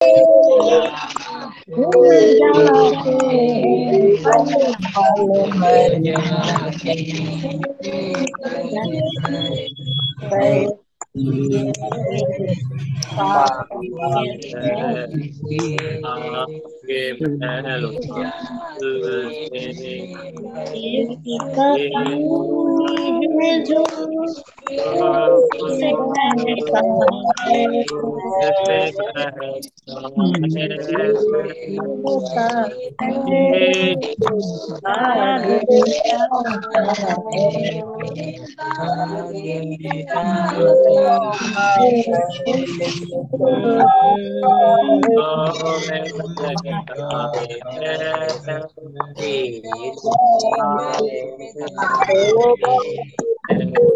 भूल जाते पल पल भर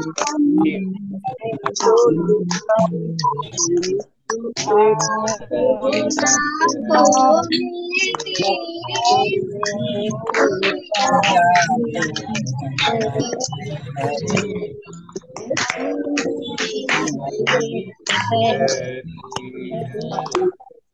ये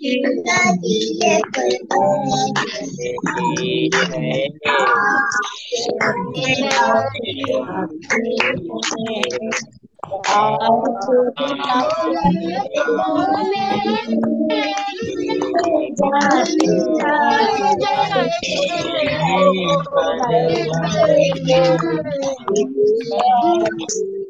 등받이에 불꽃이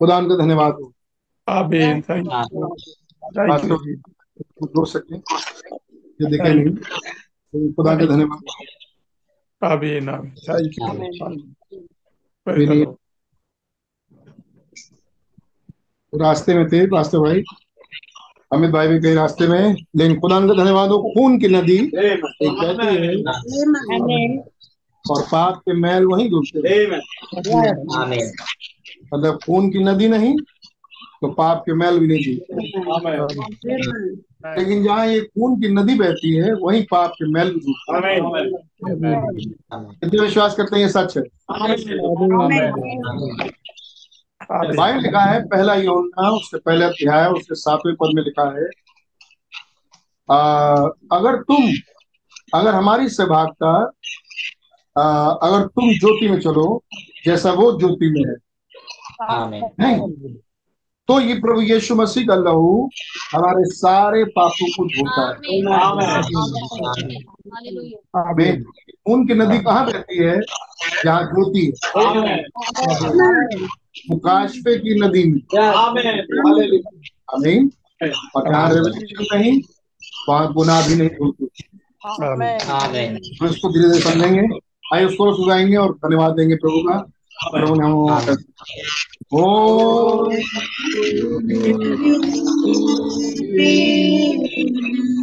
खुदा उनका धन्यवाद। हो आमीन थैंक यू थैंक यू जी कुछ बोल सकते ये देखे नहीं। खुदा का धन्यवाद। आमीन आमीन थैंक यू रास्ते में थे रास्ते भाई। अमित भाई भी कहीं रास्ते में लेकिन खुदा का धन्यवाद हो खून की नदी। एक बहती है और पाप के मैल वहीं हैं। आमीन मतलब खून की नदी नहीं तो पाप के मैल भी नहीं डूबते। लेकिन जहाँ ये खून की नदी बहती है वही पाप के मैल भी कितने विश्वास करते हैं ये सच है? बाइबल लिखा है पहला यूहन्ना उसके पहले अध्याय उसके सातवें पद में लिखा है। आ, अगर तुम अगर हमारी सहभागिता अगर तुम ज्योति में चलो जैसा वो ज्योति में है। नहीं? तो ये प्रभु यीशु मसीह का लहू हमारे सारे पापों को धोता है। आमीन। खून की नदी कहाँ बहती है? जहाँ ज्योति है। मुकाशफे की नदी में। आमीन। नहीं वहाँ गुनाह भी नहीं आमीन। हम इसको धीरे धीरे समझेंगे। आइए उसको सुझाएँगे और धन्यवाद देंगे प्रभु का। प्रभु ने हम ओ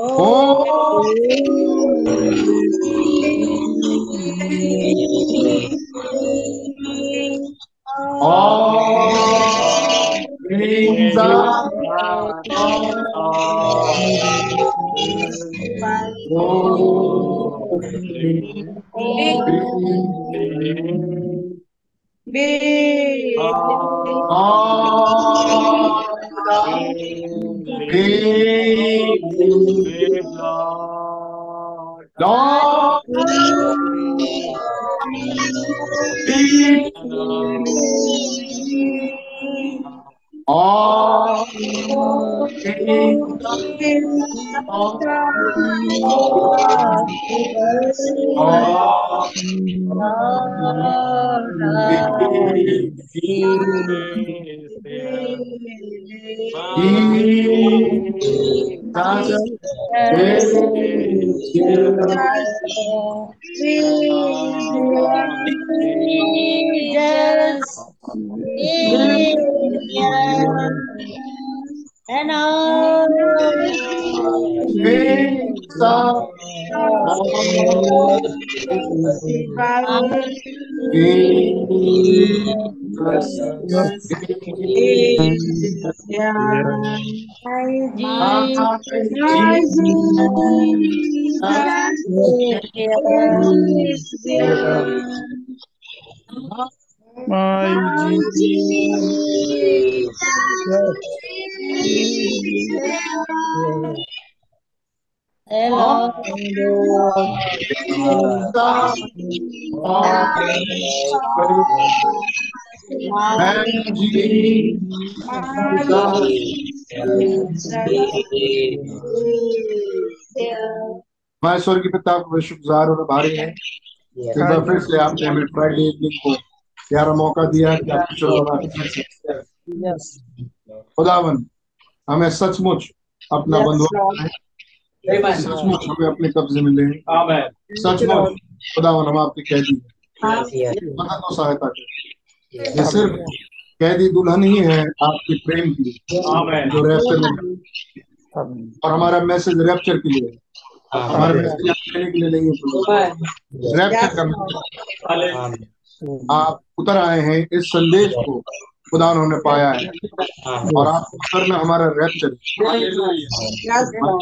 Oh. All things are Be. All be with Lord. Lord. Be all things all things and all my Hello. मैं स्वर्ग के पिता को शुक्रगुजार और आभारी है। एक बार फिर से आपने हमें फ्राइडे इवनिंग को प्यारा मौका दिया कि आपकी शुरुआत खुदावन हमें सचमुच अपना बंधुआ सचमुच हमें अपने कब्जे में ले सचमुच खुदावन हम आपके कैदी हैं। मदद और सहायता करें। ये सिर्फ़ कैदी दुल्हन ही है आपके प्रेम की जो रैप्चर में और हमारा मैसेज रैप्चर के लिए। है हमारा मैसेज लेने के लिए नहीं है। रैप्चर करना आप उतर आए हैं इस संदेश को। खुदा उन्होंने पाया है। और आप उतर में हमारा रैप्चर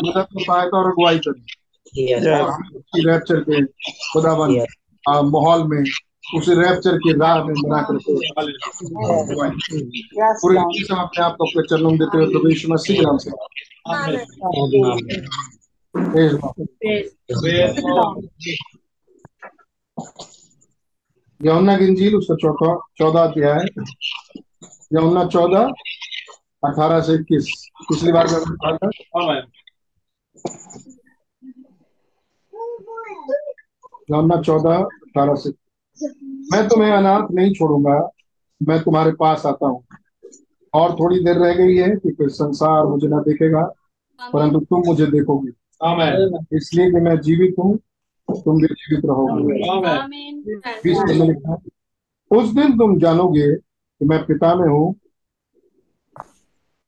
मदद में और अगुवाई करें। और हम उसी रैप्चर के खुदावन आ, माहौल में उसी रैप्चर की राह में बना करके पूरे से हम अपने आप को अपने चरणों में देते हुए प्रभु यीशु मसीह के नाम से। यमुना की इंजील उसका चौथा चौदह अध्याय। यमुना चौदह अठारह से इक्कीस। पिछली बार यमुना चौदह अठारह से मैं तुम्हें अनाथ नहीं छोड़ूँगा मैं तुम्हारे पास आता हूँ। और थोड़ी देर रह गई है कि फिर संसार मुझे ना देखेगा परंतु तुम मुझे देखोगे। इसलिए कि मैं जीवित हूँ तुम भी जीवित रहोगे। उस दिन तुम जानोगे कि मैं पिता में हूँ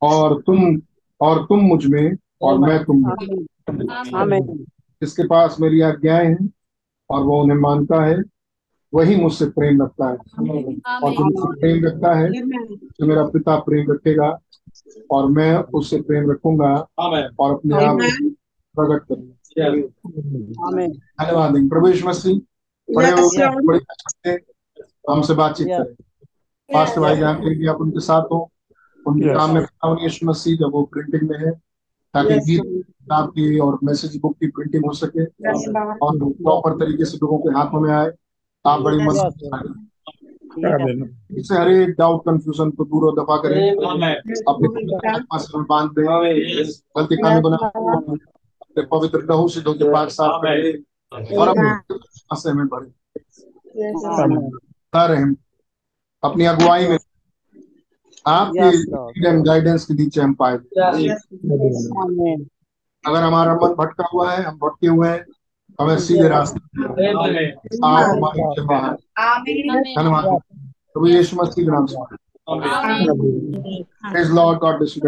और तुम और तुम मुझमें और मैं तुम में। आमीन। जिसके पास मेरी आज्ञाएँ हैं और वो उन्हें मानता है वही मुझसे प्रेम रखता है। और जो मुझसे प्रेम रखता है तो मेरा पिता प्रेम रखेगा और मैं उससे प्रेम रखूँगा और अपने आप को प्रकट करूँगा। धन्यवाद यीशु मसीह बड़े हो गए बड़े हमसे बातचीत करें। पास्ट भाई जानते हैं कि आप उनके साथ हो। उनके Yes. काम में खुदावन यीशु मसीह जब वो प्रिंटिंग में है ताकि Yes, गीत किताब की और मैसेज बुक की प्रिंटिंग हो सके Yes, और प्रॉपर तरीके से लोगों के हाथों में आए आप बड़ी Hallelujah. इससे हर एक डाउट कंफ्यूजन को दूर और दफ़ा करें। अपने पवित्र आत्मा से बाँध दें। गलती खाने बना अपने पवित्र लहू से धोके पाक साफ़ करें और अपने हमें भरें आमीन बता रहे। हैं अपनी अगुवाई में। आपके फ्रीडम गाइडेंस के नीचे हम पाए अगर हमारा मन भटका हुआ है हम भटके हुए हैं हमें सीधे रास्ते आप हमारे बाहर धन्यवाद। प्रभु यीशु मसीह के नाम से। Praise Lord God bless you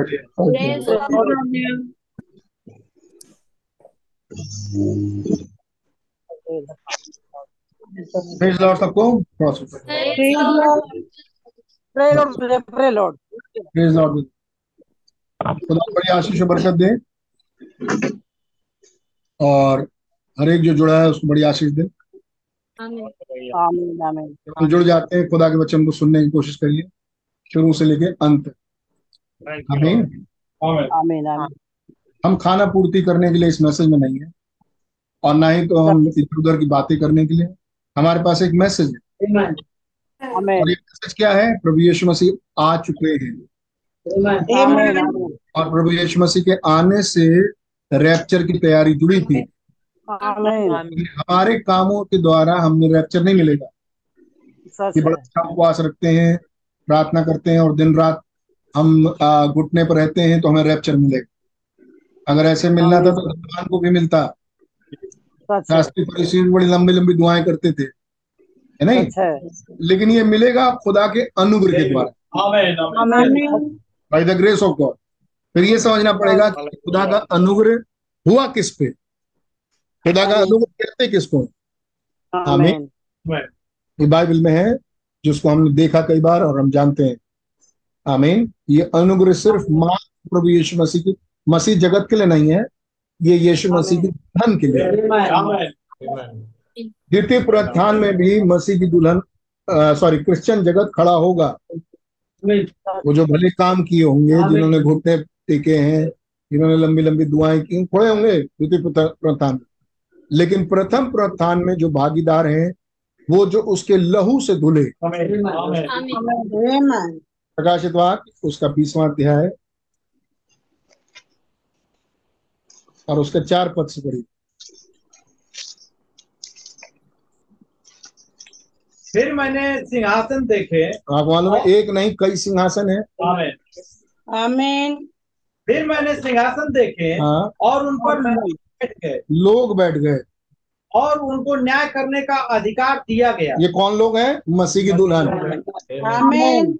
praise Lord सबको. प्रेज लॉर्ड खुदा बड़ी आशीष बरकत दे। और हर एक जो जुड़ा है उसको बड़ी आशीष दे। आमीन आमीन। हम जुड़ जाते हैं। खुदा के वचन को सुनने की कोशिश करिए। शुरू से लेके अंत। आमीन। आमीन हम खाना पूर्ति करने के लिए इस मैसेज में नहीं है। और ना ही तो हम इधर उधर की बातें करने के लिए। हमारे पास एक मैसेज है। और ये मैसेज क्या है? प्रभु यीशु मसीह आ चुके हैं। और प्रभु यीशु मसीह के आने से रैप्चर की तैयारी जुड़ी थी। हमारे कामों के द्वारा हमने रैप्चर नहीं मिलेगा। कि बड़ा अच्छा उपवास रखते हैं प्रार्थना करते हैं और दिन रात हम घुटने पर रहते हैं तो हमें रैप्चर मिलेगा। अगर ऐसे मिलना था तो भगवान को भी मिलता। शास्त्री फरीसी बड़ी लंबी लंबी दुआएँ करते थे। है नहीं? सच लेकिन ये मिलेगा खुदा के अनुग्रह के द्वारा। आमीन by the grace of God फिर ये समझना पड़ेगा कि खुदा का अनुग्रह हुआ किस पे? खुदा का अनुग्रह कहते किसको आमीन। ये बाइबल में है जिसको हमने देखा कई बार और हम जानते हैं। आमीन। ये अनुग्रह सिर्फ़ माँ प्रभु यीशु मसीह की मसीह जगत के लिए नहीं है। ये यीशु मसीह की धन के लिए। द्वितीय पुनरुत्थान में भी मसीह की दुल्हन सॉरी क्रिश्चियन जगत खड़ा होगा। वो जो भले काम किए होंगे जिन्होंने घुटने टेके हैं जिन्होंने लंबी लंबी दुआएँ की थोड़े होंगे द्वितीय पुनरुत्थान में। लेकिन प्रथम पुनरुत्थान में जो भागीदार हैं वो जो उसके लहू से धुले। प्रकाशित वाक्य उसका बीसवां अध्याय। और उसके चार पद से पढ़ी फिर मैंने सिंहासन देखे। आपको मालूम है एक नहीं कई सिंहासन है। आमीन। फिर मैंने सिंहासन देखे हाँ। और उन पर लोग बैठ गए। लोग बैठ गए। और उनको न्याय करने का अधिकार दिया गया। ये कौन लोग हैं? मसीह की दुल्हन। आमीन।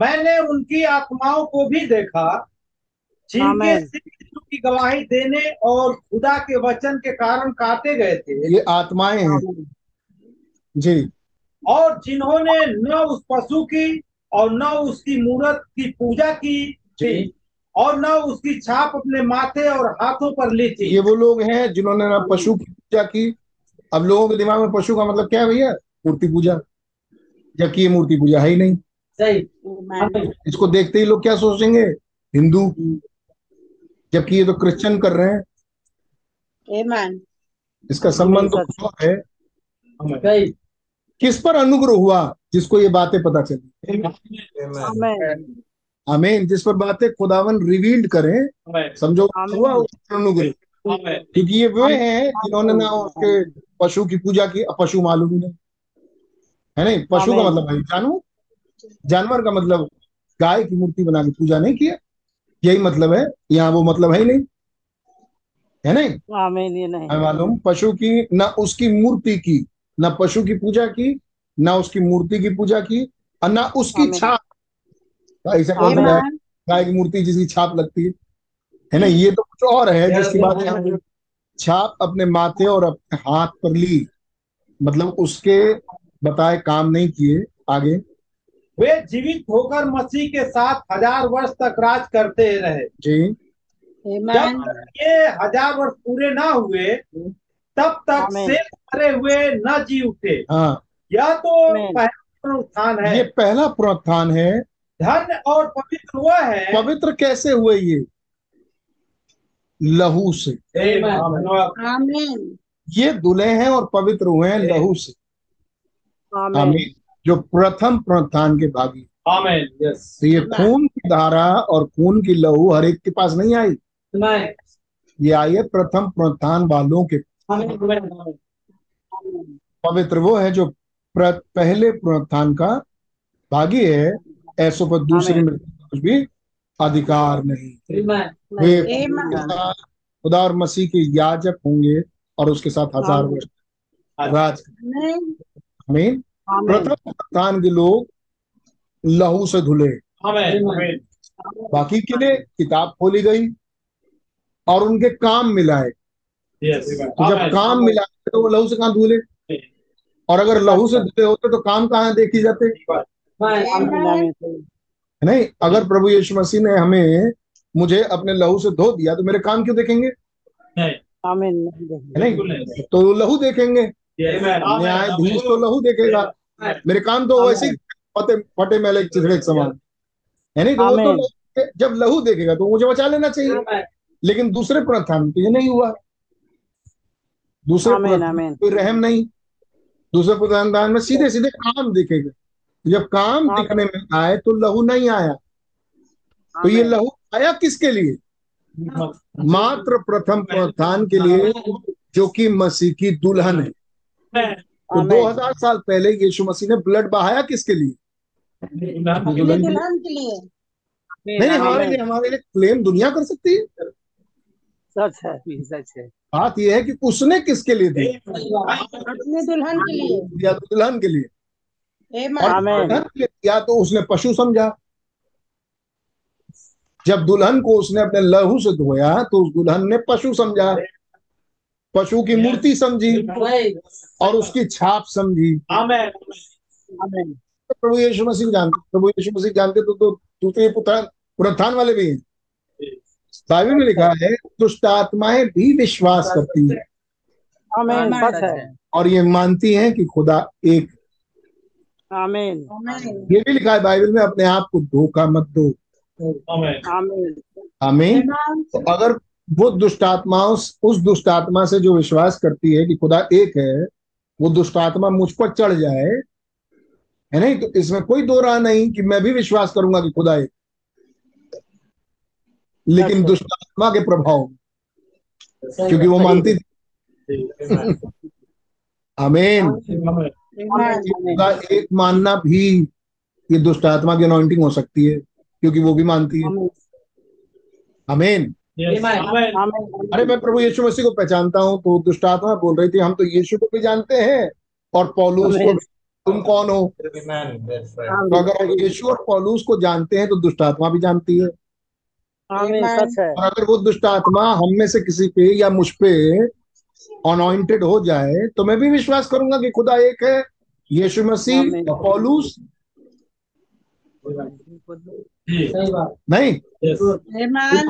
मैंने उनकी आत्माओं को भी देखा जिनके सिर यीशु की गवाही देने और खुदा के वचन के कारण काटे गए थे। ये आत्माएँ हैं। जी। और जिन्होंने न उस पशु की और न उसकी मूर्त की पूजा की थी और न उसकी छाप अपने माथे और हाथों पर ली थी। ये वो लोग हैं जिन्होंने ना पशु की पूजा की। अब लोगों के दिमाग में पशु का मतलब क्या है भैया? मूर्ति पूजा। जबकि ये मूर्ति पूजा है ही नहीं। सही। इसको देखते ही लोग क्या सोचेंगे? हिंदू। जबकि ये तो क्रिश्चियन कर रहे हैं आमीन इसका संबंध तो। है। किस पर अनुग्रह हुआ जिसको ये बातें पता चली? आमेन आमीन जिस पर बातें खुदावन रिवील्ड करें समझो हुआ उस पर अनुग्रह। क्योंकि ये वे हैं जिन्होंने ना उसके पशु की पूजा की पशु मालूम ही नहीं। है नहीं? पशु का मतलब भाई जानवर का मतलब गाय की मूर्ति बना के पूजा नहीं किया। यही मतलब है यहाँ वो मतलब है ही नहीं। है नहीं? आमीन ये नहीं। हमें मालूम पशु की न उसकी मूर्ति की न पशु की पूजा की न उसकी मूर्ति की पूजा की और न उसकी आमीन। छाप। ऐसा कौन सा गाय की मूर्ति जिसकी छाप लगती है? है ना ये तो कुछ और है जिसकी बात यहाँ छाप अपने माथे और अपने हाथ पर ली। मतलब उसके बताए काम नहीं किए आगे। वे जीवित होकर मसीह के साथ हज़ार वर्ष तक राज करते रहे। जी। जब ये हज़ार वर्ष पूरे ना हुए तब तक मरे हुए न जी उठे। हाँ। यह तो पहला पुनरुत्थान है। ये पहला पुनरुत्थान है। धन्य और पवित्र वह है। पवित्र कैसे हुए ये? लहू से। ये दुले हैं और पवित्र हुए हैं लहू से। आमीन। जो प्रथम पुनरुत्थान के भागी आमेन यस तो ये खून की धारा और खून की लहू हर एक के पास नहीं आई? ये आई है प्रथम पुनरुत्थान वालों के पवित्र वो है जो प्र, पहले पुनरुत्थान का भागी है। ऐसों पर दूसरी। मृत्यु कुछ भी अधिकार नहीं वे खुदा खुदा और मसीह के याजक होंगे और उसके साथ हज़ार वर्ष। राज। आमीन। प्रथम पुनरुत्थान के लोग लहू से धुले। बाकी के लिए किताब खोली गई और उनके काम मिलाए। तो जब काम मिलाए तो वो लहू से कहा धुले? और अगर लहू से धुले होते तो काम कहाँ देखे जाते? नहीं अगर प्रभु यीशु मसीह ने हमें मुझे अपने लहू से धो दिया तो मेरे काम क्यों देखेंगे? नहीं। तो लहू देखेंगे। न्यायाधीश तो लहू देखेगा। मेरे काम तो वैसे ही फटे फटे मैले चिथड़े समान। है नहीं तो वो तो जब लहू देखेगा तो मुझे बचा लेना चाहिए। लेकिन दूसरे पुनरुत्थान में तो ये नहीं हुआ। दूसरे कोई रहम नहीं। दूसरे पुनरुत्थान में सीधे सीधे काम दिखेगा। जब काम दिखने में आए तो लहू नहीं आया। तो ये लहू आया किसके लिए? मात्र प्रथम पुनरुत्थान के लिए जो कि मसीह की दुल्हन है। तो आमीन। 2000 साल पहले यीशु मसीह ने ब्लड बहाया किसके लिए? दुल्हन के नहीं हमारे लिए हमारे लिए क्लेम दुनिया कर सकती है। सच है सच है। बात यह है कि उसने किसके लिए दी? अपने दुल्हन के लिए। दिया तो दुल्हन के लिए। दुल्हन के लिए दिया तो उसने पशु समझा। जब दुल्हन को उसने अपने लहू से धोया तो उस दुल्हन ने पशु समझा। पशु की मूर्ति समझी। और उसकी छाप समझी। तो प्रभु यीशु मसीह जानते प्रभु यीशु मसीह जानते तो, तो दूसरे पुत्र पुनरुत्थान वाले भी हैं। बाइबल में लिखा है दुष्ट आत्माएँ भी विश्वास करती हैं। आमीन। है। और ये मानती हैं कि खुदा एक आमीन। ये भी लिखा है बाइबल में अपने आप को धोखा मत दो। आमीन। आमीन। तो अगर वो दुष्ट आत्माओं उस दुष्ट आत्मा से जो विश्वास करती है कि खुदा एक है वो दुष्ट आत्मा मुझ पर चढ़ जाए है नहीं? तो इसमें कोई दो राह नहीं कि मैं भी विश्वास करूँगा कि खुदा एक लेकिन। दुष्ट आत्मा के प्रभाव क्योंकि वो मानती थी। अमेन खुदा एक मानना भी ये दुष्ट आत्मा की अनॉइंटिंग हो सकती है क्योंकि वो भी मानती है। अरे मैं प्रभु यीशु मसीह को पहचानता हूँ तो दुष्ट आत्मा बोल रही थी हम तो यीशु को भी जानते हैं। और पौलूस को तुम कौन हो? तो अगर यीशु और पौलुस को जानते हैं तो दुष्ट आत्मा भी जानती है। आमीन सच है और अगर वो दुष्ट आत्मा हम में से किसी पे या मुझ पे अनॉइंटेड हो जाए तो मैं भी विश्वास करूँगा कि खुदा एक है। यीशु मसीह आमीन। नहीं?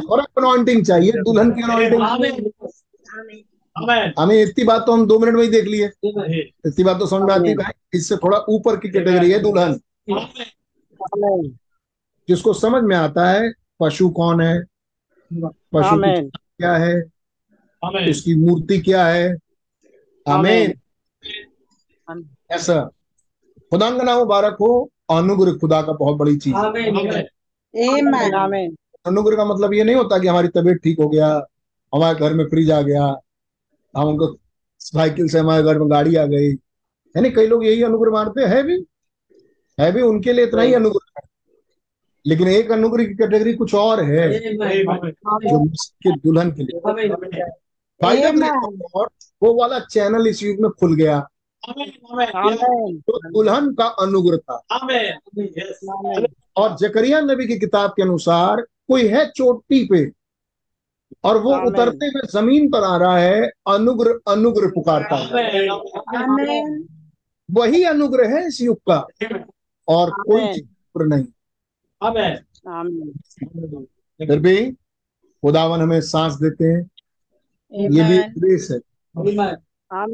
और अनॉइंटिंग चाहिए दुल्हन की अनॉइंटिंग हमें इतनी बात तो हम दो मिनट में ही देख लिए। इतनी बात तो समझ में आती है इससे थोड़ा ऊपर की कैटेगरी है दुल्हन। जिसको समझ में आता है पशु कौन है? पशु क्या है? उसकी मूर्ति क्या है? आमीन ऐसा खुदा का नाम मुबारक हो। अनुग्रह खुदा का बहुत बड़ी चीज़ है। अनुग्रह का मतलब ये नहीं होता कि हमारी तबीयत ठीक हो गया हमारे घर में फ्रिज आ गया हमको साइकिल से हमारे घर में गाड़ी आ गई। है नहीं कई लोग यही अनुग्रह मानते हैं भी? है भी? उनके लिए इतना ही अनुग्रह है। लेकिन एक अनुग्रह की कैटेगरी कुछ और है जो के दुल्हन के लिए। of God, वो वाला चैनल इस युग में खुल गया। तो दुल्हन का अनुग्रह था और जकरिया नबी की किताब के अनुसार कोई है चोटी पे और वो उतरते हुए ज़मीन पर आ रहा है अनुग्रह अनुग्रह पुकारता है। वही अनुग्रह है इस युग का और कोई चीज़ नहीं। आमीन। फिर भी खुदावन हमें सांस देते हैं। ये भी. ग्रेस है।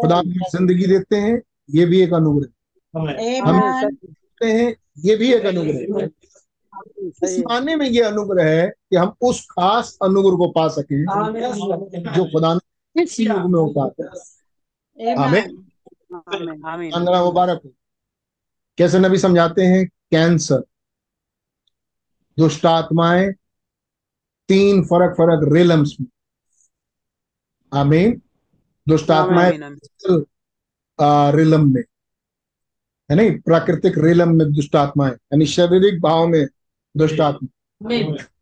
खुदा हमें ज़िंदगी देते हैं ये भी एक अनुग्रह। है। हम. देते हैं ये भी एक अनुग्रह इस माने में ये अनुग्रह है कि हम उस खास अनुग्रह को पा सकें जो खुदा ने इस युग में है। आमीन। पंद्रह मुबारक हो। कैसे नबी समझाते हैं? कैंसर। दुष्ट आत्माएँ तीन फ़र्क फ़र्क रिलम्स में। आमीन। दुष्ट आत्माएँ आमीन आमीन आ, रिलम में। है नहीं? प्राकृतिक रिलम में दुष्ट आत्माएँ यानी शारीरिक भाव में दुष्ट आत्मा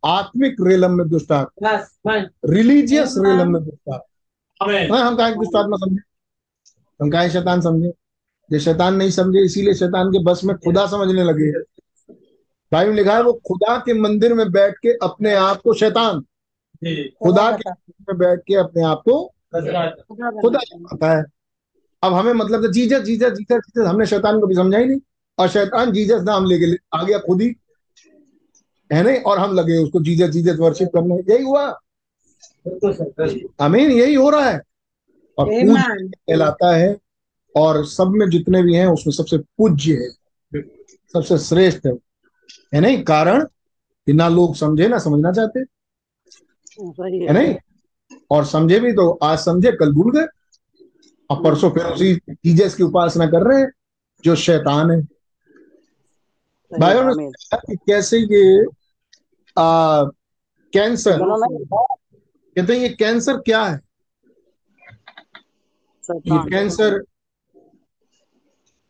आत्मिक रिलम में दुष्ट आत्मा रिलीजियस रिलम में दुष्ट आत्मा हाँ, हम कहा दुष्ट आत्मा समझे। हम कहा शैतान समझे। ये शैतान नहीं समझे इसीलिए शैतान के बस में खुदा समझने लगे। भाई में लिखा है वो खुदा के मंदिर में बैठ के अपने आप को शैतान। खुदा के मंदिर में बैठ के अपने आप को खुदा कहता है। अब हमें मतलब जीजस जीजस जीजस जीजस हमने शैतान को भी समझा ही नहीं। और शैतान जीजस नाम लेके ले- आ गया खुद ही। है नहीं? और हम लगे उसको जीजस जीजस वर्शिप करने। यही हुआ। अमीन यही हो रहा है। और कहलाता है। और सब में जितने भी हैं उसमें सबसे पूज्य है। सबसे श्रेष्ठ है। है नहीं? कारण कि ना लोग समझे ना समझना चाहते। है नहीं? और समझे भी तो आज समझे कल भूल गए। और परसों फिर उसी जीजस की उपासना कर रहे हैं जो शैतान है। ने कि कैसे ये आ, कैंसर कहते हैं ये कैंसर क्या है? ये कैंसर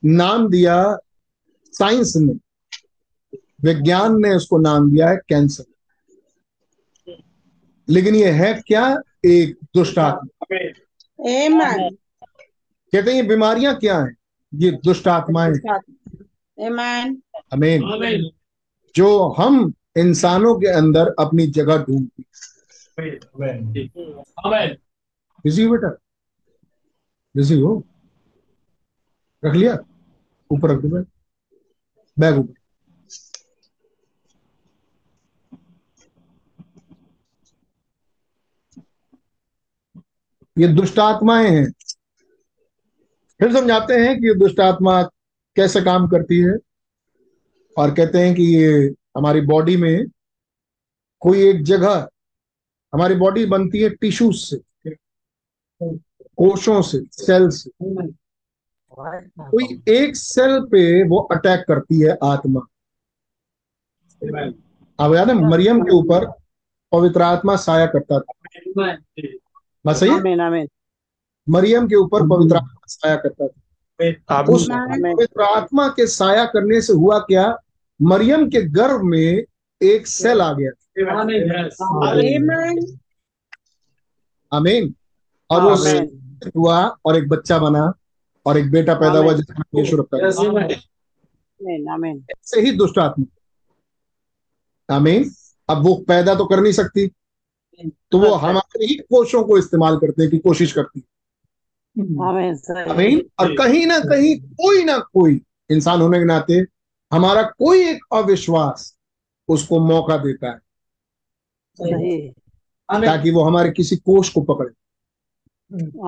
नाम दिया साइंस ने विज्ञान ने उसको नाम दिया है कैंसर। लेकिन ये है क्या? एक दुष्ट आत्मा कहते हैं ये बीमारियाँ क्या हैं? ये दुष्ट आत्माएँ। हैं। Amen. अमीन जो हम इंसानों के अंदर अपनी जगह ढूंढती बिज़ी बेटा? बिज़ी हो? रख लिया? ऊपर रख दो बैग बैग ऊपर। ये दुष्ट आत्माएँ हैं। फिर समझाते हैं कि ये दुष्ट आत्मा कैसे काम करती है और कहते हैं कि ये हमारी बॉडी में कोई एक जगह हमारी बॉडी बनती है टिश्यूज से कोशों से सेल से। कोई एक सेल पे वो अटैक करती है आत्मा। अब याद है मरियम के ऊपर पवित्र आत्मा साया करता था। बस सही है आमीन आमीन। मरियम के ऊपर पवित्र आत्मा साया करता था। उस पवित्र आत्मा के साया करने से हुआ क्या? मरियम के गर्भ में एक सेल आ गया Amen. आमीन और वो हुआ और एक बच्चा बना और एक बेटा पैदा हुआ जिसका नाम यीशु रखा गया आमीन आमीन। ऐसे ही दुष्ट आत्मा। आमीन। अब वो पैदा तो कर नहीं सकती। तो वो हमारे ही कोशों को इस्तेमाल करने की कोशिश करती आमीन सही आमीन। और कहीं ना कहीं कोई ना कोई इंसान होने के नाते हमारा कोई एक अविश्वास उसको मौका देता है। ताकि वो हमारे किसी कोष को पकड़े।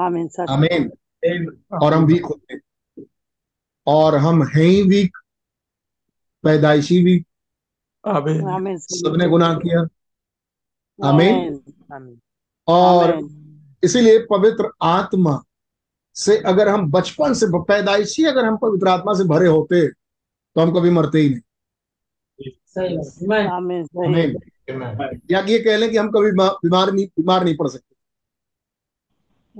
आमीन सच आमीन। और हम वीक होते हैं। और हम हैं ही वीक पैदाइशी वीक। सबने गुनाह किया। आमीन। आमीन। और इसीलिए पवित्र आत्मा से अगर हम बचपन से पैदाइशी अगर हम पवित्र आत्मा से भरे होते तो हम कभी मरते ही नहीं। या ये कह लें कि हम कभी बीमार नहीं बीमार नहीं पड़ सकते।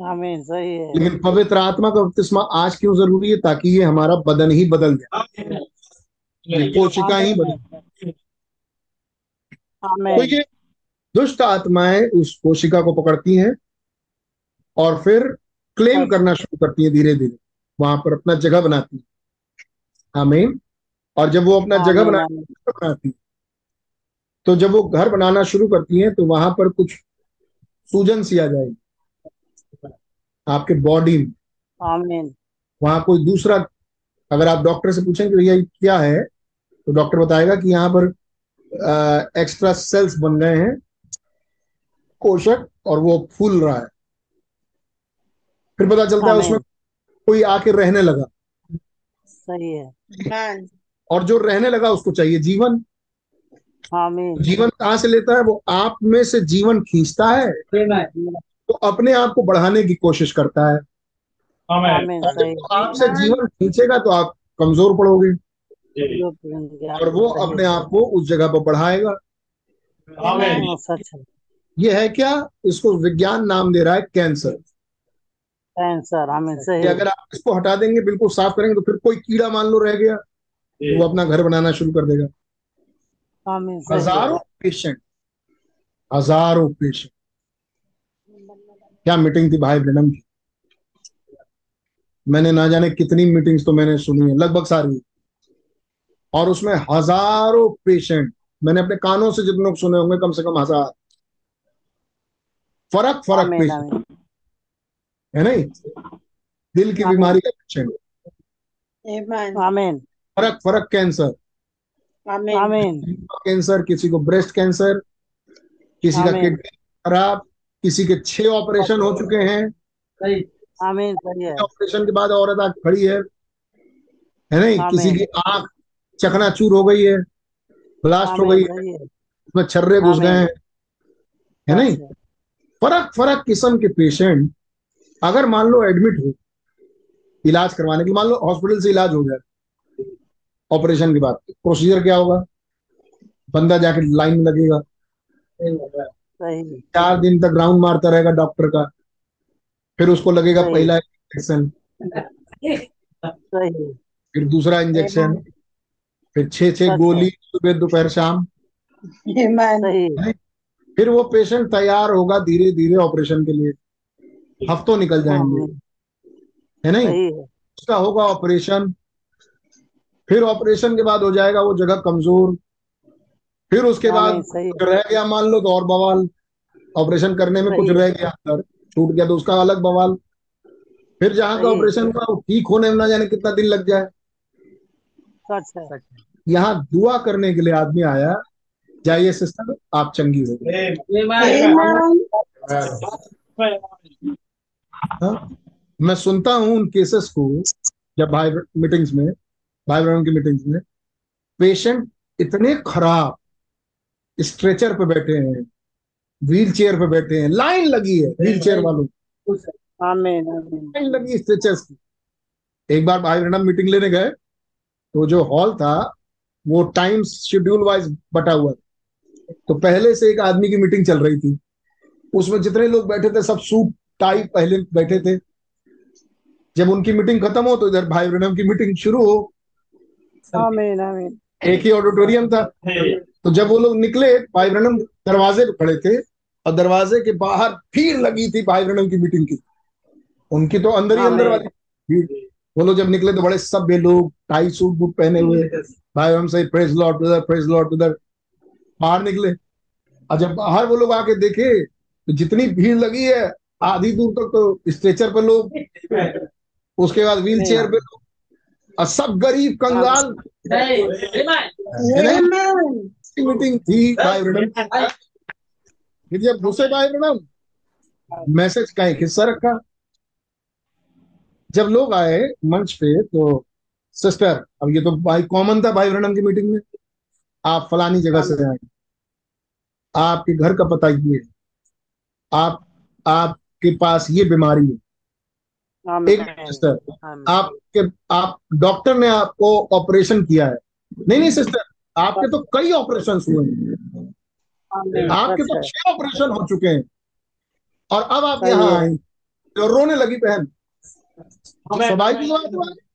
आमीन सही है। लेकिन पवित्र आत्मा का बपतिस्मा आज क्यों ज़रूरी है? ताकि ये हमारा बदन ही बदल जाए। कोशिका ही बदल तो ये दुष्ट आत्माएँ उस कोशिका को पकड़ती हैं और फिर क्लेम करना शुरू करती हैं धीरे धीरे। वहाँ पर अपना जगह बनाती हैं। आमीन। और जब वो अपना जगह आमीन, बना बनाती तो जब वो घर बनाना शुरू करती हैं तो वहाँ पर कुछ सूजन सी आ जाएगी। आपके बॉडी में। आमीन। वहाँ कोई दूसरा अगर आप डॉक्टर से पूछेंगे भैया क्या है तो डॉक्टर बताएगा कि यहाँ पर आ, एक्स्ट्रा सेल्स बन गए हैं। कोशक और वो फूल रहा है। फिर पता चलता है उसमें कोई आके रहने लगा। सही है। और जो रहने लगा उसको चाहिए जीवन। आमीन। जीवन कहाँ से लेता है? वो आप में से जीवन खींचता है। तो अपने आप को बढ़ाने की कोशिश करता है। सही। आपसे जीवन खींचेगा तो आप कमज़ोर पड़ोगे। और वो अपने आप को उस जगह पर बढ़ाएगा। सच है। ये है क्या? इसको विज्ञान नाम दे रहा है कैंसर। कैंसर आमीन सही है अगर आप इसको हटा देंगे बिल्कुल साफ़ करेंगे तो फिर कोई कीड़ा मान लो रह गया तो वो अपना घर बनाना शुरू कर देगा। हज़ारों पेशेंट हज़ारों पेशेंट क्या मीटिंग थी भाई ब्रनम की? मैंने ना जाने कितनी मीटिंग्स तो मैंने सुनी है लगभग सारी। और उसमें हज़ारों पेशेंट मैंने अपने कानों से जितने लोग सुने होंगे कम से कम हज़ार। फ़र्क फ़र्क पेशेंट है नहीं? दिल की बीमारी का पेशेंट Amen. आमीन। फ़र्क फ़र्क कैंसर. आमीन। कैंसर किसी को ब्रेस्ट कैंसर किसी का किडनी खराब किसी के छह ऑपरेशन हो चुके हैं। आमीन सही है। ऑपरेशन के बाद औरत आग खड़ी है। है नहीं? किसी की आँख चकनाचूर हो गई है ब्लास्ट हो गई है उसमें छर्रे घुस गए हैं। है नहीं। फ़र्क फ़र्क किस्म के पेशेंट अगर मान लो एडमिट हो इलाज करवाने के मान लो हॉस्पिटल से इलाज हो जाए ऑपरेशन के बाद प्रोसीजर क्या होगा? बंदा जाके लाइन में लगेगा। चार दिन तक राउंड मारता रहेगा डॉक्टर का फिर उसको लगेगा पहला इंजेक्शन फिर दूसरा इंजेक्शन फिर छह छह गोली सुबह दोपहर शाम फिर वो पेशेंट तैयार होगा धीरे धीरे ऑपरेशन के लिए। हफ्तों निकल जाएँगे। है। नहीं? उसका होगा ऑपरेशन फिर ऑपरेशन के बाद हो जाएगा वो जगह कमज़ोर। फिर उसके बाद सही कुछ रह गया मान लो तो और बवाल। ऑपरेशन करने में कुछ रह गया अंदर छूट गया तो उसका अलग बवाल। फिर जहाँ का ऑपरेशन हुआ वो ठीक होने में ना जाने कितना दिन लग जाए। यहाँ दुआ करने के लिए आदमी आया जाइए सिस्टर आप चंगी हो हाँ? मैं सुनता हूँ उन केसेस को जब भाई मीटिंग्स में भाई बहन की मीटिंग्स में। पेशेंट इतने खराब स्ट्रेचर पे बैठे हैं व्हील चेयर पे बैठे हैं लाइन लगी है व्हील चेयर वालों की, आमीन आमीन लाइन लगी स्ट्रेचर्स की। एक बार भाई बहन मीटिंग लेने गए तो जो हॉल था वो टाइम शेड्यूल वाइज बटा हुआ था। तो पहले से एक आदमी की मीटिंग चल रही थी। उसमें जितने लोग बैठे थे सब सूट टाई पहले बैठे थे। जब उनकी मीटिंग खत्म हो तो इधर भाई ब्रनम की मीटिंग शुरू हो। आमीन आमीन। एक ही ऑडिटोरियम था। तो जब वो लोग निकले भाई ब्रनम दरवाजे पे खड़े थे और दरवाजे के बाहर भीड़ लगी थी भाई ब्रनम की मीटिंग की। उनकी तो अंदर ही अंदर वाली भीड़। वो लोग जब निकले तो बड़े सभ्य लोग टाई सूट बूट पहने हुए। भाई हम सही प्रेस लॉर्ड उधर प्रेस लॉर्ड उधर बाहर निकले। और जब बाहर वो लोग आके देखे तो जितनी भीड़ लगी है आधी दूर तक तो स्ट्रेचर पे लोग उसके बाद व्हील चेयर पे लोग और सब गरीब कंगाल। मीटिंग थी भाई ब्रनम फिर जब घुसे भाई ब्रनम मैसेज का एक हिस्सा रखा। जब लोग आए मंच पे तो सिस्टर अब ये तो भाई कॉमन था भाई ब्रणम की मीटिंग में। आप फलानी जगह से आए। आपके घर का पता ये है। आप आपके पास ये बीमारी है। एक सिस्टर आपके आप डॉक्टर ने आपको ऑपरेशन किया है। नहीं नहीं सिस्टर आपके तो कई ऑपरेशन हुए हैं। आपके तो छह ऑपरेशन हो चुके हैं। और अब आप यहाँ आए तो रोने लगी बहन। स्वाभाविक बात है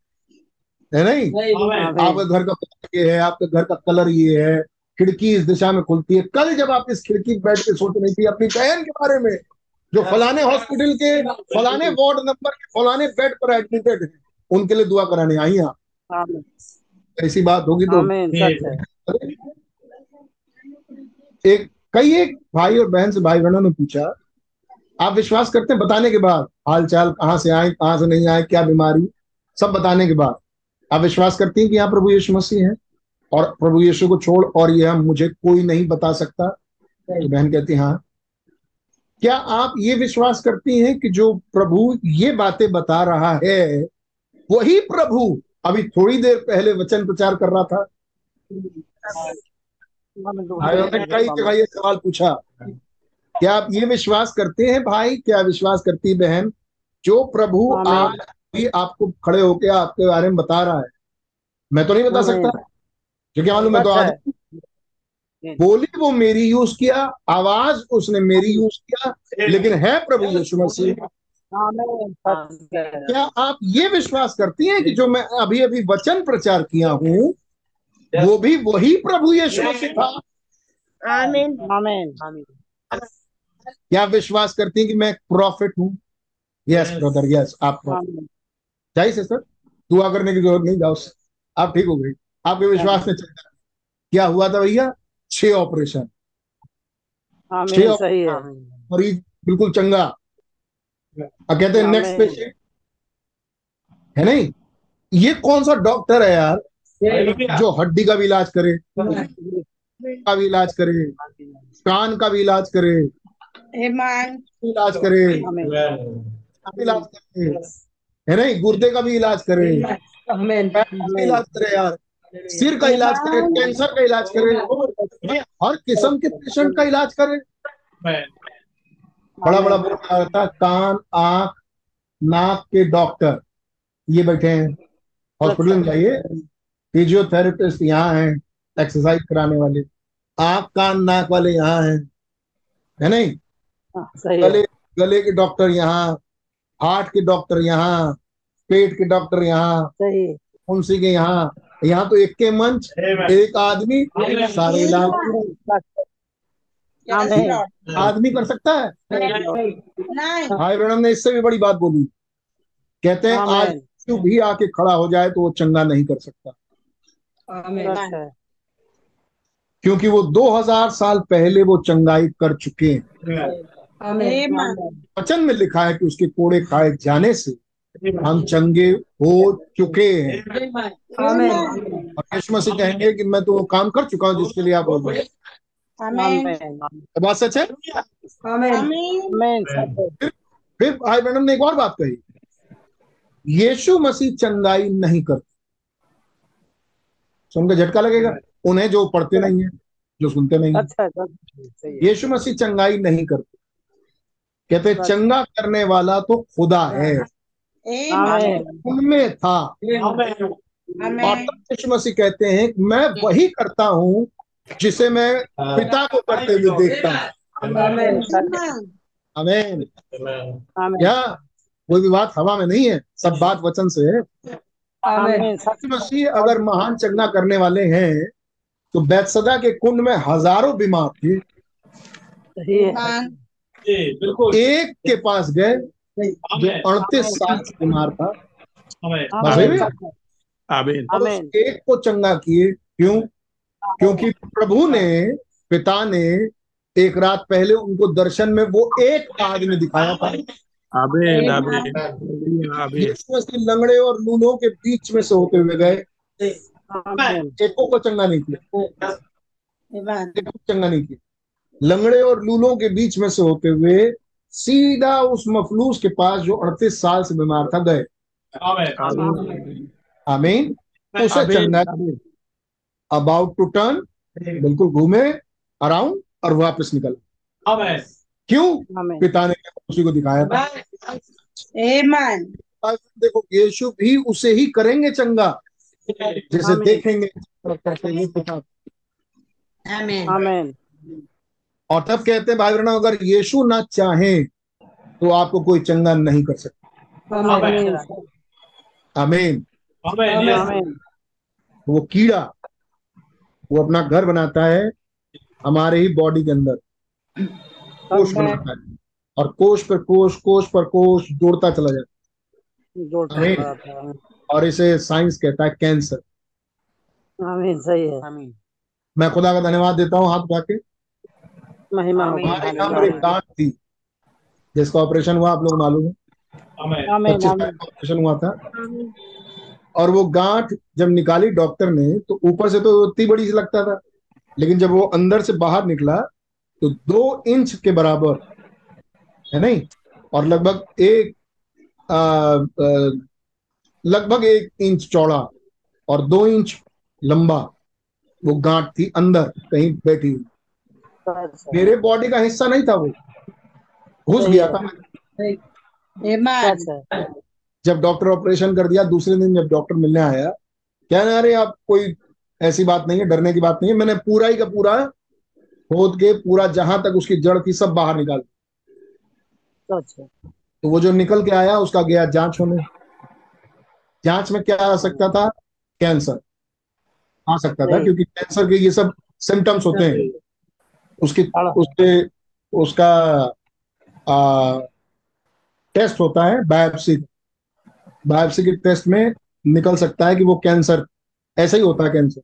है नहीं? आमीन आपके घर का ये है आपके घर का कलर ये है खिड़की इस दिशा में खुलती है। कल जब आप इस खिड़की बैठ के सोच रही थी अपनी बहन के बारे में जो फलाने हॉस्पिटल के फलाने वार्ड नंबर के फलाने बेड पर एडमिटेड है उनके लिए दुआ कराने आई आप? ऐसी बात होगी तो है। एक कई एक भाई और बहन से भाई बहनों ने पूछा आप विश्वास करते हैं बताने के बाद हाल चाल कहाँ से आए कहाँ से नहीं आए क्या बीमारी सब बताने के बाद? आप विश्वास करती हैं कि यहाँ प्रभु यीशु मसीह है? और प्रभु यीशु को छोड़ और यह मुझे कोई नहीं बता सकता? तो बहन कहती हाँ। क्या आप ये विश्वास करती हैं कि जो प्रभु ये बातें बता रहा है वही प्रभु अभी थोड़ी देर पहले वचन प्रचार कर रहा था? कई जगह ये सवाल पूछा। क्या आप ये विश्वास करते हैं भाई? क्या विश्वास करती बहन? जो प्रभु। आज भी आपको खड़े होके आपके बारे में बता रहा है। मैं तो नहीं बता। सकता। क्योंकि मालूम मैं तो सच आज बोली वो मेरी यूज़ किया आवाज़ उसने मेरी यूज़ किया लेकिन है प्रभु यीशु मसीह। सच है क्या आप ये विश्वास करती हैं कि जो मैं अभी अभी वचन प्रचार किया हूँ वो भी वही प्रभु यीशु मसीह था? आमीन आमीन आमीन क्या विश्वास करती हैं कि मैं प्रॉफिट हूँ? यस ब्रदर यस आप आमीन चाहिए सिस्टर दुआ करने की ज़रूरत नहीं जाओ। आप ठीक हो गई आपके विश्वास में चलता क्या हुआ था भैया? छह ऑपरेशन छह मरीज़ बिल्कुल चंगा। अब कहते हैं नेक्स्ट पेशेंट है नहीं? ये कौन सा डॉक्टर है यार? जो हड्डी का भी इलाज करे का भी इलाज करे कान का भी इलाज करे इलाज करे भी इलाज करे। है नहीं गुर्दे का भी इलाज करे। इलाज करे यार। सिर का इलाज करे कैंसर का इलाज करे। हर किस्म के पेशेंट का इलाज करे। बड़ा बड़ा बोर्ड लगा रहता है कान आँख नाक के डॉक्टर। ये बैठे हैं। हॉस्पिटल में जाइए। फिजियोथेरेपिस्ट यहाँ हैं एक्सरसाइज कराने वाले। आँख कान नाक वाले यहाँ हैं। है नहीं? हाँ, सही है। गले गले के डॉक्टर यहाँ हार्ट के डॉक्टर यहाँ। पेट के डॉक्टर यहाँ सही। मुंशी के यहाँ यहाँ तो एक के मंच एक आदमी सारे इलाज आदमी कर सकता है. भाई ब्रणम ने इससे भी बड़ी बात बोली। कहते हैं आज यीशु भी आके खड़ा हो जाए तो वो चंगा नहीं कर सकता। क्योंकि वो 2000 साल पहले वो चंगाई कर चुके हैं। वचन में लिखा है कि उसके कोड़े खाए जाने से हम चंगे हो चुके हैं। Amen. और यीशु मसीह कहेंगे कि मैं तो वो काम कर चुका हूँ जिसके लिए आप बोल रहे हैं. आमीन बात सच है? फिर भाई ब्रणम ने एक और बात कही। यीशु मसीह चंगाई नहीं करते। सुन के झटका लगेगा? उन्हें जो पढ़ते नहीं है जो सुनते नहीं है। अच्छा अच्छा है। यीशु मसीह चंगाई नहीं करते। कहते चंगा करने वाला तो खुदा है। उनमें था। और यीशु मसीह कहते हैं मैं वही करता हूँ जिसे मैं पिता को करते हुए देखता हूँ। आमीन। सच Amen. आमीन। आमीन। क्या कोई भी बात हवा में नहीं है सब बात वचन से है। मसीह अगर महान चंगा करने वाले हैं तो बैतसदा के कुंड में हज़ारों बीमार थे। है। एक के पास गए अड़तीस साल से बीमार था। आमीन। और उस एक को चंगा किए क्यों? क्योंकि प्रभु ने पिता ने एक रात पहले उनको दर्शन में वो एक आदमी दिखाया था। आमीन आमीन। आमीन। लंगड़े और लूलों के बीच में से होते हुए गए। एको को चंगा नहीं किया। एको चंगा नहीं किया। लंगड़े और लूलों के बीच में से होते हुए सीधा उस मफलूस के पास जो अड़तीस साल से बीमार था गए। आमीन। उसे चंगा अबाउट टू टर्न बिल्कुल घूमे अराउंड और वापस निकल। क्यों? पिता ने उसी को दिखाया था। देखो यीशु भी उसे ही करेंगे चंगा। जैसे आमीन। देखेंगे करके ये पिता आमीन और तब कहते हैं भाई बहनों अगर यीशु ना चाहे तो आपको कोई चंगा नहीं कर सकता। आमीन। आमीन। आमीन। वो कीड़ा वो अपना घर बनाता है हमारे ही बॉडी के अंदर। कोश बनाता है। और कोष पर कोश कोष पर कोष जोड़ता चला जाता है। है। और इसे साइंस कहता है कैंसर। आमीन सही है। आमीन। मैं खुदा का धन्यवाद देता हूँ हाथ उठा के। महिमा हो हमारे यहाँ पर एक गांठ थी। जिसका ऑपरेशन हुआ आप लोग मालूम है? ऑपरेशन हुआ था। और वो गांठ जब निकाली डॉक्टर ने तो ऊपर से तो इतनी बड़ी सी लगता था। लेकिन जब वो अंदर से बाहर निकला तो दो इंच के बराबर है नहीं? और लगभग एक लगभग एक इंच चौड़ा और दो इंच लंबा वो गांठ थी अंदर कहीं बैठी हुई। मेरे बॉडी का हिस्सा नहीं था वो। घुस गया था है जब डॉक्टर ऑपरेशन कर दिया दूसरे दिन जब डॉक्टर मिलने आया क्या ना अरे आप कोई ऐसी बात नहीं है डरने की बात नहीं है। मैंने पूरा ही का पूरा खोद के पूरा जहाँ तक उसकी जड़ थी सब बाहर निकाल दी। तो वो जो निकल के आया उसका गया जाँच होने। जाँच में क्या आ सकता था? कैंसर। आ सकता था क्योंकि कैंसर के ये सब सिम्टम्स होते हैं। उसकी उसके उसका आ, टेस्ट होता है बायोप्सी बायोप्सी के टेस्ट में निकल सकता है कि वो कैंसर ऐसा ही होता है कैंसर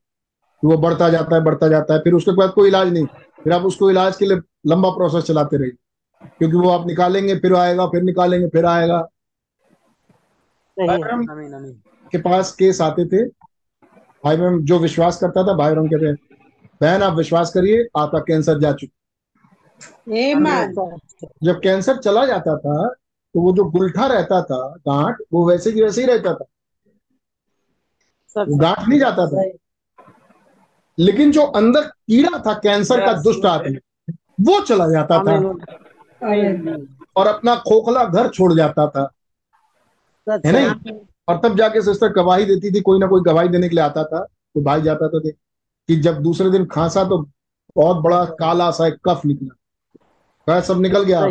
वो बढ़ता जाता है बढ़ता जाता है फिर उसके बाद कोई इलाज नहीं। फिर आप उसको इलाज के लिए लंबा प्रोसेस चलाते रहिए। क्योंकि वो आप निकालेंगे फिर आएगा फिर निकालेंगे फिर आएगा। है। आमीन के पास केस आते थे। भाई जो विश्वास करता था भाई कहते बहन आप विश्वास करिए आपका कैंसर जा चुका जब कैंसर चला जाता था तो वो जो गुलठा रहता था गांठ वो वैसे की वैसे ही रहता था। वो गांठ नहीं जाता था। लेकिन जो अंदर कीड़ा था कैंसर का दुष्ट आत्मा वो चला जाता था। और अपना खोखला घर छोड़ जाता था। है नहीं और तब जाके सिस्टर गवाही देती थी कोई ना कोई गवाही देने के लिए आता था तो भाई जाता था देख। कि जब दूसरे दिन खांसा तो बहुत बड़ा काला सा एक कफ निकला। वह सब निकल गया।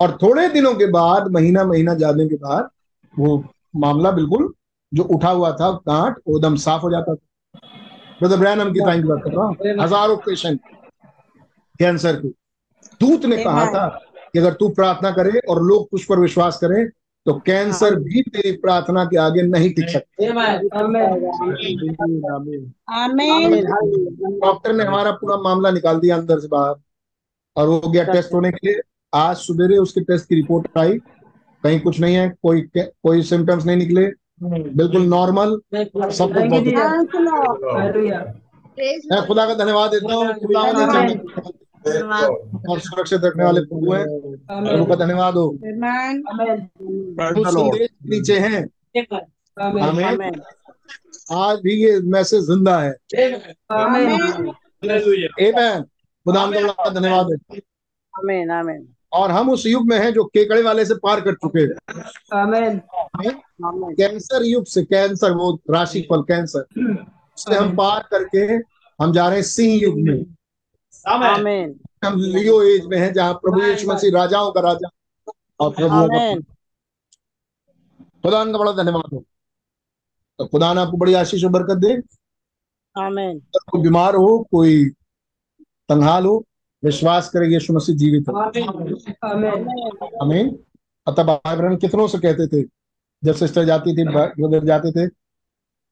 और थोड़े दिनों के बाद महीना महीना जाने के बाद वो मामला बिल्कुल जो उठा हुआ था गांठ वो एकदम साफ़ हो जाता था। ब्रदर ब्रैनम की टाइम की बात कर रहा हूँ। हज़ारों पेशेंट कैंसर के। दूत ने कहा था कि अगर तू प्रार्थना करे और लोग तुझ पर विश्वास करें तो कैंसर भी तेरी प्रार्थना के आगे नहीं टिक सकता। Amen. डॉक्टर ने हमारा पूरा मामला निकाल दिया अंदर से बाहर और वो गया टेस्ट होने के लिए। आज सवेरे उसके टेस्ट की रिपोर्ट आई। कहीं कुछ नहीं है कोई कोई सिम्टम्स नहीं निकले। बिल्कुल नॉर्मल सब कुछ बहुत अच्छा। मैं खुदा का धन्यवाद देता हूँ। खुदा और सुरक्षित रखने वाले प्रभु हैं। प्रभु का धन्यवाद हो। नीचे हैं। हमें आज भी ये मैसेज ज़िंदा है। Amen. Amen. का धन्यवाद है। आमीन आमीन। और हम उस युग में हैं जो केकड़े वाले से पार कर चुके हैं। आमीन। कैंसर युग से कैंसर वो राशि फल कैंसर। उससे हम पार करके हम जा रहे हैं सिंह युग में। आमीन हम लियो एज में हैं जहाँ प्रभु यीशु मसीह राजाओं का राजा और प्रभु खुदा का बड़ा धन्यवाद हो। तो खुदा ने आपको बड़ी आशीष और बरकत दे। आमीन अगर कोई बीमार हो कोई तंगाल हो विश्वास करे यीशु मसीह जीवित है। आमीन अतः भाई बहन कितनों से कहते थे? जब सिस्टर जाती थी ब्रदर जाते थे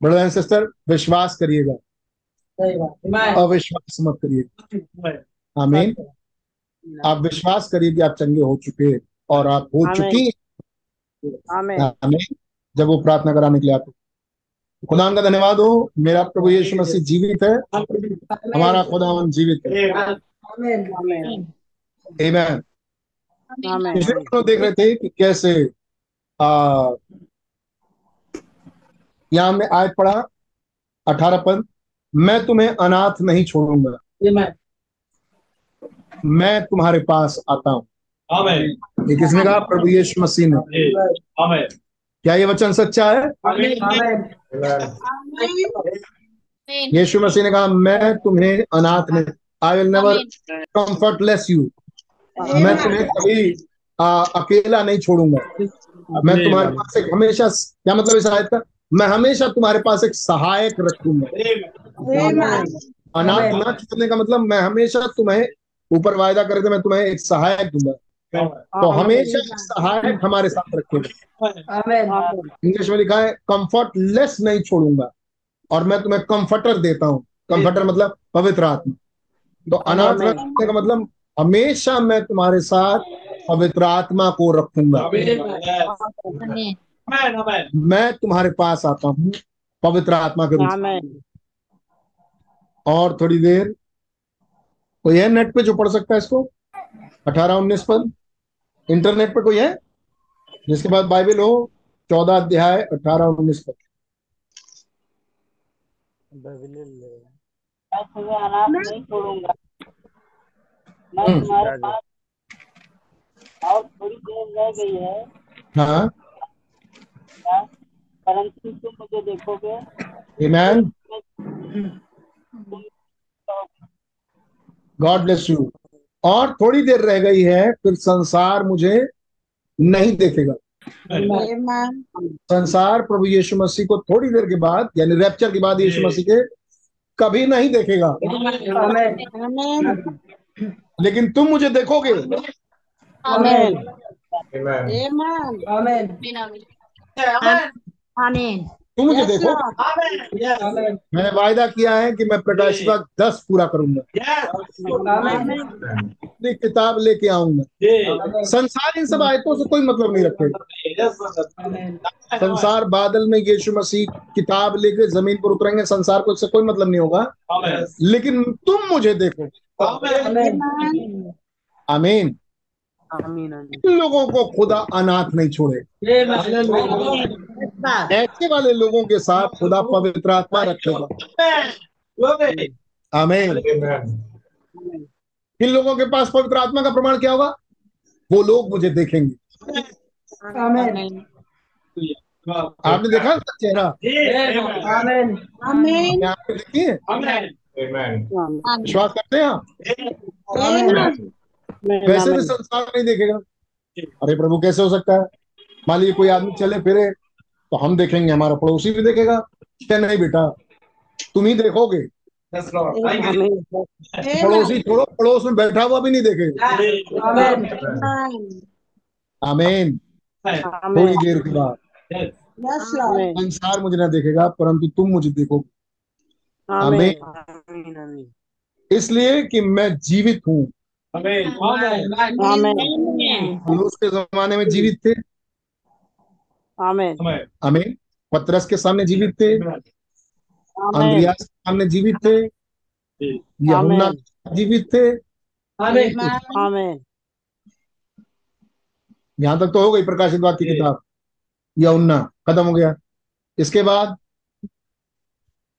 ब्रदर एंड सिस्टर विश्वास करिएगा। अविश्वास मत करिए। आमीन। आप विश्वास करिए कि आप चंगे हो चुके और आप हो चुकी आमीन। आमीन। जब वो प्रार्थना कराने के लिए आते खुदा का धन्यवाद हो। मेरा प्रभु यीशु मसीह जीवित है। हमारा खुदा जीवित है। आमीन। आमीन। आमीन। पिछले दिनों देख रहे थे कि कैसे आ यहाँ में आयत पढ़ा अठारह पद। मैं तुम्हें अनाथ नहीं छोड़ूँगा। मैं। तुम्हारे पास आता हूँ। ये किसने कहा? प्रभु यीशु मसीह ने। क्या ये वचन सच्चा है? यीशु मसीह ने कहा मैं तुम्हें अनाथ नहीं I will never comfortless you मैं तुम्हें कभी आ, अकेला नहीं छोड़ूँगा। मैं तुम्हारे पास एक हमेशा क्या मतलब इस आयत का? मैं हमेशा तुम्हारे पास एक सहायक रखूँगा। अनाथ ना छोड़ने का मतलब मैं हमेशा तुम्हें ऊपर वायदा करे थे मैं तुम्हें एक सहायक दूँगा। तो हमेशा एक सहायक हमारे साथ रखेगा इंग्लिश में लिखा है कंफर्टलेस नहीं छोड़ूँगा और मैं तुम्हें कंफर्टर देता हूँ। कंफर्टर मतलब पवित्र आत्मा। तो अनाथ रखने का मतलब हमेशा मैं तुम्हारे साथ पवित्र आत्मा को रखूँगा। मैं तुम्हारे पास आता हूँ पवित्र आत्मा के रूप में। और थोड़ी देर कोई है नेट पे जो पढ़ सकता है इसको? अठारह उन्नीस पद इंटरनेट पे कोई है? जिसके बाद बाइबल हो चौदह अध्याय अठारह उन्नीस पद मैं नहीं छोड़ूँगा। मैं हम्म। तुम्हारे पास और थोड़ी देर रह गई है। हाँ। परंतु तुम मुझे देखोगे। Amen. गॉड ब्लेस यू और थोड़ी देर रह गई है फिर संसार मुझे नहीं देखेगा। संसार प्रभु यीशु मसीह को थोड़ी देर के बाद यानी रैप्चर के बाद यीशु मसीह के कभी नहीं देखेगा। लेकिन तुम मुझे देखोगे। तुम मुझे देखो। मैंने वायदा किया है कि मैं प्रकाश का दस पूरा करूँगा। अपनी किताब लेके आऊँगा। संसार इन सब आयतों से कोई मतलब नहीं रखेगा संसार बादल में यीशु मसीह किताब लेके ज़मीन पर उतरेंगे संसार को इससे कोई मतलब नहीं होगा। लेकिन तुम मुझे देखो। आमीन। इन लोगों को खुदा अनाथ नहीं छोड़े। ऐसे वाले लोगों के साथ खुदा पवित्र आत्मा रखेगा। आमीन। इन लोगों के पास पवित्र आत्मा का प्रमाण क्या होगा? वो लोग मुझे देखेंगे। आपने देखा उसका चेहरा? आपने विश्वास करते हैं आप? वैसे भी संसार नहीं देखेगा। अरे प्रभु कैसे हो सकता है? मान लीजिए कोई आदमी चले फिरे तो हम देखेंगे हमारा पड़ोसी भी देखेगा क्या नहीं बेटा? तुम ही देखोगे। पड़ोसी छोड़ो पड़ोस में बैठा हुआ भी नहीं देखेगा। आमीन थोड़ी देर के बाद संसार मुझे ना देखेगा परंतु तुम मुझे देखोगे आमीन इसलिए कि मैं जीवित हूँ। पौलुस के जमाने में जीवित थे। आमीन आमीन पतरस के सामने जीवित थे। आमीन अंद्रियास के सामने जीवित थे। यहुन्ना जीवित थे। आमीन यहाँ तक तो हो गई प्रकाशित वाक्य की किताब। यहुन्ना खत्म हो गया। इसके बाद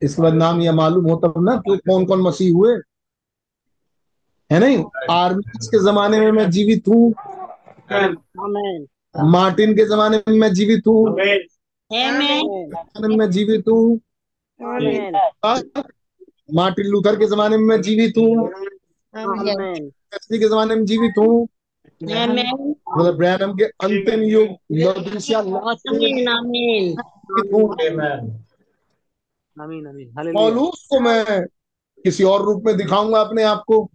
इसके बाद नाम यह मालूम होता ना कि कौन कौन मसीह हुए। है नहीं? आर्मी के जमाने में मैं जीवित हूँ। मार्टिन के जमाने में मैं जीवित हूँ। में मैं जीवित हूँ। मार्टिन लूथर के जमाने में मैं जीवित हूँ। के जमाने में जीवित हूँ। ब्रदर ब्रैनम के अंतिम युग लौदीसिया लास्ट में हूँ। आमीन आमीन हालेलुया पौलुस को मैं किसी और रूप में दिखाऊँगा अपने आप को?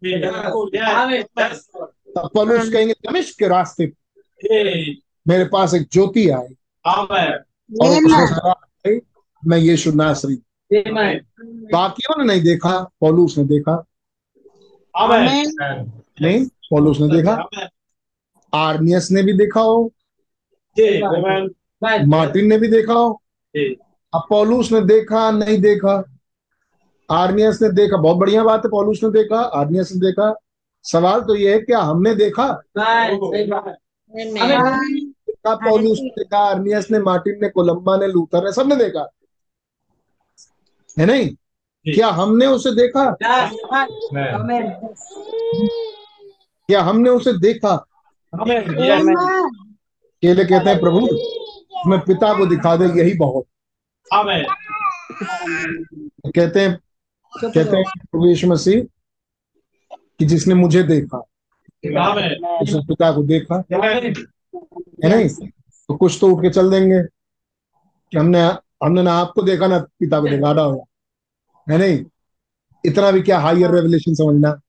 तब पौलुस कहेंगे दमिश्क के रास्ते मेरे पास एक ज्योति आए और उसने कहा, "भाई, मैं यीशु नासरी बाकियों ने नहीं देखा पौलुस ने देखा। नहीं पौलुस ने देखा। आर्नियस ने भी देखा हो। मार्टिन ने भी देखा हो। अब पौलुस ने देखा नहीं देखा? आर्नियस ने देखा बहुत बढ़िया बात है पॉलूस ने देखा आर्नियस ने देखा। सवाल तो ये है क्या हमने देखा? देखा। पौलुस ने देखा आर्नियस ने मार्टिन ने कोलंबा ने लूथर ने सबने देखा। है नहीं? क्या हमने उसे देखा? क्या हमने उसे देखा? केले कहते हैं प्रभु मैं पिता को दिखा दे यही बहुत। कहते हैं कहते हैं प्रभु यीशु मसीह कि जिसने मुझे देखा। उसने पिता को देखा। है? नहीं? तो कुछ तो उठ के चल देंगे। कि हमने हमने ना आपको देखा ना पिता को देखा हो है नहीं? इतना भी क्या हायर रेवलेशन समझना?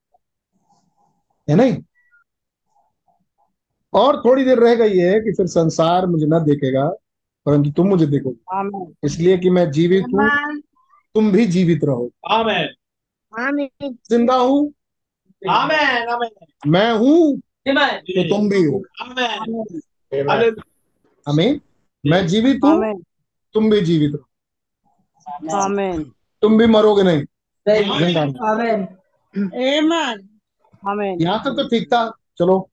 है नहीं? और थोड़ी देर रह गई है कि फिर संसार मुझे ना देखेगा परंतु तुम मुझे देखोगे। इसलिए कि मैं जीवित हूँ। तुम भी जीवित रहो। आमेन आमीन ज़िंदा हूँ। आमेन आमेन मैं हूँ तो तुम भी हो। आमेन हमें मैं जीवित हूँ तुम भी जीवित रहो। आमेन तुम भी मरोगे नहीं। यहाँ तक तो ठीक था। चलो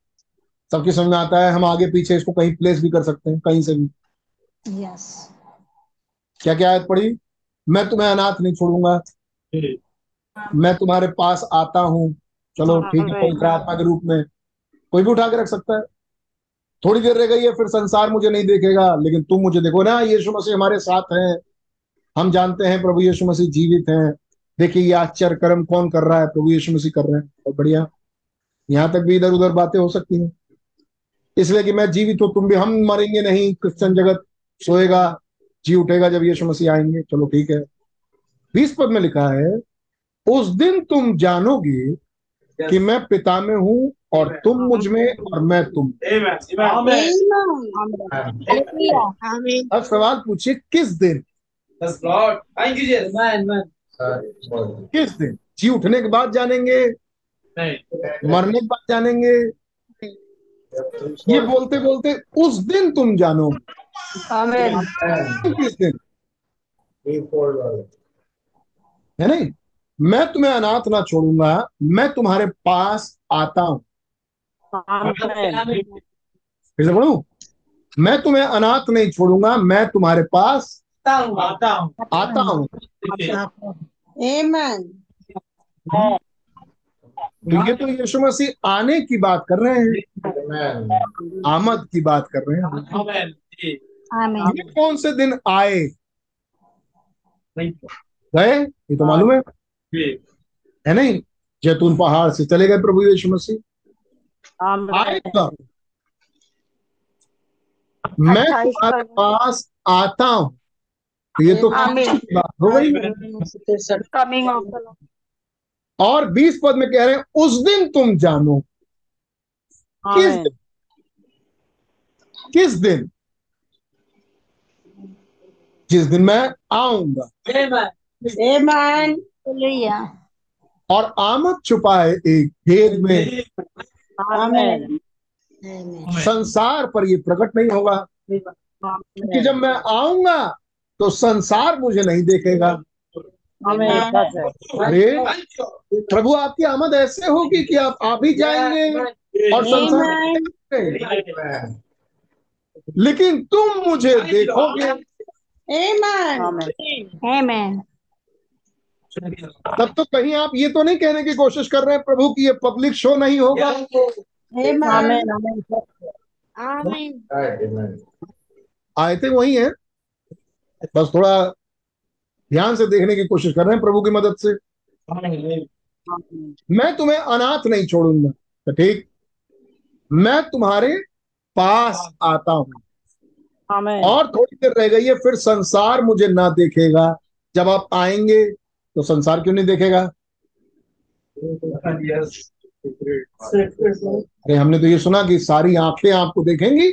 सबके समझ में आता है। हम आगे पीछे इसको कहीं प्लेस भी कर सकते हैं कहीं से भी। Yes. क्या क्या आयत पढ़ी? मैं तुम्हें अनाथ नहीं छोड़ूँगा। मैं तुम्हारे पास आता हूँ। चलो ठीक है पवित्र आत्मा के रूप में। कोई भी उठा के रख सकता है। थोड़ी देर रह गई है फिर संसार मुझे नहीं देखेगा लेकिन तुम मुझे देखो। ना यीशु मसीह हमारे साथ हैं। हम जानते हैं प्रभु यीशु मसीह जीवित हैं। देखिए ये आश्चर्य कर्म कौन कर रहा है? प्रभु यीशु मसीह कर रहे हैं। बहुत बढ़िया। यहाँ तक भी इधर उधर बातें हो सकती हैं। इसलिए कि मैं जीवित हूँ तुम भी हम मरेंगे नहीं। क्रिश्चियन जगत सोएगा। जी उठेगा जब यीशु मसीह आएँगे? चलो ठीक है। बीस पद में लिखा है उस दिन तुम जानोगे कि मैं पिता में हूँ और तुम मुझमें और मैं तुम में। आमेन आमीन अब सवाल पूछिए किस दिन. किस दिन? जी उठने के बाद जानेंगे? मरने के बाद जानेंगे? ये बोलते बोलते उस दिन तुम जानो। Amen. है नहीं? मैं तुम्हें अनाथ ना छोड़ूँगा मैं तुम्हारे पास आता हूँ। फिर से बोलूँ मैं तुम्हें अनाथ नहीं छोड़ूँगा मैं तुम्हारे पास आता हूँ। आता हूँ। तो ये तो यीशु मसीह आने की बात कर रहे हैं। आमद की बात कर रहे हैं। आमेन। कौन से दिन आए? गए? ये तो मालूम है। है नहीं? जैतून पहाड़ से चले गए प्रभु यीशु मसीह। आए कब? मैं तुम्हारे पास आता हूँ। तो ये तो। बात हो गई। और बीस पद में कह रहे हैं उस दिन तुम जानो। किस दिन? किस दिन? जिस दिन मैं आऊँगा। और आमद छुपा है एक भेद में। आमीन संसार पर ये प्रकट नहीं होगा। क्योंकि जब मैं आऊँगा तो संसार मुझे नहीं देखेगा। है अरे प्रभु आपकी आमद ऐसे होगी कि आप आ भी जाएँगे और संसार लेकिन तुम मुझे देखोगे। आमीन आमीन तब तो कहीं आप ये तो नहीं कहने की कोशिश कर रहे हैं प्रभु की ये पब्लिक शो नहीं होगा? आमीन आमीन आमीन वही है। बस थोड़ा ध्यान से देखने की कोशिश कर रहे हैं प्रभु की मदद से। मैं तुम्हें अनाथ नहीं छोड़ूँगा। तो ठीक। मैं तुम्हारे पास आता हूँ। और थोड़ी देर रह गई है फिर संसार मुझे ना देखेगा। जब आप आएँगे तो संसार क्यों नहीं देखेगा? अरे हमने तो ये सुना कि सारी आँखें आपको देखेंगी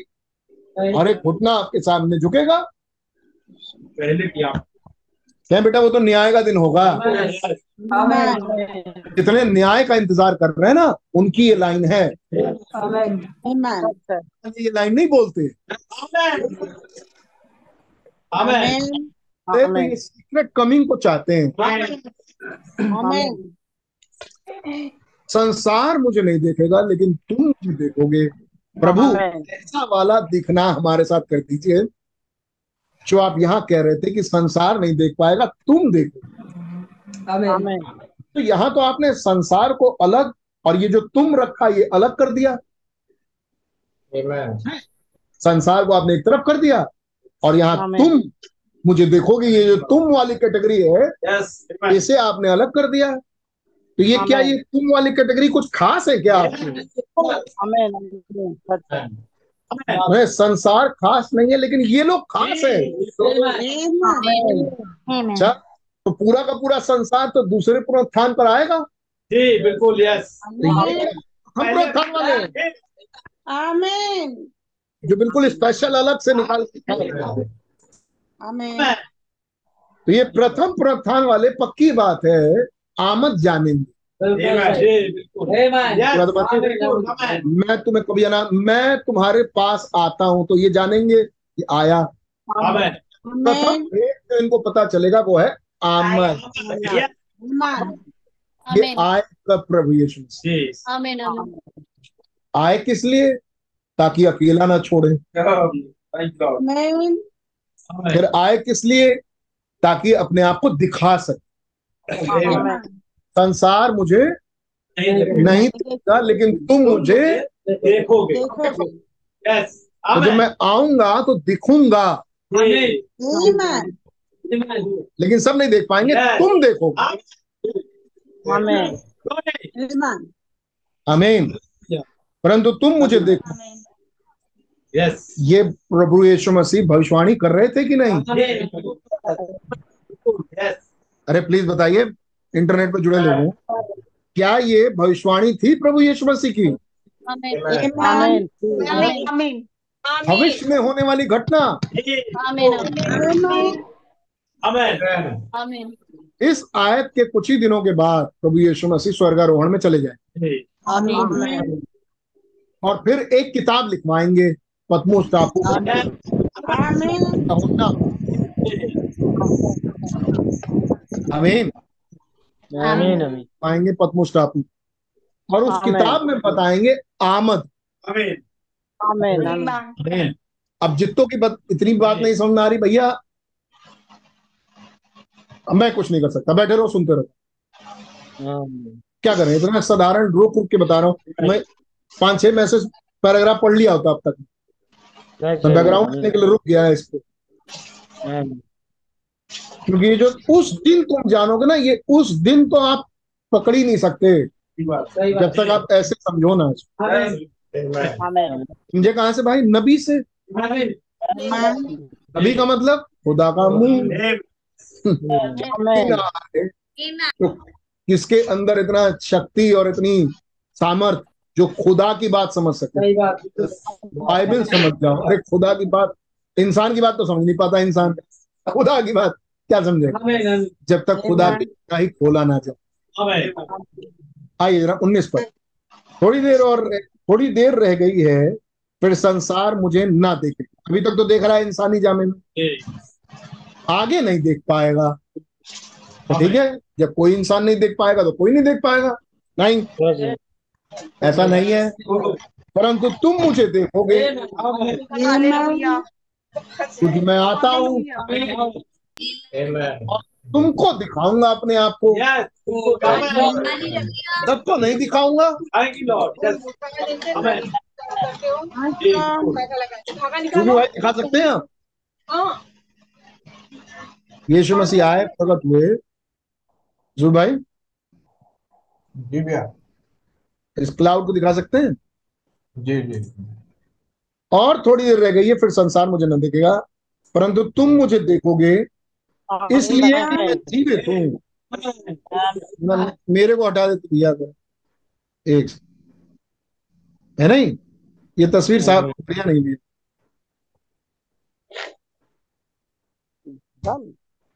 और एक घुटना आपके सामने झुकेगा। पहले किया क्या बेटा वो तो न्याय का दिन होगा. जितने न्याय का इंतज़ार कर रहे हैं ना उनकी ये लाइन है। ये लाइन नहीं बोलते। आमेन अरे तो ये सीक्रेट कमिंग को चाहते हैं। संसार मुझे नहीं देखेगा लेकिन तुम मुझे देखोगे। प्रभु ऐसा वाला दिखना हमारे साथ कर दीजिए। जो आप यहाँ कह रहे थे कि संसार नहीं देख पाएगा तुम देखो। तो यहाँ तो आपने संसार को अलग और ये जो तुम रखा ये अलग कर दिया। संसार को आपने एक तरफ़ कर दिया और यहाँ तुम मुझे देखोगे ये जो तुम वाली कैटेगरी है इसे आपने अलग कर दिया। तो ये क्या ये तुम वाली कैटेगरी कुछ खास है क्या आपकी? अरे संसार खास नहीं है लेकिन ये लोग खास है। अच्छा तो पूरा का पूरा संसार तो दूसरे पुनरुत्थान पर आएगा? जी बिल्कुल यस तो हम पुनरुत्थान वाले आमीन जो बिल्कुल स्पेशल अलग से निकाल आमीन तो ये प्रथम पुनरुत्थान वाले पक्की बात है आमद जानेंगे। मैं तुम्हें कभी जाना मैं तुम्हारे पास आता हूँ तो ये जानेंगे कि आया। Amen. प्रथम भेद जो इनको पता चलेगा वो है. आमीन। ये आय का प्रभु यीशु। आए किस लिए? ताकि अकेला ना छोड़े। Amen. फिर आए किस लिए? ताकि अपने आप को दिखा सके. संसार मुझे नहीं देगा लेकिन तुम मुझे देखोगे। देखो यस तो जब मैं आऊँगा तो दिखूँगा। लेकिन सब नहीं देख पाएँगे तुम देखोगे आमीन आमीन अमीन परंतु तुम मुझे देखो। यस ये प्रभु यीशु मसीह भविष्यवाणी कर रहे थे कि नहीं? अरे प्लीज़ बताइए। इंटरनेट पर जुड़े लोगों क्या ये भविष्यवाणी थी प्रभु यीशु मसीह की? आमीन। आमीन। आमीन आमीन। भविष्य में होने वाली घटना। इस आयत के कुछ ही दिनों के बाद प्रभु यीशु मसीह स्वर्गारोहण में चले जाए और फिर एक किताब लिखवाएँगे पद्मोस टापू। आमीन। अमीन आमीन। पाएँगे पद्मोस टापू और उस किताब में बताएँगे आमद। Amen. आमीन अब जित्तों की बात इतनी बात नहीं समझ में आ रही भैया। मैं कुछ नहीं कर सकता। बैठे रहो सुनते रहो। क्या करें? इतना साधारण रोक रुक के बता रहा हूँ। मैं पाँच छह मैसेज पैराग्राफ पढ़ लिया होता अब तक। बैकग्राउंड के लिए रुक गया है इसको। क्योंकि ये जो उस दिन तुम जानोगे ना ये उस दिन तो आप पकड़ ही नहीं सकते। जब तक आप ऐसे समझो ना समझे कहाँ से भाई? नबी से. नबी का मतलब खुदा का मुँह। तो किसके अंदर इतना शक्ति और इतनी सामर्थ जो खुदा की बात समझ सके? बाइबल समझ जाओ। अरे खुदा की बात इंसान की बात तो समझ नहीं पाता इंसान। खुदा की बात। क्या समझेगा जब तक खुदा की ही खोला ना जाए। आइए जरा उन्नीस पर। थोड़ी देर और थोड़ी देर रह गई है फिर संसार मुझे ना देखे। अभी तक तो देख रहा है इंसानी जामे में। आगे नहीं देख पाएगा। ठीक है? जब कोई इंसान नहीं देख पाएगा तो कोई नहीं देख पाएगा। नहीं? ऐसा नहीं है। परंतु तुम मुझे देखोगे। क्योंकि मैं आता हूँ. तुमको दिखाऊँगा अपने आप को. सबको नहीं दिखाऊँगा। दिखा सकते हैं आप? यीशु मसीह आए प्रकट हुए। जुल भाई जी भैया इस क्लाउड को दिखा सकते हैं? जी जी। और थोड़ी देर रह गई है फिर संसार मुझे न देखेगा। परंतु तुम मुझे देखोगे इसलिए मैं जीवित हूँ मेरे को हटा दे एक है नहीं ये तस्वीर साहब बढ़िया नहीं भी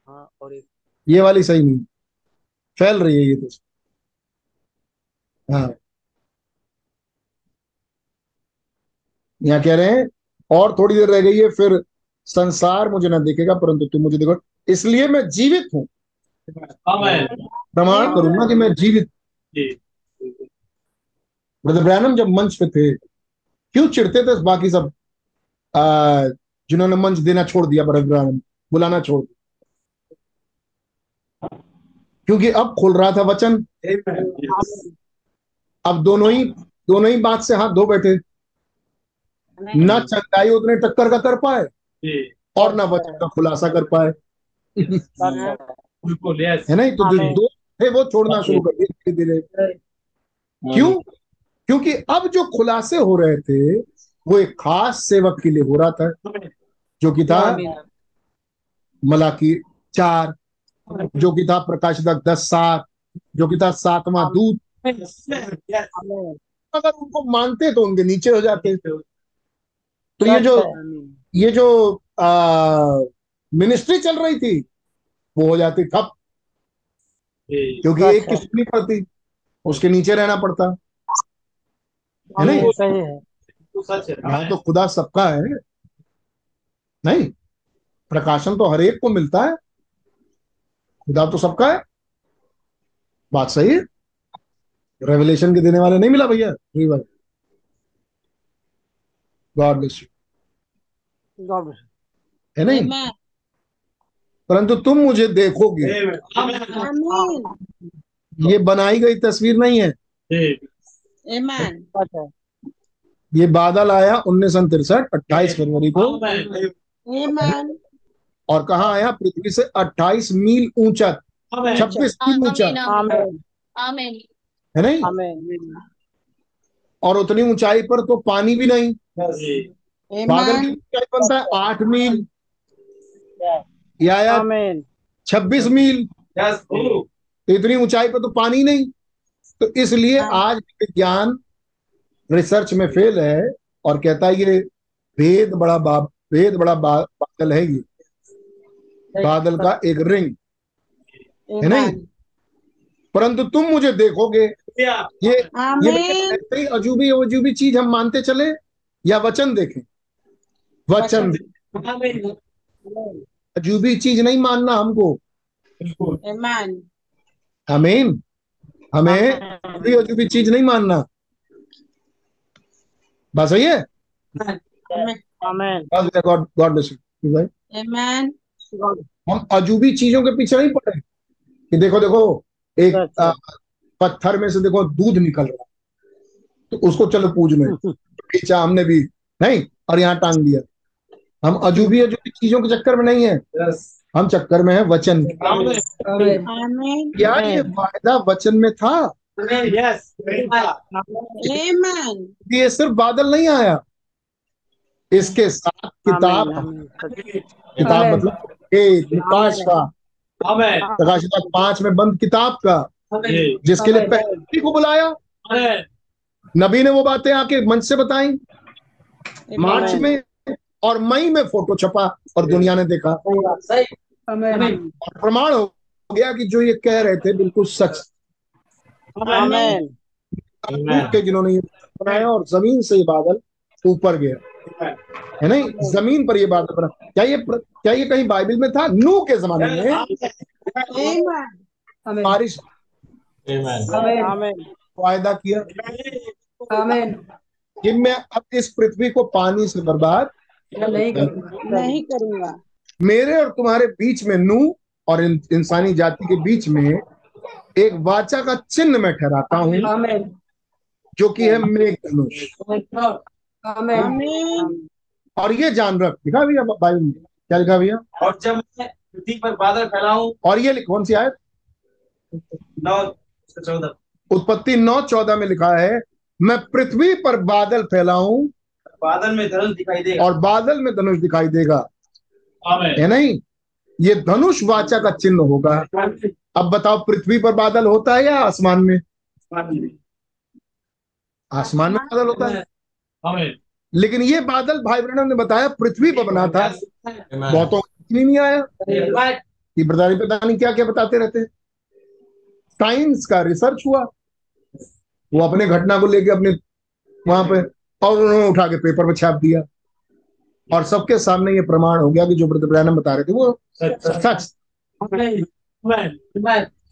हाँ और ये वाली सही नहीं फैल रही है ये तस्वीर हाँ यहाँ कह रहे हैं और थोड़ी देर रह गई है फिर संसार मुझे ना देखेगा परंतु तुम मुझे देखो। इसलिए मैं जीवित हूँ। प्रमाण करूँगा कि मैं जीवित जी. ब्रदर ब्रैनम जब मंच पे थे क्यों चिढ़ते थे बाकी सब? जिन्होंने मंच देना छोड़ दिया ब्रदर ब्रैनम बुलाना छोड़ दिया। क्योंकि अब खुल रहा था वचन। अब दोनों ही दोनों ही बात से हाथ धो बैठे। ना चंगाई उतने टक्कर का कर पाए और ना वचन का खुलासा कर पाए। बिल्कुल यस है नहीं तो जो दो थे वो छोड़ना शुरू कर दिए धीरे धीरे। क्यों? क्योंकि अब जो खुलासे हो रहे थे वो एक खास सेवक के लिए हो रहा था जो कि था मलाकी चार जो कि था प्रकाशितक दस सात जो कि था सातवां दूत। अगर उनको मानते तो उनके नीचे हो जाते। तो ये जो ये जो आ, मिनिस्ट्री चल रही थी वो हो जाती ठप क्योंकि एक की सुननी पड़ती उसके नीचे रहना पड़ता। है नहीं। सही है। तो सच है। यहाँ तो खुदा सबका है। नहीं प्रकाशन तो हर एक को मिलता है। खुदा तो सबका है। बात सही है। रेवलेशन के देने वाले नहीं मिला भैया भाई God bless you God bless है नहीं? परंतु तुम मुझे देखोगे। ये बनाई गई तस्वीर नहीं है। ये बादल आया उन्नीस सौ तिरसठ अट्ठाईस फरवरी को। और कहा आया? पृथ्वी से 28 मील ऊँचा। 26 मील ऊँचा। है नहीं? और उतनी ऊंचाई पर तो पानी भी नहीं। बादल की ऊंचाई बनता है आठ मील। ये आया छब्बीस मील। तो इतनी ऊंचाई पर तो पानी नहीं। तो इसलिए आज विज्ञान रिसर्च में फेल है और कहता है ये भेद बड़ा बा, भेद बड़ा बा, बादल है ये। बादल का एक रिंग। है नहीं? परंतु तुम मुझे देखोगे ये। ये अजूबी अजूबी चीज़ हम मानते चले या वचन देखें? वचन देखें। अजूबी चीज़ नहीं मानना हमको। आमीन हमें अजूबी अजूबी चीज़ नहीं मानना। बस सही है? गॉड गॉड ब्लेस यू भाई गॉड हम अजूबी चीज़ों के पीछे नहीं पड़े। कि देखो देखो एक अच्छा। आ, पत्थर में से देखो दूध निकल रहा है। तो उसको चलो पूजने खींचा हमने भी। नहीं और यहाँ टांग दिया। हम अजूबी अजूबी चीज़ों के चक्कर में नहीं है। यस हम चक्कर में है वचन। क्या ये वायदा वचन में था? यस ये सिर्फ़ बादल नहीं आया। इसके साथ किताब किताब मतलब एक प्रकाश का। आमेन प्रकाशित पाँच में बंद किताब का। जिसके लिए पहले को बुलाया। नबी ने वो बातें आके मंच से बताई। मार्च में और मई में फ़ोटो छपा और दुनिया ने देखा। प्रमाण हो गया कि जो ये कह रहे थे बिल्कुल सच। के जिन्होंने ये बनाया और ज़मीन से ये बादल ऊपर गया है नहीं? ज़मीन पर ये बादल बना। क्या ये क्या ये कहीं बाइबल में था? नू के जमाने में। बारिश। आमीन आमीन वायदा किया। आमीन कि मैं अब इस पृथ्वी को पानी से बर्बाद नहीं करूँगा। नहीं करूँगा। मेरे और तुम्हारे बीच में नू और इन, इंसानी जाति के बीच में एक वाचा का चिन्ह मैं ठहराता हूँ जो कि है मेघ धनुष। और ये जान रख लिखा भैया बाइबल में क्या लिखा भैया? और जब मैं पृथ्वी पर बादल फैलाऊं और ये लिख- कौन सी आयत? नौ चौदह। उत्पत्ति नौ चौदह में लिखा है मैं पृथ्वी पर बादल फैलाऊं बादल में धनुष दिखाई देगा। और बादल में धनुष दिखाई देगा। है नहीं? ये धनुष वाचा का चिन्ह होगा। अब बताओ पृथ्वी पर बादल होता है या आसमान में? आसमान में। बादल होता है। लेकिन ये बादल भाई ब्रहण ने बताया पृथ्वी पर बना था। बहुतों को नहीं आया। ये ब्रदारी पता नहीं क्या क्या बताते रहते हैं। साइंस का रिसर्च हुआ। वो अपने घटना को लेके अपने वहाँ पे और उन्होंने उठा के पेपर में छाप दिया। और सबके सामने ये प्रमाण हो गया कि जो ब्रदर बता रहे थे वो सच।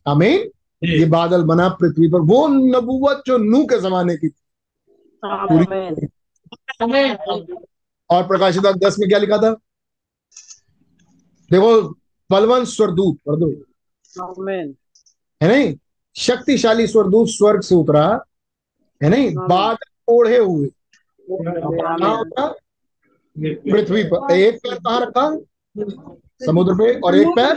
आमीन। ये बादल बना पृथ्वी पर वो नबूवत जो नू के जमाने की थी। आमीन। और प्रकाशित दस में क्या लिखा था? देखो बलवंत स्वरदूत पढ़ है नहीं? शक्तिशाली स्वरदूत स्वर्ग से उतरा। है नहीं। बादल ओढ़े हुए। पृथ्वी पर एक पैर कहाँ रखा समुद्र पे और एक पैर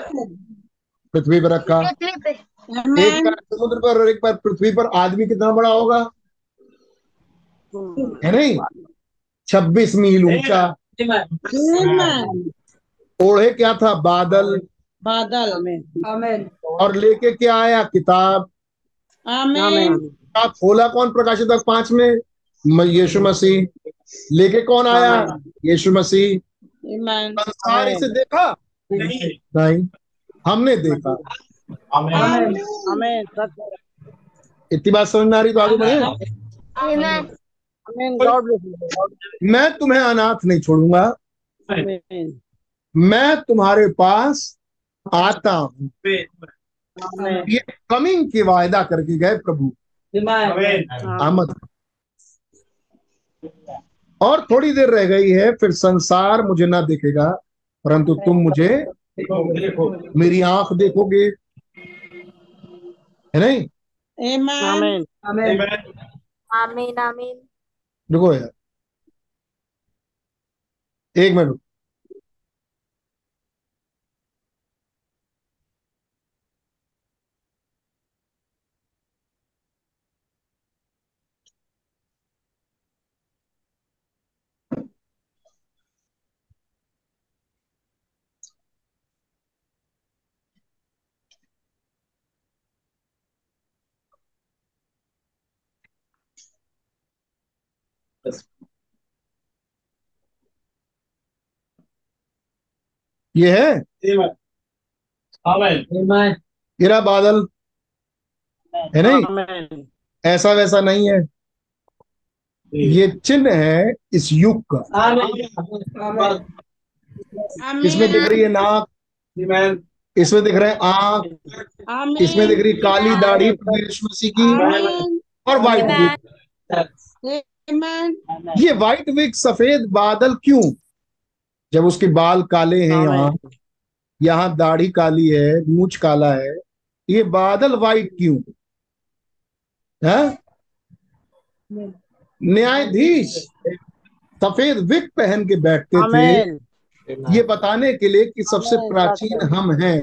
पृथ्वी पर रखा। एक पैर समुद्र पर और एक पैर पृथ्वी पर। आदमी कितना बड़ा होगा? है नहीं? छब्बीस मील ऊँचा। ओढ़े क्या था? बादल। बादल। आमीन। और लेके क्या आया? किताब। आमीन। खोला कौन प्रकाशित पाँच म- यीशु मसीह। लेके कौन आया? यीशु मसीह। संसार इसे देखा? नहीं। नहीं। हमने देखा। आमीन। आमीन इतनी बात समझ में आ रही तो आगे बढ़े मैं तुम्हें अनाथ नहीं छोड़ूँगा। मैं तुम्हारे पास आता हूँ। ये कमिंग की वायदा करके गए प्रभु। आमीन आमद। और थोड़ी देर रह गई है फिर संसार मुझे ना देखेगा परंतु तुम मुझे मेरी आँख देखोगे। है नहीं? आमीन आमीन देखो यार। एक मिनट। ये है? गिरा बादल। है नहीं? ऐसा वैसा नहीं है। ये चिन्ह है इस युग का। इसमें दिख रही है नाक। इसमें दिख रहे हैं आँख। इसमें दिख रही काली दाढ़ी मसीह की। और व्हाइट विग ये व्हाइट विग सफ़ेद बादल क्यों? जब उसके बाल काले हैं यहाँ यहाँ दाढ़ी काली है मूछ काला है ये बादल वाइट क्यों? है? न्यायाधीश सफ़ेद विग पहन के बैठते थे। ये बताने के लिए कि सबसे प्राचीन हम हैं।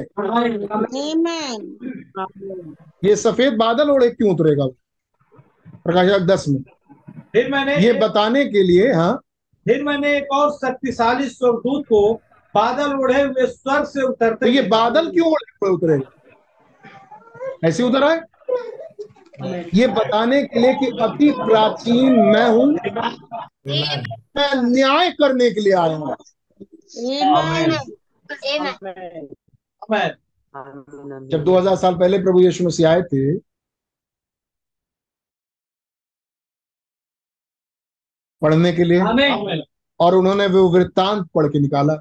ये सफ़ेद बादल ओढ़े क्यों उतरेगा? प्रकाश दस में। फिर मैंने ये बताने के लिए हाँ फिर मैंने एक और शक्तिशाली स्वर्गदूत को बादल ओढ़े हुए स्वर्ग से तो उतरते ये बादल क्यों ओढ़े हुए उतरेगा ऐसे उतर आए? ये बताने के लिए कि अति प्राचीन मैं हूँ। मैं न्याय करने के लिए आया हूँ। जब 2000 साल पहले प्रभु यीशु मसीह आए थे पढ़ने के लिए। और उन्होंने वो वृत्तांत पढ़ के निकाला।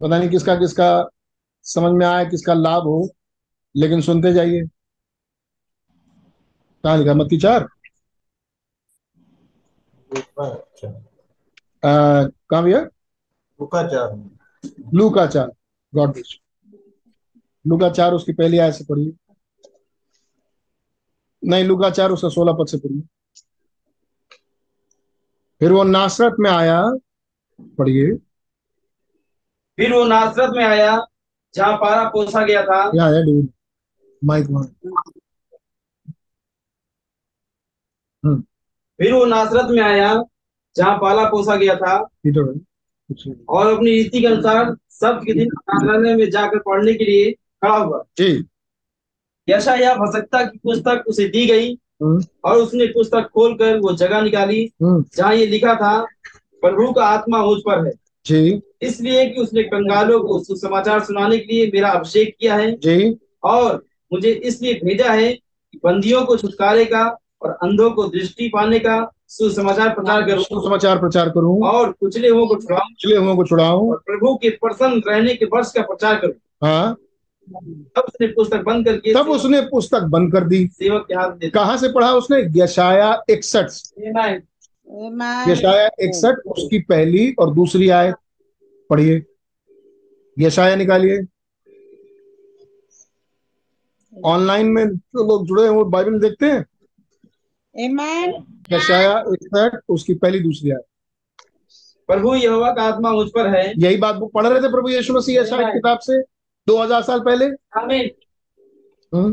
पता नहीं किसका किसका समझ में आया किसका लाभ हो लेकिन सुनते जाइए। कहा लिखा? मत्ती चार? कहा कहाँ भैया? लू का चार। गॉड ब्लेस लू का चार उसकी पहली आय से पढ़िए। नहीं लू का चार उसका सोलह पद से पढ़िए फिर वो नासरत में आया पढ़िए। फिर वो नासरत में आया जहाँ पारा पोसा गया था। यहाँ आया डेविड माइक वहाँ हम्म। फिर वो नासरत में आया जहाँ पाला पोसा गया था। और अपनी रीति के अनुसार सब के दिन में जाकर पढ़ने के लिए खड़ा हुआ। जी। यशा या भसकता की पुस्तक उसे दी गई हम्म। और उसने पुस्तक खोलकर वो जगह निकाली हम्म। जहाँ ये लिखा था प्रभु का आत्मा मुझ पर है। जी। इसलिए कि उसने कंगालों को सुसमाचार सुनाने के लिए मेरा अभिषेक किया है जी। और मुझे इसलिए भेजा है कि बंदियों को छुटकारे का और अंधों को दृष्टि पाने का सुसमाचार प्रचार करूँ। समाचार प्रचार करूँ। और कुचले हुओं को छुड़ाऊं। हुओं को छुड़ाऊं। और प्रभु के प्रसन्न रहने के वर्ष का प्रचार करूँ। हाँ। तब उसने पुस्तक बंद करके तब उसने पुस्तक बंद कर दी। सेवक के हाथ दे कहाँ से पढ़ा उसने? यशाया इकसठ यशाया इकसठ उसकी पहली और दूसरी आयत। पढ़िए। यशाया निकालिए। ऑनलाइन में जो लोग जुड़े हैं वो बाइबल देखते हैं? यशाया इकसठ उसकी पहली दूसरी आयत। प्रभु यहोवा का आत्मा मुझ पर है। यही बात वो पढ़ रहे थे प्रभु यीशु मसीह शायद किताब से? दो हज़ार साल पहले? आमीन। हम्म,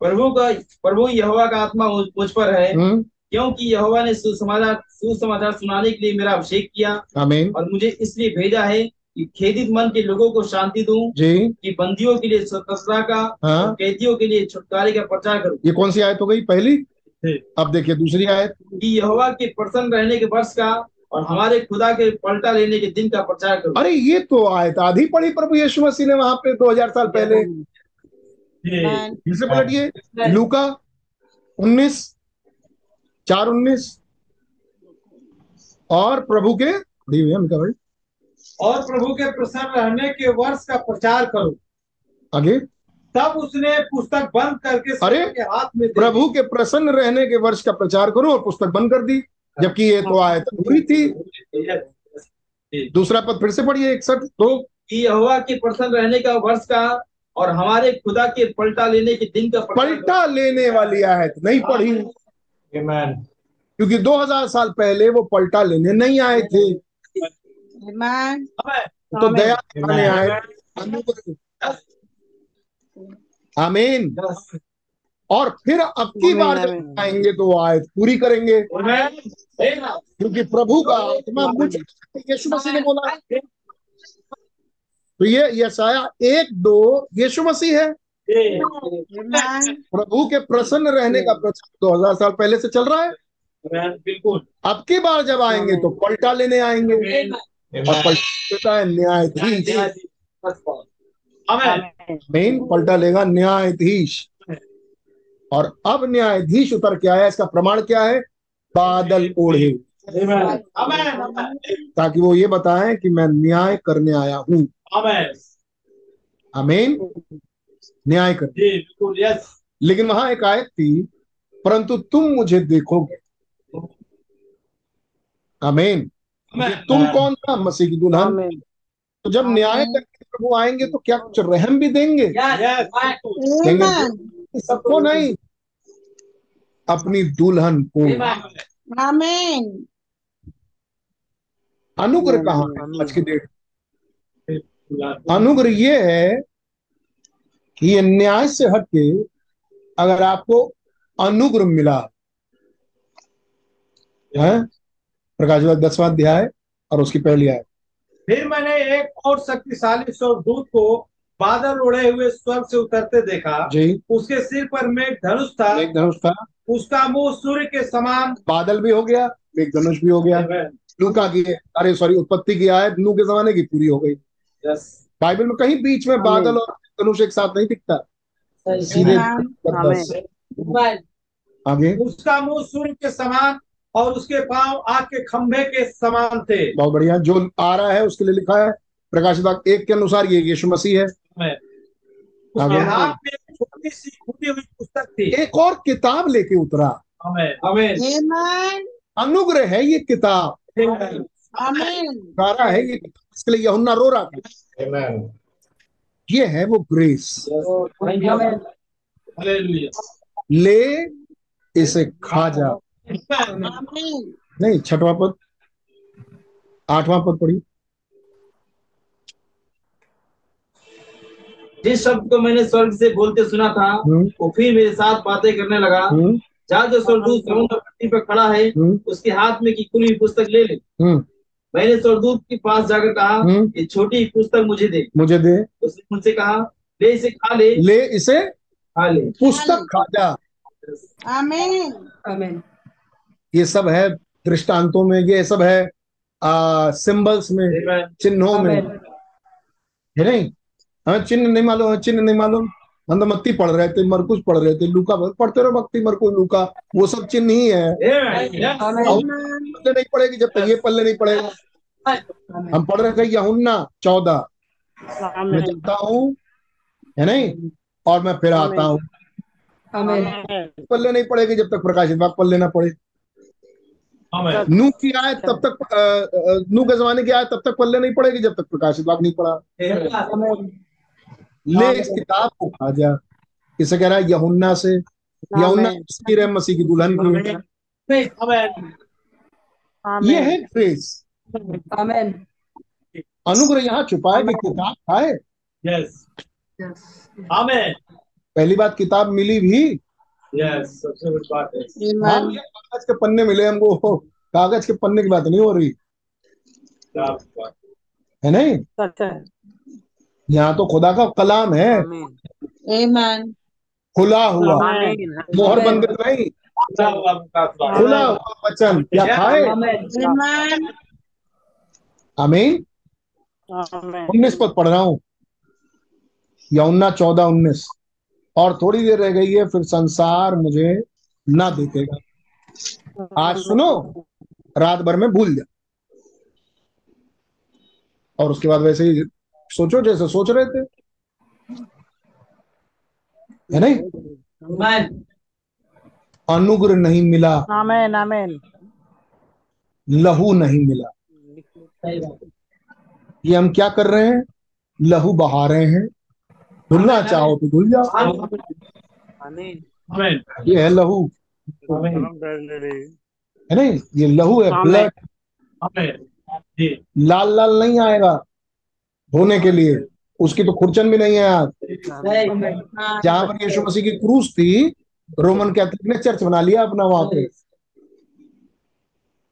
प्रभु का प्रभु यहोवा का आत्मा मुझ मुझ पर है। हम्म, क्योंकि यहोवा ने सुसमाचार सुसमाचार सुनाने के लिए मेरा अभिषेक किया आमीन। और मुझे इसलिए भेजा है कि खेदित मन के लोगों को शांति दूँ जी। कि बंदियों के लिए स्वतंत्रता का हाँ। कैदियों के लिए छुटकारे का प्रचार करूँ। ये कौन सी आयत हो गई? पहली? अब देखिए दूसरी आयत। कि यहोवा के प्रसन्न रहने के वर्ष का और हमारे खुदा के पलटा लेने के दिन का प्रचार करो। अरे ये तो आयत आधी पढ़ी प्रभु यीशु मसीह ने वहाँ पे 2000 साल पहले। फिर से पलटिए। लूका उन्नीस चार उन्नीस। और प्रभु के है भाई। और प्रभु के प्रसन्न रहने के वर्ष का प्रचार करो। आगे। तब उसने पुस्तक बंद करके अरे, के हाथ में प्रभु के प्रसन्न रहने के वर्ष का प्रचार करो और पुस्तक बंद कर दी। जबकि ये तो आयत पूरी थी। दूसरा पद फिर से पढ़िए इकसठ तो कि यहोवा के प्रसन्न रहने का वर्ष का और हमारे खुदा के पलटा लेने के दिन का पलटा लेने वाली आयत नहीं पढ़ी। Amen. क्योंकि 2000 साल पहले वो पलटा लेने नहीं आए थे। Amen. तो दया दिखाने आए आमीन। और फिर अब की बार जब आएँगे तो वो आयत पूरी करेंगे। क्योंकि प्रभु का आत्मा मुझ यीशु मसीह ने बोला। तो ये यसाया एक दो यीशु मसीह है। प्रभु के प्रसन्न रहने का प्रचार दो हज़ार साल पहले से चल रहा है। बिल्कुल। अब की बार जब आएँगे तो पलटा लेने आएँगे। और पलटा लेता है न्यायाधीश। मेन पलटा लेगा न्यायाधीश। और अब न्यायाधीश उतर के आया इसका प्रमाण क्या है? बादल ओढ़े। ताकि वो ये बताएँ कि मैं न्याय करने आया हूँ। आमीन न्याय कर। जी बिल्कुल यस लेकिन वहाँ एक आयत थी परंतु तुम मुझे देखोगे। आमीन तुम कौन था मसीह की दुल्हन? तो जब न्याय करके प्रभु आएँगे तो क्या कुछ रहम भी देंगे? देंगे सबको नहीं। अपनी दुल्हन को. अनुग्रह कहाँ है आज की डेट? अनुग्रह ये है कि ये न्याय से हटके अगर आपको अनुग्रह मिला है? प्रकाश दसवां अध्याय और उसकी पहली आय फिर मैंने एक और शक्तिशाली स्वर्गदूत को बादल उड़े हुए स्वर्ग से उतरते देखा। जी। उसके सिर पर मेघ धनुष था। एक धनुष था। उसका मुँह सूर्य के समान बादल भी हो गया एक धनुष भी हो गया। लूका की अरे सॉरी उत्पत्ति की आयत नू के जमाने की पूरी हो गई। यस बाइबल में कहीं बीच में बादल और धनुष एक साथ नहीं दिखता सीधे आगे। उसका मुँह सूर्य के समान और उसके पाँव आग के खंभे के समान थे। बहुत बढ़िया। जो आ रहा है उसके लिए लिखा है प्रकाश वाक्य एक के अनुसार ये यीशु मसीह है। उसके आगे हाथ में एक छोटी सी खुदी हुई पुस्तक थी। एक और किताब लेके उतरा। अनुग्रह है ये किताब। सारा है ये किताब इसके लिए यहुन्ना रो रहा था। ये है वो ग्रेस। ले इसे खा जा। नहीं छठवां पद आठवां पद पढ़ी जिस शब्द को मैंने स्वर्ग से बोलते सुना था हम्म, वो फिर मेरे साथ बातें करने लगा। हम्म, जहाँ जो स्वर्गदूत समुद्र पट्टी पर खड़ा है हम्म, उसके हाथ में की खुली पुस्तक ले ले। मैंने स्वर्गदूत के पास जाकर कहा ये छोटी पुस्तक मुझे दे। मुझे दे। उसने मुझसे कहा ले इसे खा ले। ले इसे? खा ले। पुस्तक खा जा। Amen. ये सब है दृष्टांतों में ये सब है आ, सिंबल्स में चिन्हों में। है नहीं? हमें चिन्ह नहीं मालूम हमें चिन्ह नहीं मालूम। हम तो मत्ती पढ़ रहे थे मरकुश पढ़ रहे थे लूका पढ़ते रहो मत्ती मरकुश लूका। वो सब चिन्ह ही है. पल्ले नहीं पड़ेगी जब तक ये पल्ले नहीं पड़ेगा हम पढ़ रहे थे यहुन्ना चौदह। मैं चलता हूँ है नहीं? और मैं फिर आता हूँ। पल्ले नहीं पड़ेगी जब तक प्रकाशित वाक्य पल्ले ना पड़े। नू की आयत तब तक नू के जमाने की आयत तब तक पल्ले नहीं पड़ेगी जब तक प्रकाशित वाक्य नहीं पड़ा। ले इस किताब को खा जा। किसे कह रहा है यहुन्ना से। यहुन्ना तस्वीर है मसीह की दुल्हन की ये है आमेन। अनुग्रह यहाँ छुपा है कि किताब खाए। Yes amen. पहली बात किताब मिली भी। यस सबसे बड़ी बात है। हाँ कागज़ के पन्ने मिले हमको। कागज़ के पन्ने की बात नहीं हो रही। है। नहीं? है। यहाँ तो खुदा का कलाम है। खुला हुआ। मोहर बंद नहीं खुला हुआ वचन। क्या खाए। आमीन। उन्नीस पद पढ़ रहा हूँ। यौना चौदह उन्नीस। और थोड़ी देर रह गई है फिर संसार मुझे ना देखेगा। आज सुनो रात भर में भूल जा। और उसके बाद वैसे ही सोचो जैसे सोच रहे थे। है नहीं? अनुग्रह नहीं मिला। आमीन आमीन। लहू नहीं मिला। ये हम क्या कर रहे हैं? लहू बहा रहे हैं। धुलना चाहो तो धुल जाओ। ये है लहू। है नहीं? ये लहू है आमीन। ब्लड लाल लाल नहीं आएगा। धोने के लिए। उसकी तो खुरचन भी नहीं है आज जहाँ पर यीशु मसीह की क्रूस थी रोमन कैथलिक ने चर्च बना लिया अपना वहाँ पे।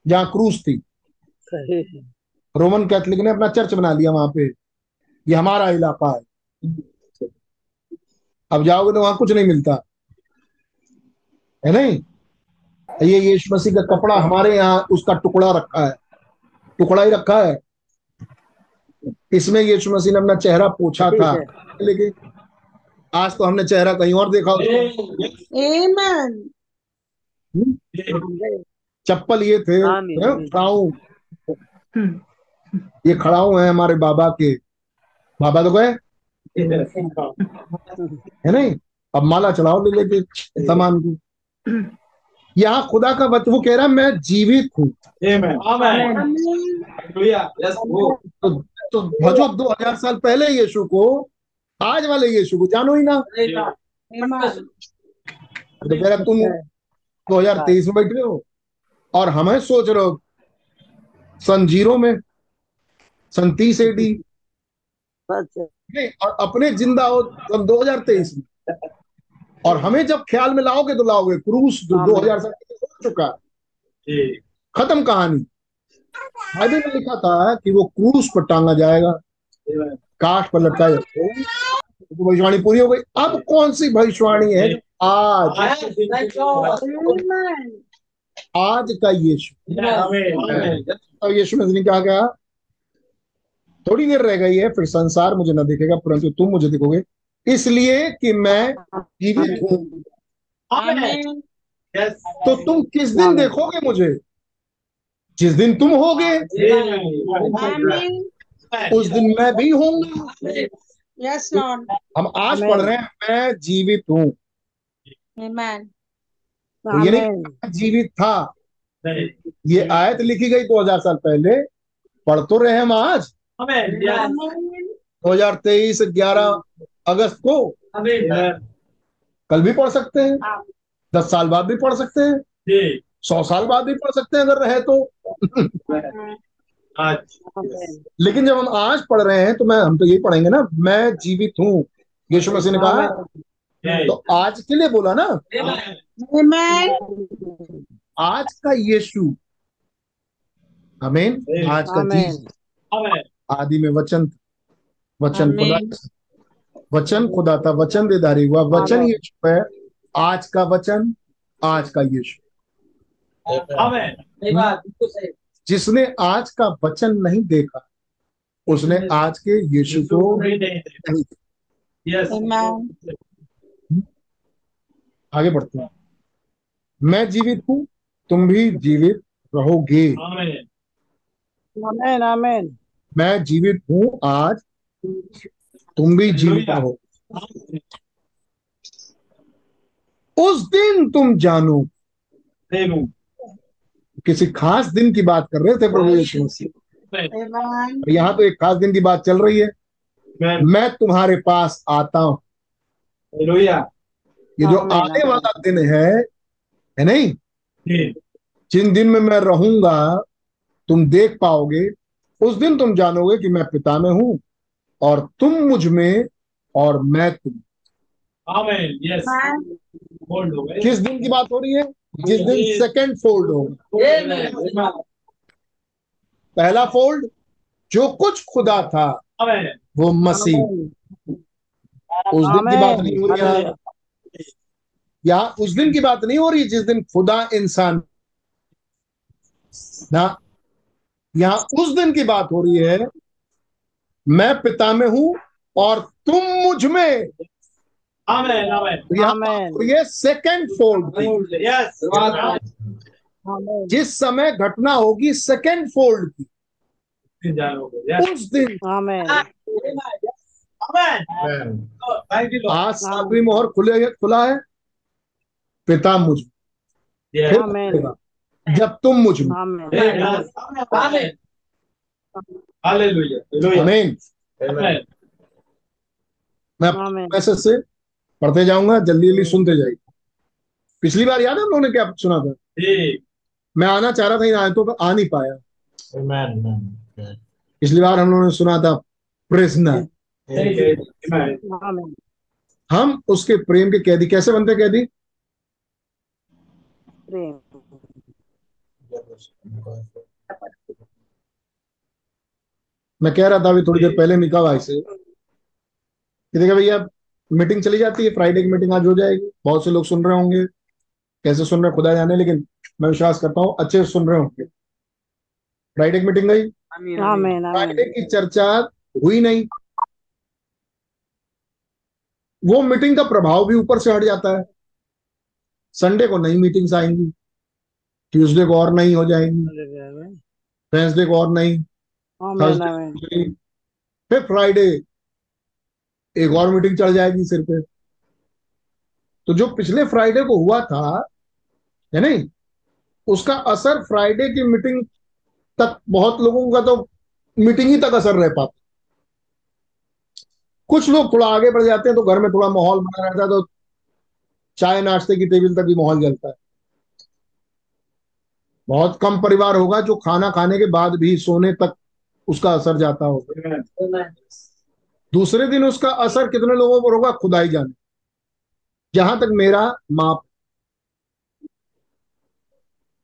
जहाँ क्रूस थी। रोमन कैथलिक ने अपना चर्च बना लिया वहाँ पे। ये हमारा इलाका है। अब जाओगे तो वहाँ कुछ नहीं मिलता। है नहीं? ये यीशु मसीह का कपड़ा हमारे यहाँ उसका टुकड़ा रखा है। टुकड़ा ही रखा है। इसमें यीशु मसीह ने अपना चेहरा पूछा था लेकिन आज तो हमने चेहरा कहीं और देखा उसको चप्पल ये थे हैं। खड़ाऊ। ये खड़ाऊ है हमारे बाबा के। बाबा तो गए? है नहीं? अब माला चढ़ाओ ले लेके सामान को। यहाँ खुदा का वचन वो कह रहा है, मैं जीवित हूँ। तो, तो भजो दो हज़ार साल पहले यीशु को आज वाले यीशु को जानो ही ना. तो रहा तुम 2023 में बैठे हो और हमें सोच रहे हो सन ज़ीरो में सन तीस एडी है और अपने ज़िंदा हो सन 2023 में। और हमें जब ख्याल में लाओगे तो लाओगे। क्रूस दो हज़ार साल हो चुका। है खत्म कहानी। बाइबल में लिखा था कि वो क्रूस पर टांगा जाएगा। काठ पर लटकाया जाएगा। तो भविष्यवाणी पूरी हो गई। अब कौन सी भविष्यवाणी है आज आज का यीशु। आमेन। आमेन यीशु मसीह ने कहा? क्या थोड़ी देर रह गई है फिर संसार मुझे न देखेगा परंतु तुम मुझे देखोगे। इसलिए कि मैं जीवित हूँ। तो तुम किस दिन देखोगे मुझे? जिस दिन तुम होगे. उस दिन मैं भी होऊँगा। Yes, हम आज पढ़ रहे हैं मैं जीवित हूँ। तो ये नहीं जीवित था। ये आयत लिखी गई 2000 साल पहले। पढ़ तो रहे हम आज। दो हज़ार तेईस ग्यारह अगस्त को कल भी पढ़ सकते हैं। दस साल बाद भी पढ़ सकते हैं। सौ साल बाद भी पढ़ सकते हैं अगर रहे तो। आज लेकिन जब हम आज पढ़ रहे हैं तो मैं हम तो यही पढ़ेंगे ना मैं जीवित हूँ। यीशु मसीह ने कहा तो आज के लिए बोला ना. आज का यीशु। आमीन आज का चीज़ आदि में वचन था। वचन खुदा। वचन खुदा था वचन देदारी हुआ। वचन। यीशु है। आज का वचन आज का यीशु। सही जिसने आज का वचन नहीं देखा उसने आज के यीशु को Amen. आगे बढ़ते हैं। मैं जीवित हूँ तुम भी जीवित रहोगे। आमेन आमीन आमीन मैं जीवित हूँ आज तुम भी जीवित रहो। उस दिन तुम जानो किसी खास दिन की बात कर रहे थे प्रभु यीशु मसीह। यहाँ तो एक खास दिन की बात चल रही है। मैं तुम्हारे पास आता हूँ। हालेलुया ये जो आने वाला दिन है है नहीं? जिन दिन में मैं रहूँगा तुम देख पाओगे उस दिन तुम जानोगे कि मैं पिता में हूँ और तुम मुझमें और मैं तुम। यस हो किस दिन की बात हो रही है? जिस दिन सेकंड फोल्ड होगा पहला फोल्ड जो कुछ खुदा था वो मसीह। उस दिन की बात नहीं हो रही यहाँ यहाँ उस दिन की बात नहीं हो रही जिस दिन खुदा इंसान ना। यहाँ उस दिन की बात हो रही है मैं पिता में हूँ और तुम मुझमें। आमेन आमेन तो तो ये सेकंड फोल्ड थी यस जिस समय घटना होगी सेकंड फोल्ड की। उस दिन। Amen. आज सातवीं मोहर खुले खुला है? पिता मुझ जब तुम मुझमें। आमेन आमेन हालेलुया आमीन आमेन मैं मैसेज से पढ़ते जाऊँगा जल्दी जल्दी सुनते जाइए। पिछली बार याद है हम लोगों क्या सुना था? मैं आना चाह रहा था इन आयतों पर आ नहीं पाया। Amen. Amen. पिछली बार हम लोगों ने सुना था प्रिजनर हम उसके प्रेम के कैदी कैसे बनते कैदी? प्रेम। मैं कह रहा था अभी थोड़ी देर पहले मिका भाई से। कि देखा भैया मीटिंग चली जाती है फ्राइडे की मीटिंग आज हो जाएगी। बहुत से लोग सुन रहे होंगे। कैसे सुन रहे खुदा जाने लेकिन मैं विश्वास करता हूँ अच्छे से सुन रहे होंगे। फ्राइडे की मीटिंग गई। आमेन आमेन फ्राइडे की चर्चा हुई नहीं। वो मीटिंग का प्रभाव भी ऊपर से हट जाता है। संडे को नई मीटिंग्स आएँगी। ट्यूसडे को और नहीं हो जाएँगी। वेंसडे को और नहीं थर्सडे नहीं फिर फ्राइडे एक और मीटिंग चढ़ जाएगी सिर पे। तो जो पिछले फ्राइडे को हुआ था, है नहीं? उसका असर फ्राइडे की मीटिंग तक, बहुत लोगों का तो मीटिंग ही तक असर रह पाता। कुछ लोग थोड़ा आगे बढ़ जाते हैं तो घर में थोड़ा माहौल बना रहता है तो चाय नाश्ते की टेबल तक भी माहौल जलता है। बहुत कम परिवार होगा जो खाना खाने के बाद भी सोने तक उसका असर जाता होगा। दूसरे दिन उसका असर कितने लोगों पर होगा? खुदाई जाने। जहाँ तक मेरा माप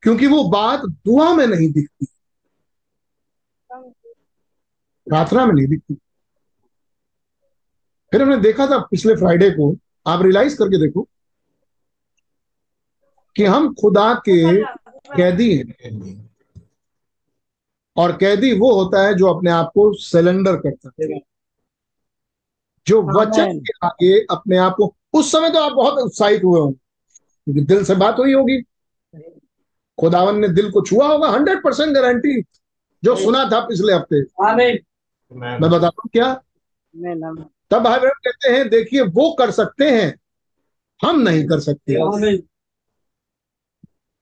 क्योंकि वो बात दुआ में नहीं दिखती। प्रार्थना में नहीं दिखती। फिर हमने देखा था पिछले फ्राइडे को, आप रियलाइज़ करके देखो कि हम खुदा के कैदी हैं। और कैदी वो होता है जो अपने आप को सिलेंडर करता है। जो वचन के आगे अपने आप को उस समय तो आप बहुत उत्साहित हुए होंगे क्योंकि दिल से बात हुई होगी। खुदावन ने दिल को छुआ होगा हंड्रेड परसेंट गारंटी जो सुना था पिछले हफ़्ते. मैं बताता हूँ क्या? तब भाई बहन कहते हैं देखिए वो कर सकते हैं हम नहीं कर सकते। आमीन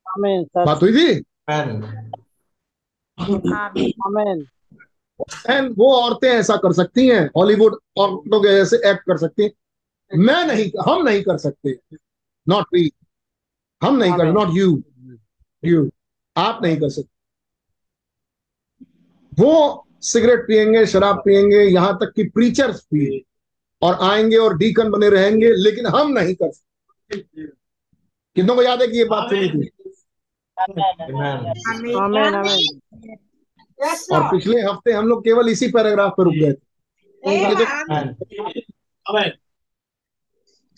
आमेन सर बात हुई थी? एंड वो औरतें ऐसा कर सकती हैं हॉलीवुड औरतों के जैसे एक्ट कर सकती हैं। मैं नहीं हम नहीं कर सकते। नॉट वी हम नहीं कर नॉट यू यू आप नहीं कर सकते। वो सिगरेट पिएँगे शराब पिएँगे यहाँ तक कि प्रीचर्स पिए और आएँगे और डीकन बने रहेंगे लेकिन हम नहीं कर सकते। कितनों को याद है कि ये बात सुनी थी? Amen. आमेन आमेन Yes, और पिछले हफ़्ते हम लोग केवल इसी पैराग्राफ पर रुक गए थे।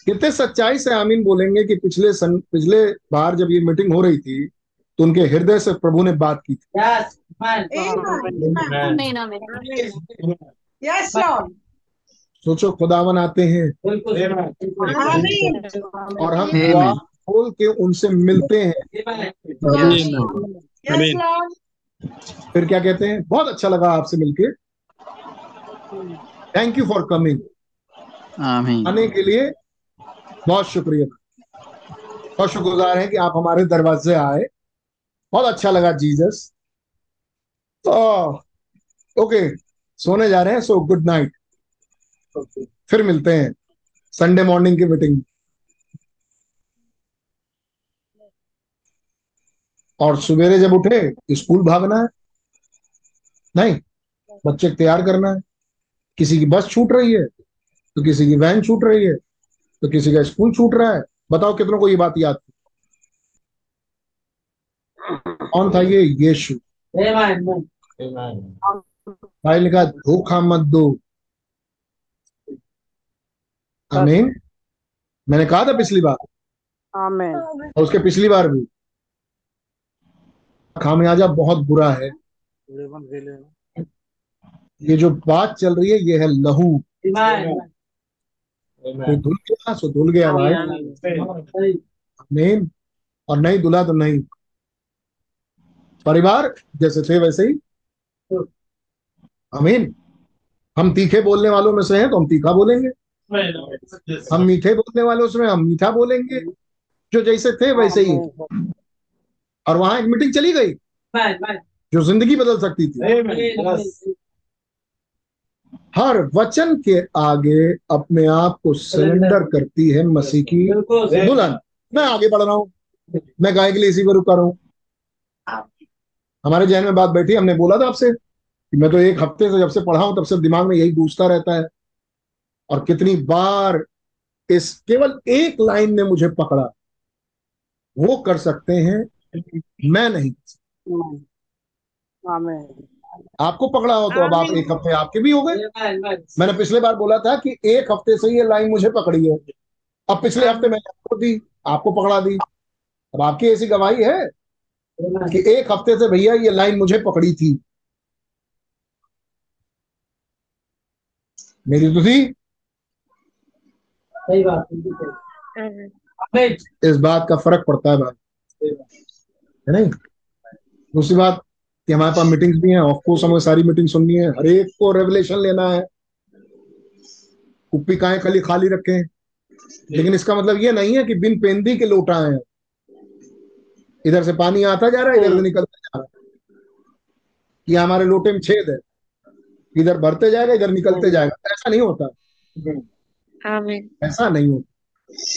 कितने सच्चाई से आमीन बोलेंगे कि पिछले सन, पिछले बार जब ये मीटिंग हो रही थी तो उनके हृदय से प्रभु ने बात की थी. Yes, सोचो खुदावन आते हैं। और हम खोल के उनसे मिलते हैं. फिर क्या कहते हैं? बहुत अच्छा लगा आपसे मिलके। थैंक यू फॉर कमिंग आने के लिए बहुत शुक्रिया। बहुत शुक्रगुजार हैं कि आप हमारे दरवाजे आए। बहुत अच्छा लगा जीजस। तो ओके सोने जा रहे हैं सो गुड नाइट फिर मिलते हैं। संडे मॉर्निंग की मीटिंग और सवेरे जब उठे स्कूल भागना है। नहीं बच्चे तैयार करना है। किसी की बस छूट रही है तो किसी की वैन छूट रही है तो किसी का स्कूल छूट रहा है। बताओ कितनों को ये बात याद थी? कौन था ये? यीशु. भाई कहा धोखा मत दो। आमीन। मैंने कहा था पिछली बार। आमीन। और उसके पिछली बार भी। खामियाजा बहुत बुरा है। ये जो बात चल रही है ये है लहू। तो धुल गया सो धुल गया भाई आमीन और नहीं धुला तो नहीं। परिवार जैसे थे वैसे ही। अमीन हम तीखे बोलने वालों में से हैं तो हम तीखा बोलेंगे। हम मीठे बोलने वालों से हम मीठा बोलेंगे। जो जैसे थे वैसे ही। और वहाँ एक मीटिंग चली गई। जो ज़िंदगी बदल सकती थी। हर वचन के आगे अपने आप को सरेंडर करती है मसीह की दुल्हन। मैं आगे बढ़ रहा हूँ। मैं गाय के लिए इसी पर रुका रहा हूँ। हमारे जहन में बात बैठी हमने बोला था आपसे कि मैं तो एक हफ़्ते से जब से पढ़ा हूँ तब से दिमाग में यही गूंजता रहता है। और कितनी बार इस केवल एक लाइन ने मुझे पकड़ा। वो कर सकते हैं मैं नहीं। आपको पकड़ा हो तो अब आप एक हफ़्ते आपके भी हो गए। मैंने पिछले बार बोला था कि एक हफ़्ते से ये लाइन मुझे पकड़ी है। अब पिछले हफ़्ते मैंने आपको दी आपको पकड़ा दी। अब आपकी ऐसी गवाही है कि एक हफ़्ते से भैया ये लाइन मुझे पकड़ी थी। मेरी तो थी। सही बात इस बात का फ़र्क पड़ता है भाई। है नहीं दूसरी बात कि हमारे पास मीटिंग्स भी हैं ऑफ़ कोर्स हमें सारी मीटिंग सुननी है। हर एक को रेवलेशन लेना है। कुप्पी काएँ खाली खाली रखें? लेकिन इसका मतलब ये नहीं है कि बिन पेंदी के लोटा हैं। इधर से पानी आता जा रहा है इधर से निकलता जा रहा है। ये हमारे लोटे में छेद है। इधर भरते जाएगा इधर निकलते जाएगा। ऐसा नहीं होता। ऐसा नहीं होता।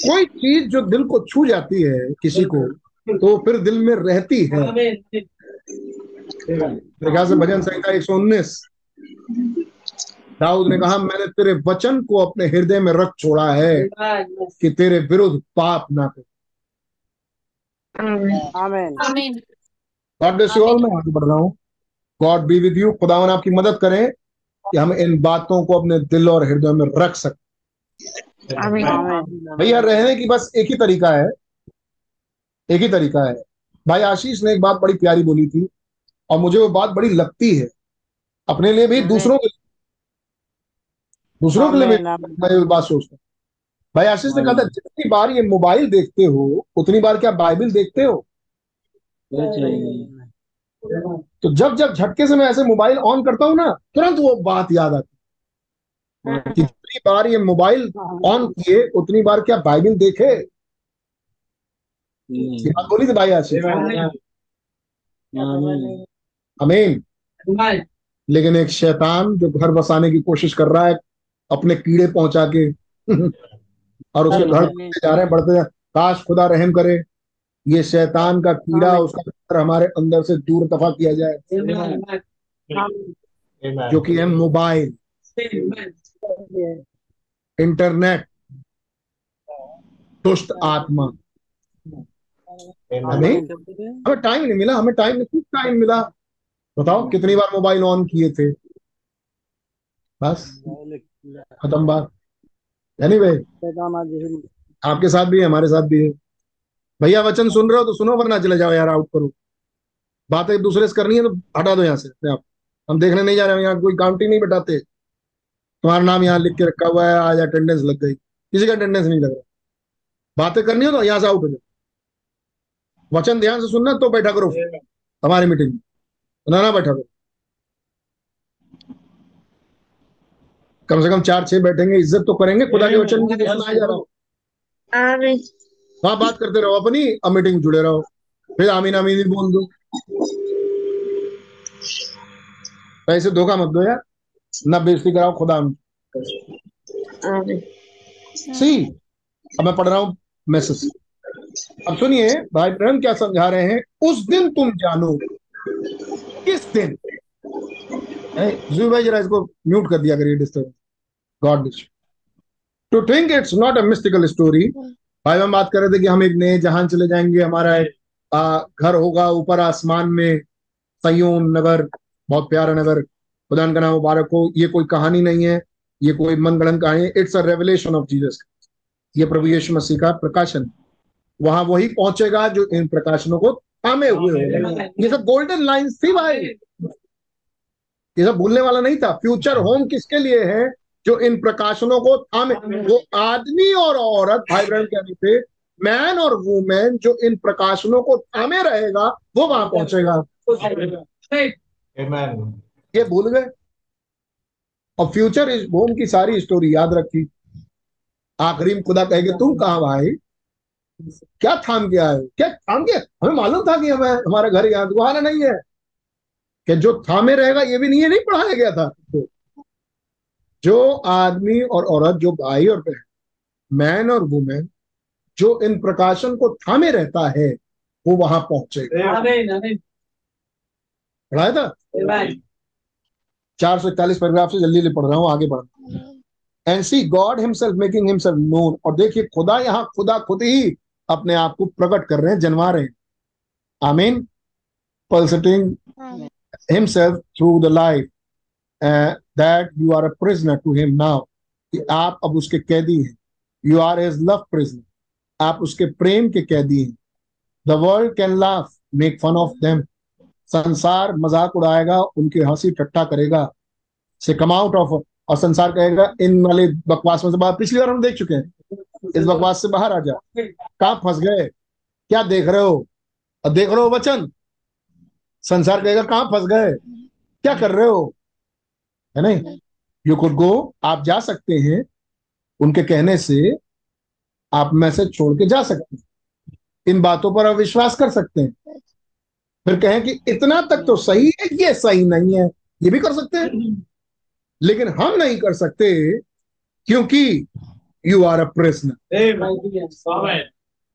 कोई चीज़ जो दिल को छू जाती है किसी को तो फिर दिल में रहती है। आमीन। से भजन संहिता एक सौ उन्नीस। दाऊद ने कहा मैंने तेरे वचन को अपने हृदय में रख छोड़ा है कि तेरे विरुद्ध पाप ना कर। आमीन। आमीन। आमीन। गॉड ब्लेस यू ऑल मैं आगे बढ़ रहा हूँ। गॉड बी विद यू खुदावन आपकी मदद करें कि हम इन बातों को अपने दिल और हृदय में रख सकें। भैया रहने की बस एक ही तरीका है। एक ही तरीका है। भाई आशीष ने एक बात बड़ी प्यारी बोली थी और मुझे वो बात बड़ी लगती है। अपने लिए भी दूसरों के लिए। दूसरों के लिए भी। मैं ये बात सोचता हूँ। भाई आशीष ने कहा था जितनी बार ये मोबाइल देखते हो उतनी बार क्या बाइबिल देखते हो? तो जब जब झटके से मैं ऐसे मोबाइल ऑन करता हूँ ना तुरंत वो बात याद आती है। जितनी बार ये मोबाइल ऑन किए उतनी बार क्या बाइबिल देखे? बात बोली थी भाई आशीष अमीन। लेकिन एक शैतान जो घर बसाने की कोशिश कर रहा है अपने कीड़े पहुँचा के और उसके घर जा रहे हैं बढ़ते जा। काश खुदा रहम करे ये शैतान का कीड़ा उसका घर हमारे अंदर से दूर दफ़ा किया जाए। जो कि है मोबाइल। इंटरनेट। दुष्ट आत्मा। Amen. हमें हमें टाइम नहीं मिला हमें टाइम नहीं टाइम मिला। बताओ कितनी बार मोबाइल ऑन किए थे? बस खत्म बात। एनीवे आपके साथ भी है हमारे साथ भी है। भैया वचन सुन रहे हो तो सुनो वरना चले जाओ यार आउट करो। बातें एक दूसरे से करनी है तो हटा दो यहाँ से अपने आप। हम देखने नहीं जा रहे हैं यहाँ कोई काउंटिंग नहीं बैठाते तुम्हारा नाम यहाँ लिख के रखा हुआ है आज अटेंडेंस लग गई। किसी का अटेंडेंस नहीं लग रहा। बातें करनी हो तो यहाँ से आउट हो जाओ। वचन ध्यान से सुनना तो बैठा करो। हमारी मीटिंग में ना ना बैठा करो। कम से कम चार छह बैठेंगे इज़्ज़त तो करेंगे खुदा के वचन की सुनाया जा रहा हो। वहाँ बात करते रहो अपनी अब मीटिंग जुड़े रहो। फिर आमीन आमीन ही बोल दो। पैसे धोखा मत दो यार। ना बेइज्जती कराओ खुदा सी अब मैं पढ़ रहा हूँ मैसेज। अब सुनिए भाई ब्रह्म क्या समझा रहे हैं? उस दिन तुम जानो। किस दिन? भाई जरा इसको म्यूट कर दिया करिए disturb God to think it's not a mystical story भाई हम बात कर रहे थे कि हम एक नए जहान चले जाएँगे हमारा आ, घर होगा ऊपर आसमान में सयोन नगर बहुत प्यारा नगर। खुदा का नाम मुबारक हो ये कोई कहानी नहीं है ये कोई मनगढ़ंत कहानी है। It's a revelation of Jesus ये प्रभु यीशु मसीह का प्रकाशन। वहाँ वही पहुंचेगा जो इन प्रकाशनों को थामे हुए होगा। ये सब गोल्डन लाइन थी भाई। ये सब भूलने वाला नहीं था। फ्यूचर होम किसके लिए है? जो इन प्रकाशनों को थामे। वो आदमी और औरत भाई बहन कहने पे मैन और वुमेन जो इन प्रकाशनों को थामे रहेगा वो वहाँ पहुंचेगा। ये भूल गए। और फ्यूचर इस होम की सारी स्टोरी याद रखी। आखिरी में खुदा कहेगा तुम कहाँ भाई? क्या थाम के आए हो? क्या थाम के हमें मालूम था कि हमें हमारा घर यहाँ तुम्हारा नहीं है। कि जो थामे रहेगा ये भी नहीं है नहीं पढ़ाया गया था। जो आदमी और औरत जो भाई और बहन मैन और वुमेन जो इन प्रकाशन को थामे रहता है वो वहाँ पहुंचेगा पढ़ाया था? चार सौ इकतालीस पैराग्राफ से जल्दी जल्दी पढ़ रहा हूँ आगे बढ़। And see God himself making himself known और देखिए खुदा यहाँ खुदा खुद ही अपने आप को प्रकट कर रहे हैं जनवा रहे हैं। आमीन pulsating himself through the life that you are a prisoner to him now कि आप अब उसके कैदी हैं। You are as love prisoner आप उसके प्रेम के कैदी हैं। The world can laugh make fun of them संसार मज़ाक उड़ाएगा उनकी हँसी ठट्टा करेगा। से कम आउट ऑफ़ और संसार कहेगा, इन वाले बकवास में से बाहर, पिछली बार हम देख चुके हैं, इस बकवास से बाहर आ जा। कहा फंस गए? क्या देख रहे हो? और देख रहे हो वचन। संसार कहेगा, कहाँ फंस गए? क्या कर रहे हो? है नहीं? यू कुड गो आप जा सकते हैं, उनके कहने से आप मैसेज छोड़ के जा सकते हैं। इन बातों पर आप विश्वास कर सकते हैं। फिर कहें कि इतना तक तो सही है, ये सही नहीं है, ये भी कर सकते हैं। लेकिन हम नहीं कर सकते क्योंकि यू आर अ प्रिजनर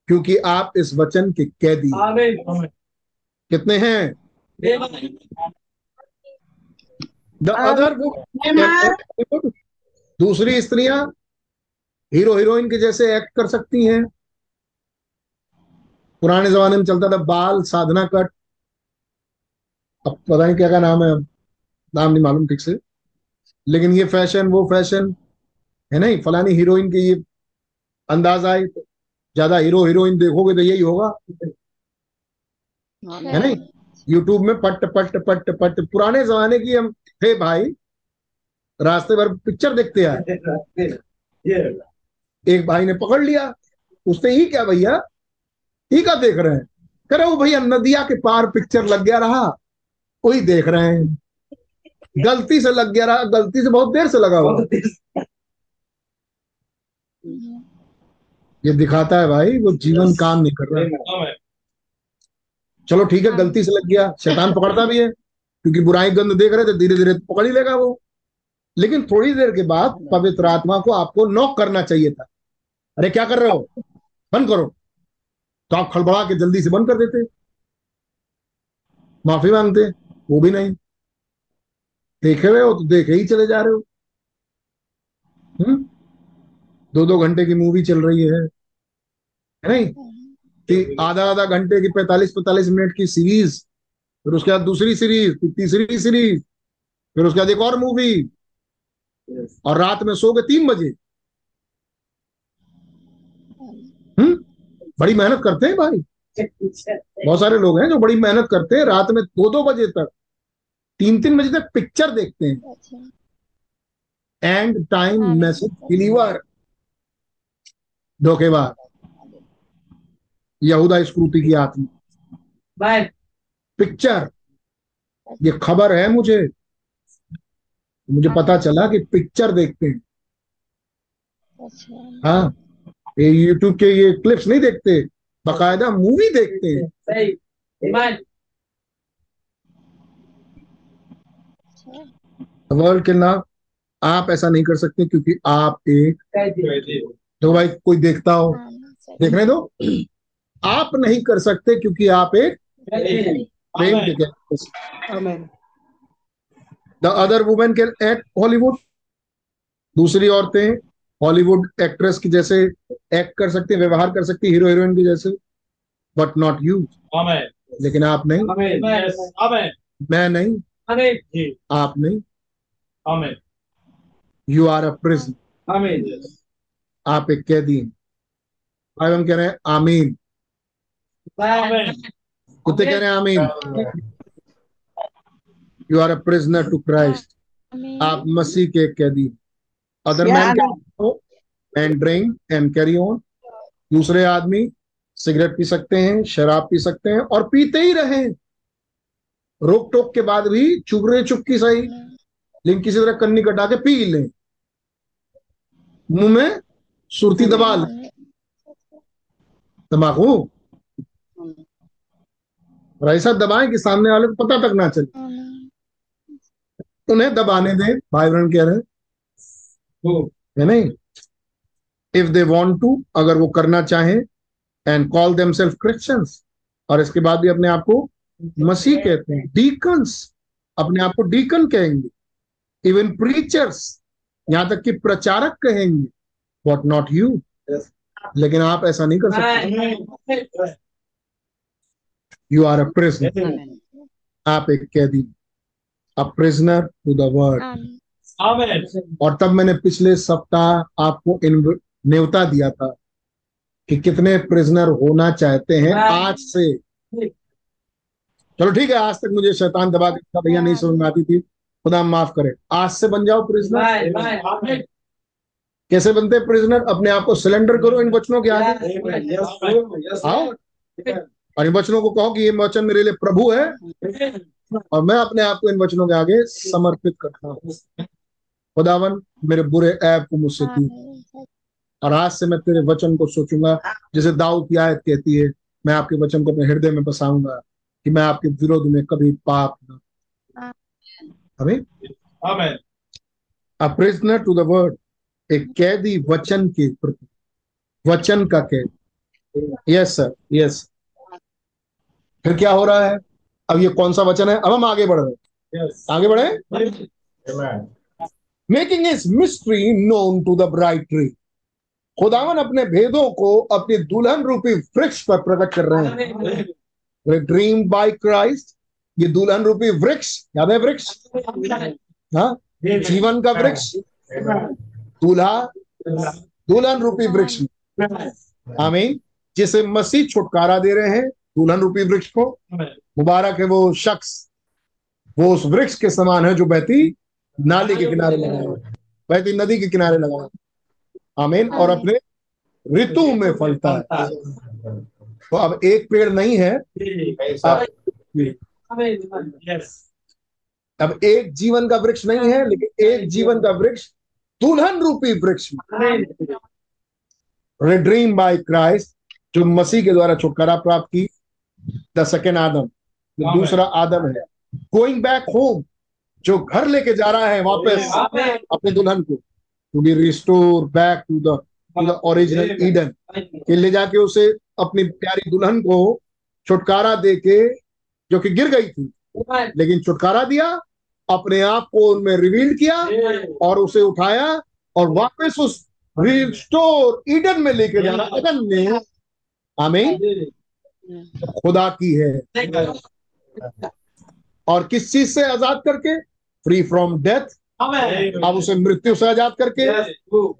क्योंकि आप इस वचन के कैदी कितने हैं? द अदर दूसरी स्त्रियाँ हीरो हीरोइन के जैसे एक्ट कर सकती हैं। पुराने जमाने में चलता था बाल साधना कट अब पता नहीं क्या क्या नाम है नाम नहीं मालूम ठीक से। लेकिन ये फ़ैशन वो फ़ैशन है नहीं? फलानी हीरोइन के ये अंदाज आए तो ज़्यादा हीरो हीरोइन देखोगे तो यही होगा। है। नहीं? यूट्यूब में पट पट पट पट पुराने जमाने की हम थे भाई रास्ते भर पिक्चर देखते आए एक भाई ने पकड़ लिया उसने ही क्या भैया? ही क्या देख रहे हैं? कह रहे वो भैया नदिया के पार पिक्चर लग गया रहा वही देख रहे हैं। गलती से लग गया रहा गलती से बहुत देर से लगा हुआ। ये दिखाता है भाई वो जीवन काम नहीं कर रहा। है चलो ठीक है गलती से लग गया। शैतान पकड़ता भी है क्योंकि बुराई गंद देख रहे थे धीरे धीरे पकड़ ही लेगा वो। लेकिन थोड़ी देर के बाद पवित्र आत्मा को आपको नॉक करना चाहिए था। अरे क्या कर रहे हो? बंद करो। तो आप खड़बड़ा के जल्दी से बंद कर देते। माफ़ी मांगते वो भी नहीं। देखे रहे हो? तो देखे ही चले जा रहे हो। हम्म? दो दो घंटे की मूवी चल रही है। है नहीं? कि आधा आधा घंटे की पैतालीस पैतालीस मिनट की सीरीज़ फिर उसके बाद दूसरी सीरीज़ फिर तीसरी सीरीज़ फिर उसके बाद एक और मूवी और रात में सो गए तीन बजे। हम्म? बड़ी मेहनत करते हैं भाई। बहुत सारे लोग हैं जो बड़ी मेहनत करते हैं रात में दो दो बजे तक। तीन तीन बजे तक पिक्चर देखते हैं। एंड टाइम मैसेज डिलीवर धोखेबाज। यहूदा स्क्रूपी की आत्मा। पिक्चर ये खबर है मुझे। मुझे पता चला कि पिक्चर देखते हैं। हाँ। ये यूट्यूब के ये क्लिप्स नहीं देखते। बकायदा मूवी देखते हैं। वर्ल्ड के नाम आप ऐसा नहीं कर सकते क्योंकि आप एक तो भाई कोई देखता हो। देखने दो। आप नहीं कर सकते क्योंकि आप एक प्रेम the other women can act Hollywood दूसरी औरतें हॉलीवुड एक्ट्रेस की जैसे एक्ट कर सकती व्यवहार कर सकती हीरो हीरोइन की जैसे बट नॉट यू लेकिन आप नहीं। मैं नहीं। आप नहीं। Amen you are a prison आमीन आप एक कैदी हैं। भाई हम कह रहे हैं आमीन. आमेन कुत्ते कह रहे हैं आमीन. You are a prisoner to Christ आप मसीह के कैदी other man and drink and carry on दूसरे आदमी सिगरेट पी सकते हैं शराब पी सकते हैं और पीते ही रहे। रोक टोक के बाद भी चुप रहे चुपकी सही। लेकिन किसी तरह कन्नी कटा के पी लें। मुँह में सुरती दबा लें। तम्बाकू और ऐसा दबाएँ कि सामने वाले को पता तक ना चले। उन्हें दबाने दें भाई बहन कह रहे हैं। है नहीं? इफ़ दे वांट टू अगर वो करना चाहें and call them self Christians और इसके बाद भी अपने आप को मसीह कहते हैं डीकन्स अपने आप को डीकन कहेंगे। इवन प्रीचर्स यहाँ तक कि प्रचारक कहेंगे वॉट नॉट यू लेकिन आप ऐसा नहीं कर सकते। यू आर अ प्रिजनर आप एक कैदी। A prisoner to the word और तब मैंने पिछले सप्ताह आपको इन्व- न्योता दिया था कि कितने प्रिजनर होना चाहते हैं आज से। चलो ठीक है आज तक मुझे शैतान दबा के भैया नहीं समझ में आती थी। खुदा माफ़ करे। आज से बन जाओ प्रिजनर कैसे बनते हैं प्रिजनर अपने आप को सिलेंडर करो इन वचनों के आगे। आओ और इन वचनों को कहो कि ये वचन मेरे लिए प्रभु है। और मैं अपने आप को इन वचनों के आगे समर्पित करता हूँ। खुदावन मेरे बुरे ऐप को मुझसे दूर और आज से मैं तेरे वचन को सोचूँगा जैसे दाऊद की आयत कहती है। मैं आपके वचन को अपने हृदय में बसाऊँगा कि मैं आपके विरोध में कभी पाप न हमें amen a prisoner to the word एक कैदी वचन के प्रति। वचन का कैदी। यस सर यस फिर क्या हो रहा है? अब ये कौन सा वचन है? अब हम आगे बढ़ रहे हैं। Yes. आगे बढ़े. Making is mystery known to the bright tree खुदावन अपने भेदों को अपनी दुल्हन रूपी वृक्ष पर प्रकट कर रहे हैं। ड्रीम बाय क्राइस्ट ये दुल्हन रूपी वृक्ष याद है वृक्ष? हाँ? जीवन का वृक्ष दूल्हा दुल्हन रूपी वृक्ष। आमीन। जिसे मसीह छुटकारा दे रहे हैं दुल्हन रूपी वृक्ष को। मुबारक है वो शख्स। वो उस वृक्ष के समान है जो बहती नाली के किनारे लगा है। बहती नदी के किनारे लगा है। आमीन। और अपने ऋतु में फलता है। तो अब एक पेड़ नहीं है। यस अब एक जीवन का वृक्ष नहीं है लेकिन एक जीवन का वृक्ष दुल्हन रूपी वृक्ष। रिड्रीम बाय क्राइस्ट जो मसीह के द्वारा छुटकारा प्राप्त की द सेकेंड आदम जो दूसरा आदम है। गोइंग बैक होम जो घर लेके जा रहा है वापस अपने दुल्हन को to be restore back to the to the original Eden कि ले जाके उसे अपनी प्यारी दुल्हन को छुटकारा दे के जो कि गिर गई थी। लेकिन छुटकारा दिया अपने आप को उनमें रिवील किया और उसे उठाया और वापस उस रिस्टोर ईडन में लेके जाना अदन में। आमीन खुदा की है। और किस चीज़ से आज़ाद करके? फ्री फ्रॉम डेथ अब उसे मृत्यु से आज़ाद करके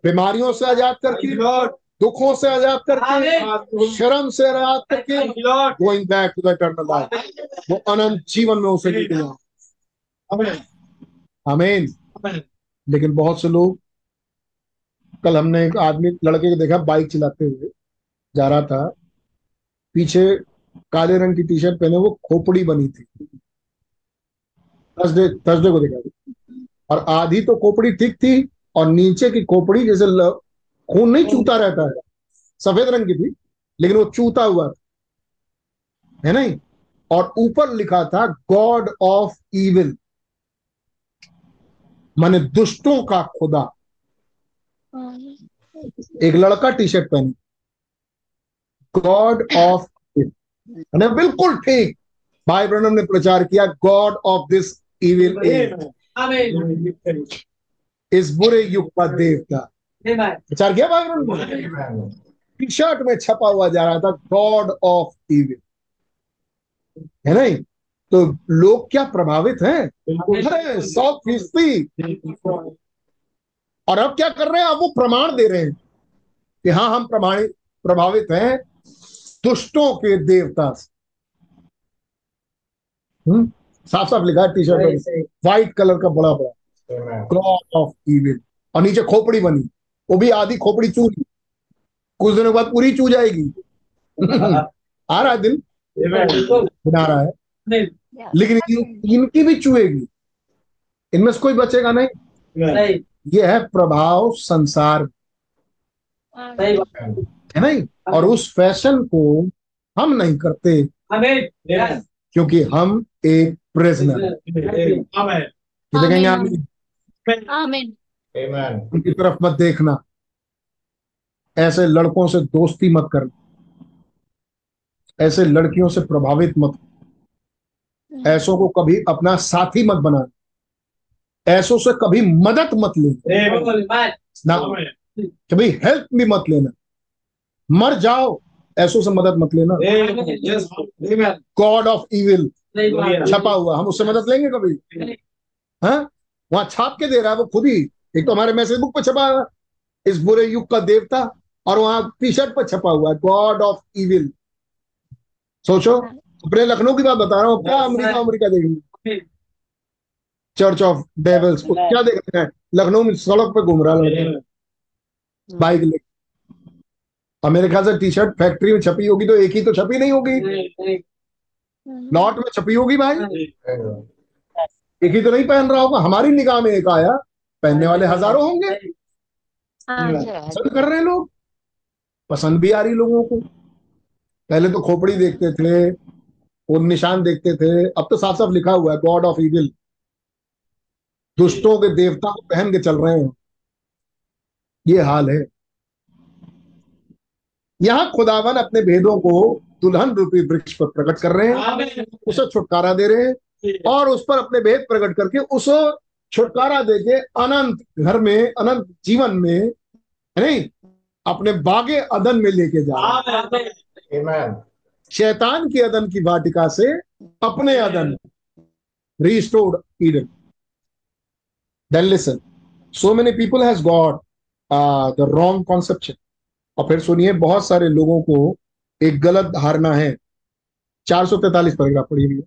बीमारियों से आज़ाद करके। दुखों से आज़ाद करके शर्म से आज़ाद करके going back to the eternal life वो अनंत जीवन में उसे लेके जाओ आमीन लेकिन बहुत से लोग कल हमने एक आदमी लड़के को देखा बाइक चलाते हुए जा रहा था। पीछे काले रंग की टी शर्ट पहने वो खोपड़ी बनी थी। थर्सडे थर्सडे को देखा और आधी तो खोपड़ी ठीक थी और नीचे की खोपड़ी जैसे खून नहीं चूता रहता है। सफ़ेद रंग की थी लेकिन वो चूता हुआ था। है नहीं? और ऊपर लिखा था गॉड ऑफ़ इविल माने दुष्टों का खुदा। एक लड़का टी शर्ट पहने गॉड ऑफ़ बिल्कुल ठीक। भाई ब्रनम ने प्रचार किया God of this evil age इस बुरे युग का देवता। विचार किया में टी शर्ट में छपा हुआ जा रहा था गॉड ऑफ़ इविल है नहीं तो लोग क्या प्रभावित हैं? सौ फ़ीसदी। और अब क्या कर रहे हैं? अब वो प्रमाण दे रहे हैं कि हाँ हम प्रमाणित प्रभावित हैं दुष्टों के देवता से। हम्म? साफ़ साफ़ लिखा है टी शर्ट व्हाइट कलर का बड़ा बड़ा गॉड ऑफ़ इविल और नीचे खोपड़ी बनी। वो भी आधी खोपड़ी चू ली कुछ दिनों के बाद पूरी चू जाएगी। आ रहा है दिन। बना रहा है। लेकिन इनकी भी चुएगी। इनमें से कोई बचेगा नहीं। ये है प्रभाव संसार। है। नहीं? और उस फ़ैशन को हम नहीं करते। क्योंकि हम एक प्रेजनर देखेंगे आमीन उनकी तरफ़ मत देखना। ऐसे लड़कों से दोस्ती मत करना। ऐसे लड़कियों से प्रभावित मत ऐसों को कभी अपना साथी मत बनाना ऐसों से कभी मदद मत लेना। ना, कभी हेल्प भी मत लेना। मर जाओ, ऐसों से मदद मत लेना। गॉड ऑफ़ इविल छपा हुआ। हम उससे मदद लेंगे कभी? हाँ? वहाँ छाप के दे रहा है वो खुद ही। एक तो हमारे मैसेज बुक पर छपा है। इस बुरे युग का देवता और वहाँ टी शर्ट पर छपा हुआ है। गॉड ऑफ़ इविल सोचो अपने लखनऊ की बात बता रहा हूँ। क्या अमेरिका अमेरिका देखेंगे चर्च ऑफ़ डेवल्स क्या देख रहे हैं? लखनऊ में सड़क पे घूम रहा है। बाइक ले अमेरिका से टी शर्ट फैक्ट्री में छपी होगी तो एक ही तो छपी नहीं होगी। लॉट में छपी होगी भाई। एक ही तो नहीं पहन रहा होगा। हमारी निगाह में एक आया। पहनने वाले हज़ारों होंगे। पसंद कर रहे हैं लोग। पसंद भी आ रही लोगों को। पहले तो खोपड़ी देखते थे वो निशान देखते थे। अब तो साफ़ साफ़ लिखा हुआ है गॉड ऑफ़ इविल दुष्टों के देवता को पहन के चल रहे हैं। ये हाल है। यहाँ खुदावन अपने भेदों को दुल्हन रूपी वृक्ष पर प्रकट कर रहे हैं। उसे छुटकारा दे रहे हैं। और उस पर अपने भेद प्रकट करके उसे छुटकारा देके अनंत घर में अनंत जीवन में नहीं अपने बागे अदन में लेके जा। हैं शैतान की अदन की वाटिका से अपने अदन restored Eden then listen so many people has got the wrong conception और फिर सुनिए बहुत सारे लोगों को एक गलत धारणा है। 443 पैराग्राफ पढ़ी हुई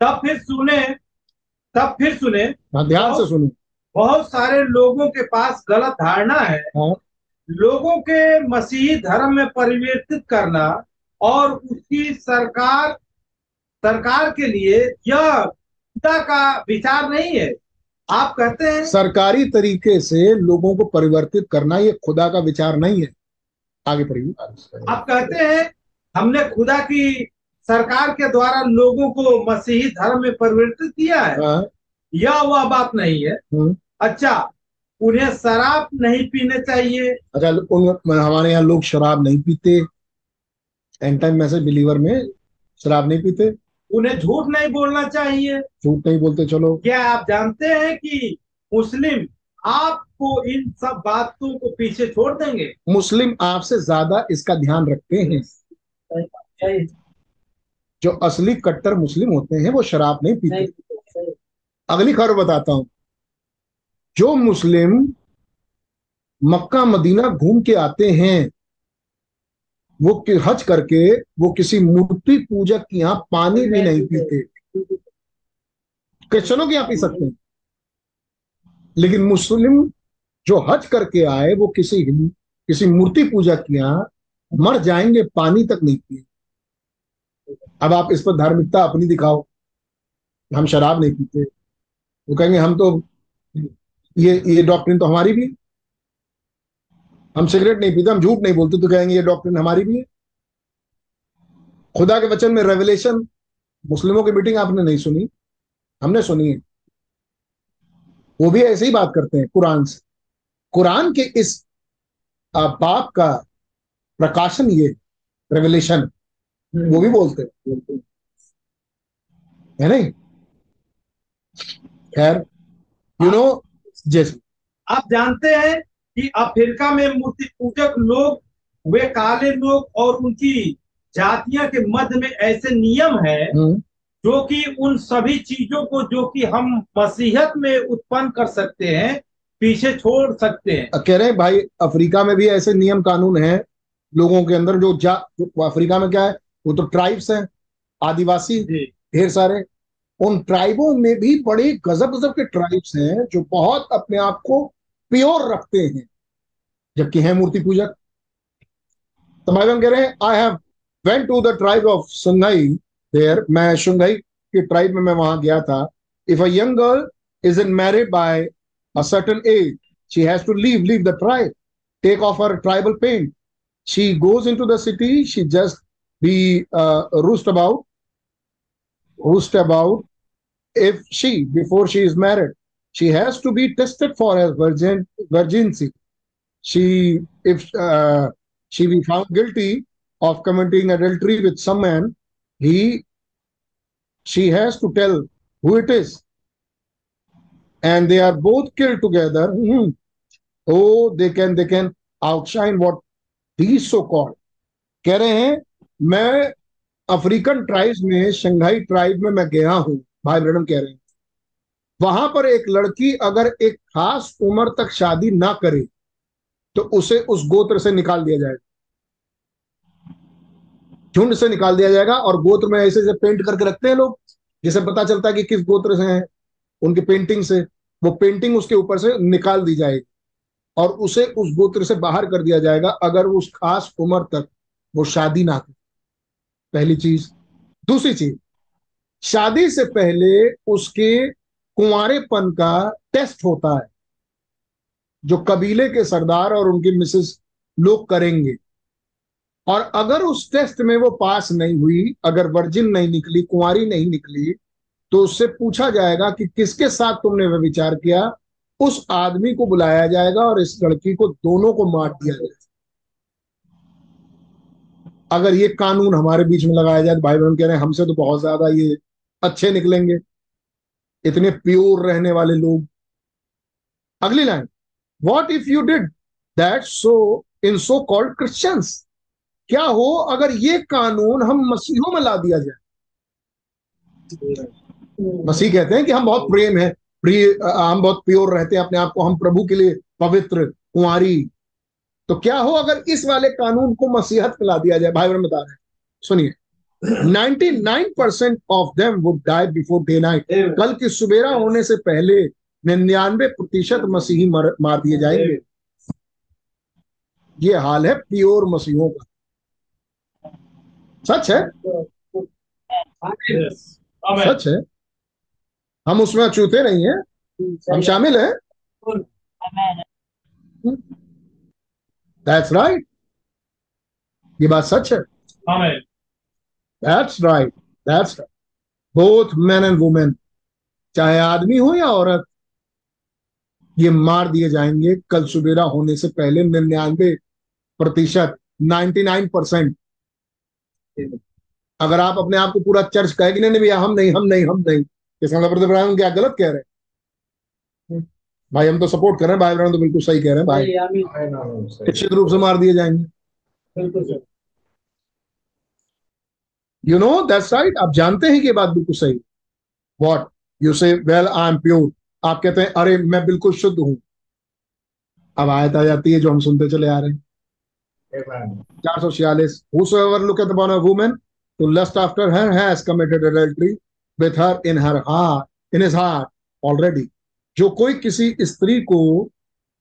तब फिर सुने तब फिर सुने हाँ ध्यान से सुने। बहुत सारे लोगों के पास गलत धारणा है। हाँ। लोगों के मसीही धर्म में परिवर्तित करना और उसकी सरकार सरकार के लिए यह खुदा का विचार नहीं है। आप कहते हैं सरकारी तरीके से लोगों को परिवर्तित करना ये खुदा का विचार नहीं है। आगे पढ़िए। आप कहते हैं हमने खुदा की सरकार के द्वारा लोगों को मसीही धर्म में परिवर्तित किया है। हाँ, यह वह बात नहीं है। हम्म। अच्छा उन्हें शराब नहीं पीने चाहिए। अच्छा उन हमारे यहाँ लोग शराब नहीं पीते। एंड टाइम मैसेज बिलीवर में शराब नहीं पीते। उन्हें झूठ नहीं बोलना चाहिए। झूठ नहीं बोलते चलो। क्या आप जानते हैं कि मुस्लिम आपको इन सब बातों को पीछे छोड़ देंगे? मुस्लिम आपसे ज़्यादा इसका ध्यान रखते हैं। जो असली कट्टर मुस्लिम होते हैं वो शराब नहीं पीते। अगली खबर बताता हूँ। जो मुस्लिम मक्का मदीना घूम के आते हैं वो हज करके वो किसी मूर्ति पूजक के यहाँ पानी भी नहीं पीते। क्रिश्चनों के यहाँ पी सकते हैं। लेकिन मुस्लिम जो हज करके आए वो किसी किसी मूर्ति पूजक के यहाँ मर जाएँगे पानी तक नहीं पिए अब आप इस पर धार्मिकता अपनी दिखाओ। हम शराब नहीं पीते। वो कहेंगे, हम तो ये ये डॉक्ट्रिन तो हमारी भी है। हम सिगरेट नहीं पीते, हम झूठ नहीं बोलते तो कहेंगे, ये डॉक्ट्रिन हमारी भी है। खुदा के वचन में रेवलेशन मुस्लिमों की मीटिंग आपने नहीं सुनी। हमने सुनी है। वो भी ऐसे ही बात करते हैं, कुरान से। कुरान के इस बाप का प्रकाशन ये रेवलेशन वो भी बोलते हैं। है नहीं? खैर यू नो जैसे आप जानते हैं कि अफ्रीका में मूर्ति पूजक लोग वे काले लोग और उनकी जातियों के मध्य में ऐसे नियम है जो कि उन सभी चीज़ों को जो कि हम मसीहत में उत्पन्न कर सकते हैं पीछे छोड़ सकते हैं। कह रहे हैं भाई अफ्रीका में भी ऐसे नियम कानून हैं लोगों के अंदर जो जा जो अफ्रीका में क्या है? वो तो ट्राइब्स हैं आदिवासी ढेर सारे। उन ट्राइबों में भी बड़े गजब गजब के ट्राइब्स हैं जो बहुत अपने आप को प्योर रखते हैं। जबकि हैं मूर्ति पूजक। तो हम कह रहे हैं I have went to the tribe of Shanghai there मैं शुंगाई के ट्राइब में मैं वहाँ गया था। If a young girl is unmarried by a certain age she has to leave leave the tribe take off her tribal paint she goes into the city she just be uh, roost about roost about if she before she is married she has to be tested for her virgin virginity she if uh, she be found guilty of committing adultery with some man he she has to tell who it is and they are both killed together hmm. oh they can they can outshine what these so called कह रहे हैं मैं African tribes में Shanghai tribe में मैं गया हूँ, भाई ब्रडम कह रहे हैं। वहाँ पर एक लड़की अगर एक खास उम्र तक शादी ना करे तो उसे उस गोत्र से निकाल दिया जाएगा। झुंड से निकाल दिया जाएगा और गोत्र में ऐसे ऐसे पेंट करके रखते हैं लोग जिसे पता चलता है कि किस गोत्र से हैं। उनकी पेंटिंग से, वो पेंटिंग उसके ऊपर से निकाल दी जाएगी और उसे उस गोत्र से बाहर कर दिया जाएगा, अगर उस खास उम्र तक वो शादी ना करे। पहली चीज़। दूसरी चीज़, शादी से पहले उसके कुंवारेपन का टेस्ट होता है, जो कबीले के सरदार और उनकी मिसेस लोग करेंगे। और अगर उस टेस्ट में वो पास नहीं हुई, अगर वर्जिन नहीं निकली, कुंवारी नहीं निकली तो उससे पूछा जाएगा कि किसके साथ तुमने वह विचार किया? उस आदमी को बुलाया जाएगा और इस लड़की को दोनों को मार दिया जाएगा। अगर ये कानून हमारे बीच में लगाया जाए तो भाई बहन कह रहे हैं, हमसे तो बहुत ज़्यादा ये अच्छे निकलेंगे। इतने प्योर रहने वाले लोग। अगली line. What if you did that so in so called Christians क्या हो अगर ये कानून हम मसीहों में ला दिया जाए? मसीह कहते हैं कि हम बहुत प्रेम है, प्रिय, हम बहुत प्योर रहते हैं अपने आप को, हम प्रभु के लिए पवित्र, कुंवारी तो क्या हो अगर इस वाले कानून को मसीहत में ला दिया जाए? भाई बहन बता रहे हैं। सुनिए। 99 percent of them would die before day night कल की सुबेरा होने से पहले निन्यानवे प्रतिशत मसीही मार, मार दिए जाएँगे। ये हाल है प्योर मसीहों का। सच है? सच है? हम उसमें अछूते नहीं है। हम शामिल हैं। दैट्स राइट ये बात सच है। That's right that's both man and women चाहे आदमी हो या औरत ये मार दिए जाएँगे। कल सुबेरा होने से पहले निन्यानवे प्रतिशत नाइन्टी नाइन परसेंट अगर आप अपने आप को पूरा चर्च कहेगी नहीं भैया हम नहीं हम नहीं हम नहीं। इसका मतलब क्या गलत कह रहे हैं? भाई हम तो सपोर्ट कर रहे हैं भाई इब्राहिम तो बिल्कुल सही कह रहे हैं भाई। निश्चित रूप से मार दिए जाएँगे। यू नो दैट्स राइट आप जानते हैं कि ये बात बिल्कुल सही। What you say well I am pure आप कहते हैं अरे मैं बिल्कुल शुद्ध हूँ। अब आयत आ जाती है जो हम सुनते चले आ रहे हैं। चार सौ छियालीस look at the women to lust after her has committed adultery with her in her heart in his heart already. जो कोई किसी स्त्री को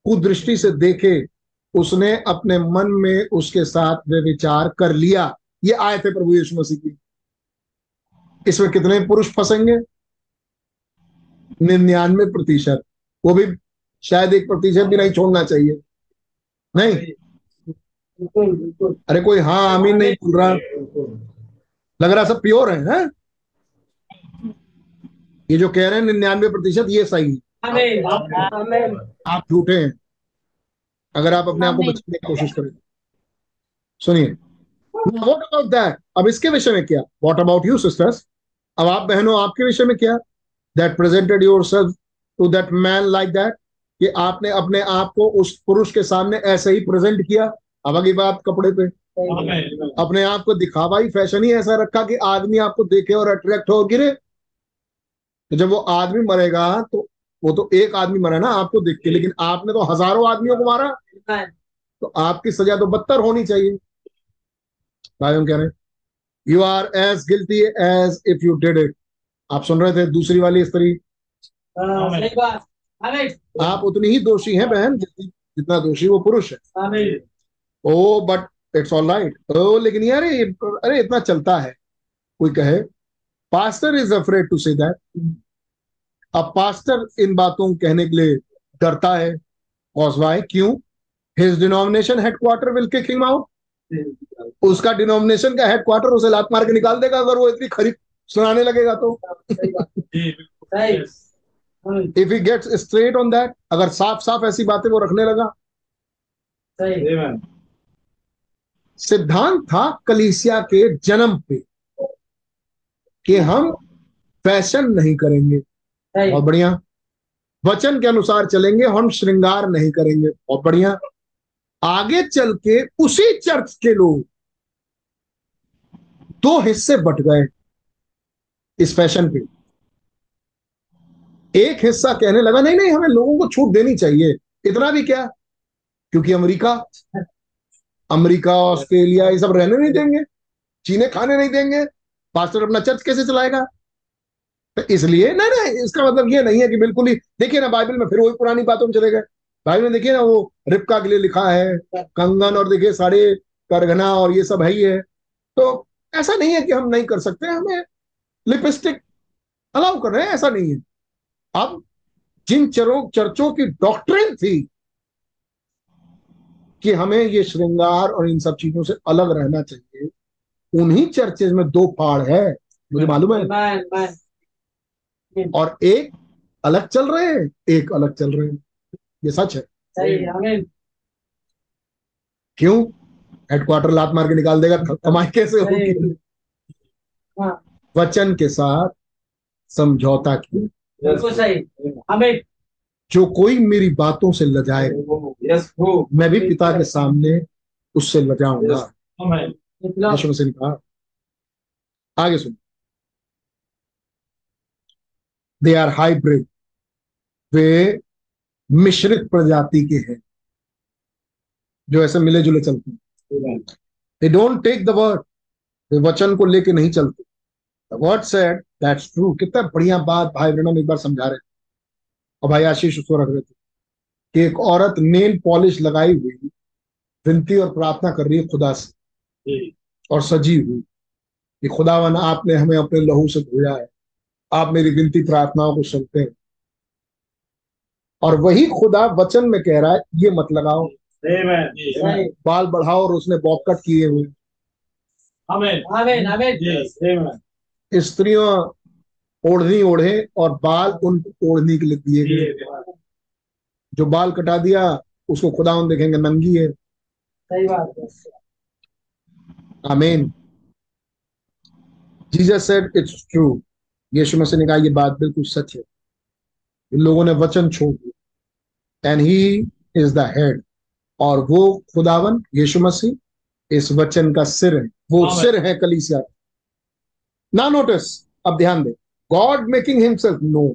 कुदृष्टि से देखे उसने अपने मन में उसके साथ वे विचार कर लिया। ये आए थे प्रभु यीशु मसीह की। इसमें कितने पुरुष फंसेंगे? निन्यानवे प्रतिशत। वो भी शायद एक प्रतिशत भी नहीं छोड़ना चाहिए। नहीं? अरे कोई हाँ आमीन नहीं बोल रहा। लग रहा सब प्योर है, है? ये जो कह रहे हैं निन्यानवे प्रतिशत ये सही है। आप झूठे हैं। अगर आप अपने आप को बचाने की कोशिश करें। सुनिए। वॉट अबाउट दैट अब इसके विषय में क्या? वॉट अबाउट यू सिस्टर्स अब आप बहनों आपके विषय में क्या? That presented yourself to that man like that कि आपने अपने आप को उस पुरुष के सामने ऐसे ही प्रेजेंट किया? अब अगली बात कपड़े पे। अपने आप को दिखावा ही फ़ैशन ही ऐसा रखा कि आदमी आपको देखे और अट्रैक्ट हो गिरे। तो जब वो आदमी मरेगा तो वो तो एक आदमी मरा ना आपको देख के लेकिन आपने तो हज़ारों आदमियों को मारा। तो आपकी सजा तो बदतर होनी चाहिए। भाई हम कह रहे हैं you are as guilty as if you did it आप सुन रहे थे दूसरी वाली स्त्री आमीन। आप उतनी ही दोषी हैं बहन जितना दोषी वो पुरुष है। Oh but it's all right oh लेकिन यार ये अरे इतना चलता है। कोई कहे pastor is afraid to say that अब पास्टर इन बातों को कहने के लिए डरता है। कॉज वाई क्यों? His denomination headquarter will kick him out उसका डिनोमिनेशन का हेडक्वार्टर उसे लात मार के निकाल देगा अगर वो इतनी खरीद सुनाने लगेगा तो। If he gets straight on that अगर साफ़ साफ़ ऐसी बातें वो रखने लगा। सिद्धांत था कलीसिया के जन्म पे कि हम फ़ैशन नहीं करेंगे। और बढ़िया। वचन के अनुसार चलेंगे, हम श्रृंगार नहीं करेंगे। बहुत बढ़िया। आगे चल के उसी चर्च के लोग दो हिस्से बट गए इस फ़ैशन पे। एक हिस्सा कहने लगा, नहीं नहीं, हमें लोगों को छूट देनी चाहिए। इतना भी क्या? क्योंकि अमेरिका अमेरिका, ऑस्ट्रेलिया, ये सब रहने नहीं देंगे, चीने खाने नहीं देंगे। पास्टर अपना चर्च कैसे चलाएगा? तो इसलिए नहीं नहीं इसका मतलब ये नहीं है कि बिल्कुल ही, देखिए ना, बाइबल में फिर वही पुरानी बातों में चले गए। बाइबल में देखिए ना, वो रिपका के लिए लिखा है, कंगन और देखिए सारे करघना और ये सब है ही है। तो ऐसा नहीं है कि हम नहीं कर सकते, हमें लिपस्टिक अलाउ कर रहे हैं, ऐसा नहीं है। अब जिन चरों, चर्चों की डॉक्ट्रिन थी कि हमें ये श्रृंगार और इन सब चीज़ों से अलग रहना चाहिए, उन्हीं चर्चेज में दो फाड़ है। मुझे मालूम है। और एक अलग चल रहे हैं एक अलग चल रहे हैं। ये सच है। क्यों? हेडक्वार्टर लात मार के निकाल देगा कमाई कैसे होगी? हाँ। वचन के साथ समझौता की सही। जो कोई मेरी बातों से लजाए मैं भी पिता के सामने उससे लजाऊँगा। आगे सुन। दे आर हाइब्रिड वे मिश्रित प्रजाति के हैं। जो ऐसे मिले जुले चलते हैं। They don't take the word वे वचन को लेके नहीं चलते। The word said that's true कितना बढ़िया बात भाई ब्रनम एक बार समझा रहे। थे और भाई आशीष उसको रख रहे थे। कि एक औरत नेल पॉलिश लगाई हुई विनती और प्रार्थना कर रही है खुदा से। और सजी हुई। कि खुदावन आपने हमें अपने लहू से धोया है। आप मेरी विनती प्रार्थनाओं को सुनते हैं। और वही खुदा वचन में कह रहा है ये मत लगाओ। बाल बढ़ाओ और उसने बॉकट किए हुए। आमीन आमीन स्त्रियों ओढ़नी ओढ़े और बाल उन ओढ़ने के लिए दिए गए। जो बाल कटा दिया उसको खुदा उन देखेंगे नंगी है। सही बात है। आमीन जीसस सेड इट्स ट्रू यीशु मसीह ने कहा ये बात बिल्कुल सच है। इन लोगों ने वचन छोड़ दिया। And he is the head और वो खुदावन यीशु मसीह इस वचन का सिर है। वो सिर है कलीसिया ना नोटिस अब ध्यान दे गॉड मेकिंग हिमसेल्फ नो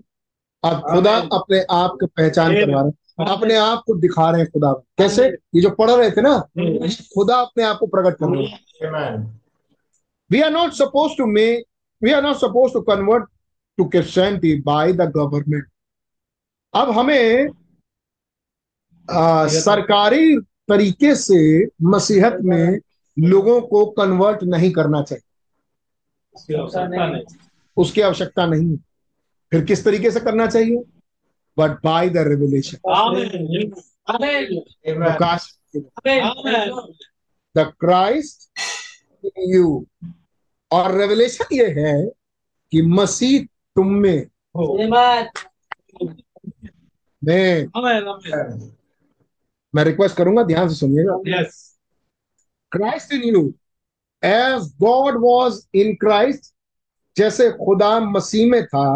अब खुदा अपने आप को पहचान करवा रहे हैं। अपने आप को दिखा रहे हैं खुदा कैसे? ये जो पढ़ रहे थे ना खुदा अपने आप को प्रकट कर रहे हैं। We are not supposed to make we are not supposed to convert to christianity by the government. अब हमें आ, सरकारी तरीके से मसीहत में लोगों को कन्वर्ट नहीं करना चाहिए। उसकी आवश्यकता नहीं। है। फिर किस तरीके से करना चाहिए? But by the revelation the Christ you और रेवलेशन ये है कि मसीह तुम में मैं मैं रिक्वेस्ट करूँगा ध्यान से सुनिएगा। Yes Christ in you as God was in Christ जैसे खुदा मसीह में था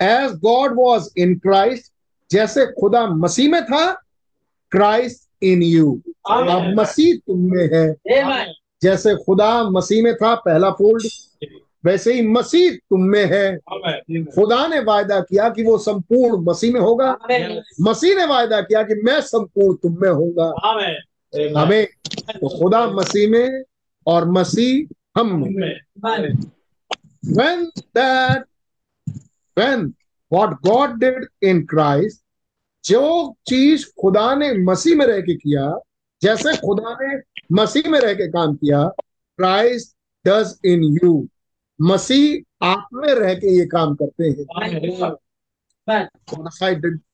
as God was in Christ जैसे खुदा मसीह में था क्राइस्ट इन यू अब मसीह तुम में है। जैसे खुदा मसीह में था पहला फोल्ड वैसे ही मसीह तुम में है। खुदा ने वायदा किया कि वो संपूर्ण मसीह में होगा। मसीह ने वायदा किया कि मैं संपूर्ण तुम में होगा हमें तो खुदा मसीह में और मसीह हम में। when that when what God did in Christ जो चीज़ खुदा ने मसीह में रह के किया जैसे खुदा ने मसीह में रह के काम किया क्राइस्ट डज इन यू मसीह आप में रह के ये काम करते हैं।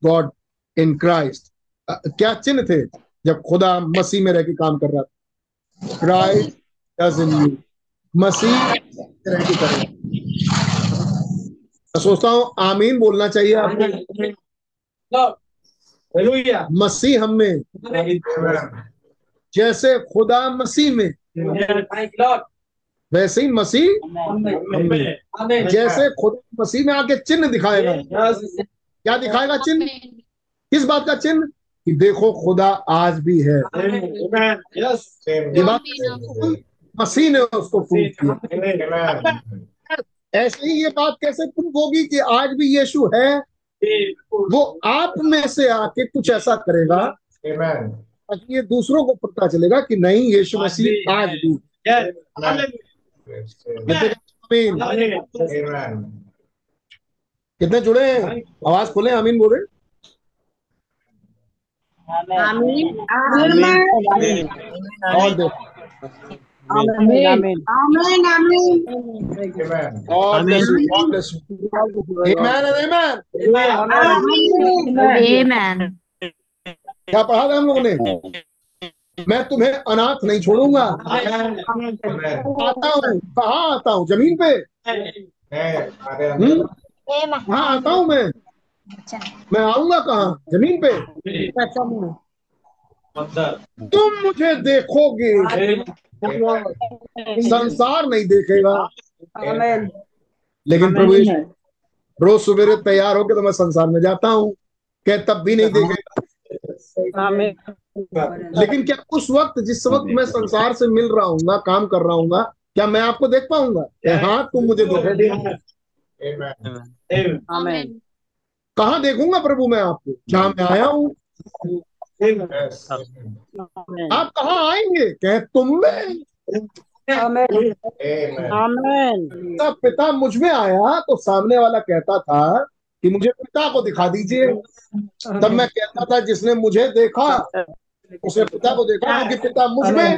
गॉड इन क्राइस्ट क्या चिन्ह थे जब खुदा मसीह में रह के काम कर रहा था? क्राइस्ट डज इन यू मसीह रह के कर मैं सोचता हूँ आमीन बोलना चाहिए आपको। मसीह हम में जैसे खुदा मसीह में। वैसे ही मसीह जैसे खुदा मसीह में आके चिन्ह दिखाएगा। क्या दिखाएगा चिन्ह? किस बात का चिन्ह? कि देखो खुदा आज भी है। मसीह ने उसको प्रूव किया। ऐसे ही ये बात कैसे प्रूव होगी कि आज भी यीशु है? वो आप में से आके कुछ ऐसा करेगा। ताकि ये दूसरों को पता चलेगा कि नहीं यीशु मसीह आज भी कितने जुड़े हैं? आवाज़ खोले आमीन बोले। आमीन। और देखो। आमीन। आमीन। आमीन आमीन। God क्या पढ़ा था हम लोगों ने? मैं तुम्हें अनाथ नहीं छोड़ूँगा। आता हूँ कहाँ आता हूँ? ज़मीन पे? हम्म? कहाँ आता हूँ मैं? मैं आऊँगा कहाँ? ज़मीन पे? तुम मुझे देखोगे। संसार नहीं देखेगा। लेकिन प्रभु रोज सवेरे तैयार होके तो मैं संसार में जाता हूँ। क्या तब भी नहीं देखेगा। आमीन लेकिन क्या उस वक्त जिस वक्त मैं संसार से मिल रहा हूँ काम कर रहा हूँ क्या मैं आपको देख पाऊँगा? हाँ तुम मुझे देखोगे आमीन कहाँ देखूँगा प्रभु मैं आपको? जहाँ मैं आया हूँ। आप कहा आएँगे? कह तुम में। आमीन आमीन तब पिता मुझमें आया तो सामने वाला कहता था कि मुझे पिता को दिखा दीजिए। तब मैं कहता था जिसने मुझे देखा उसने पिता को देखा क्योंकि पिता मुझमें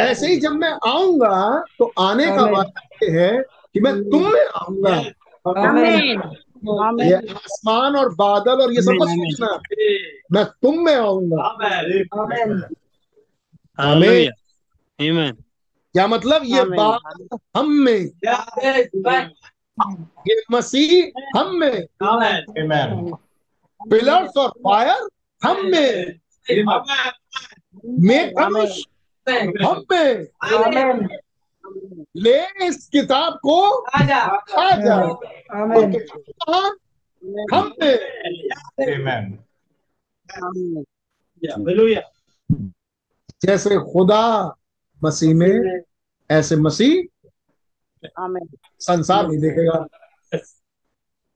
ऐसे ही जब मैं आऊँगा तो आने का मतलब ये है कि मैं तुम में आऊँगा। ये आसमान और बादल और ये सब मत सोचना मैं तुम में आऊँगा। आमीन। क्या मतलब? ये बात हम में ये मसीह हम में। पिलर्स और फायर हम में। हम में। ले इस किताब को आ जा हम में। जैसे खुदा मसीह में ऐसे मसीह आमीन संसार नहीं देखेगा।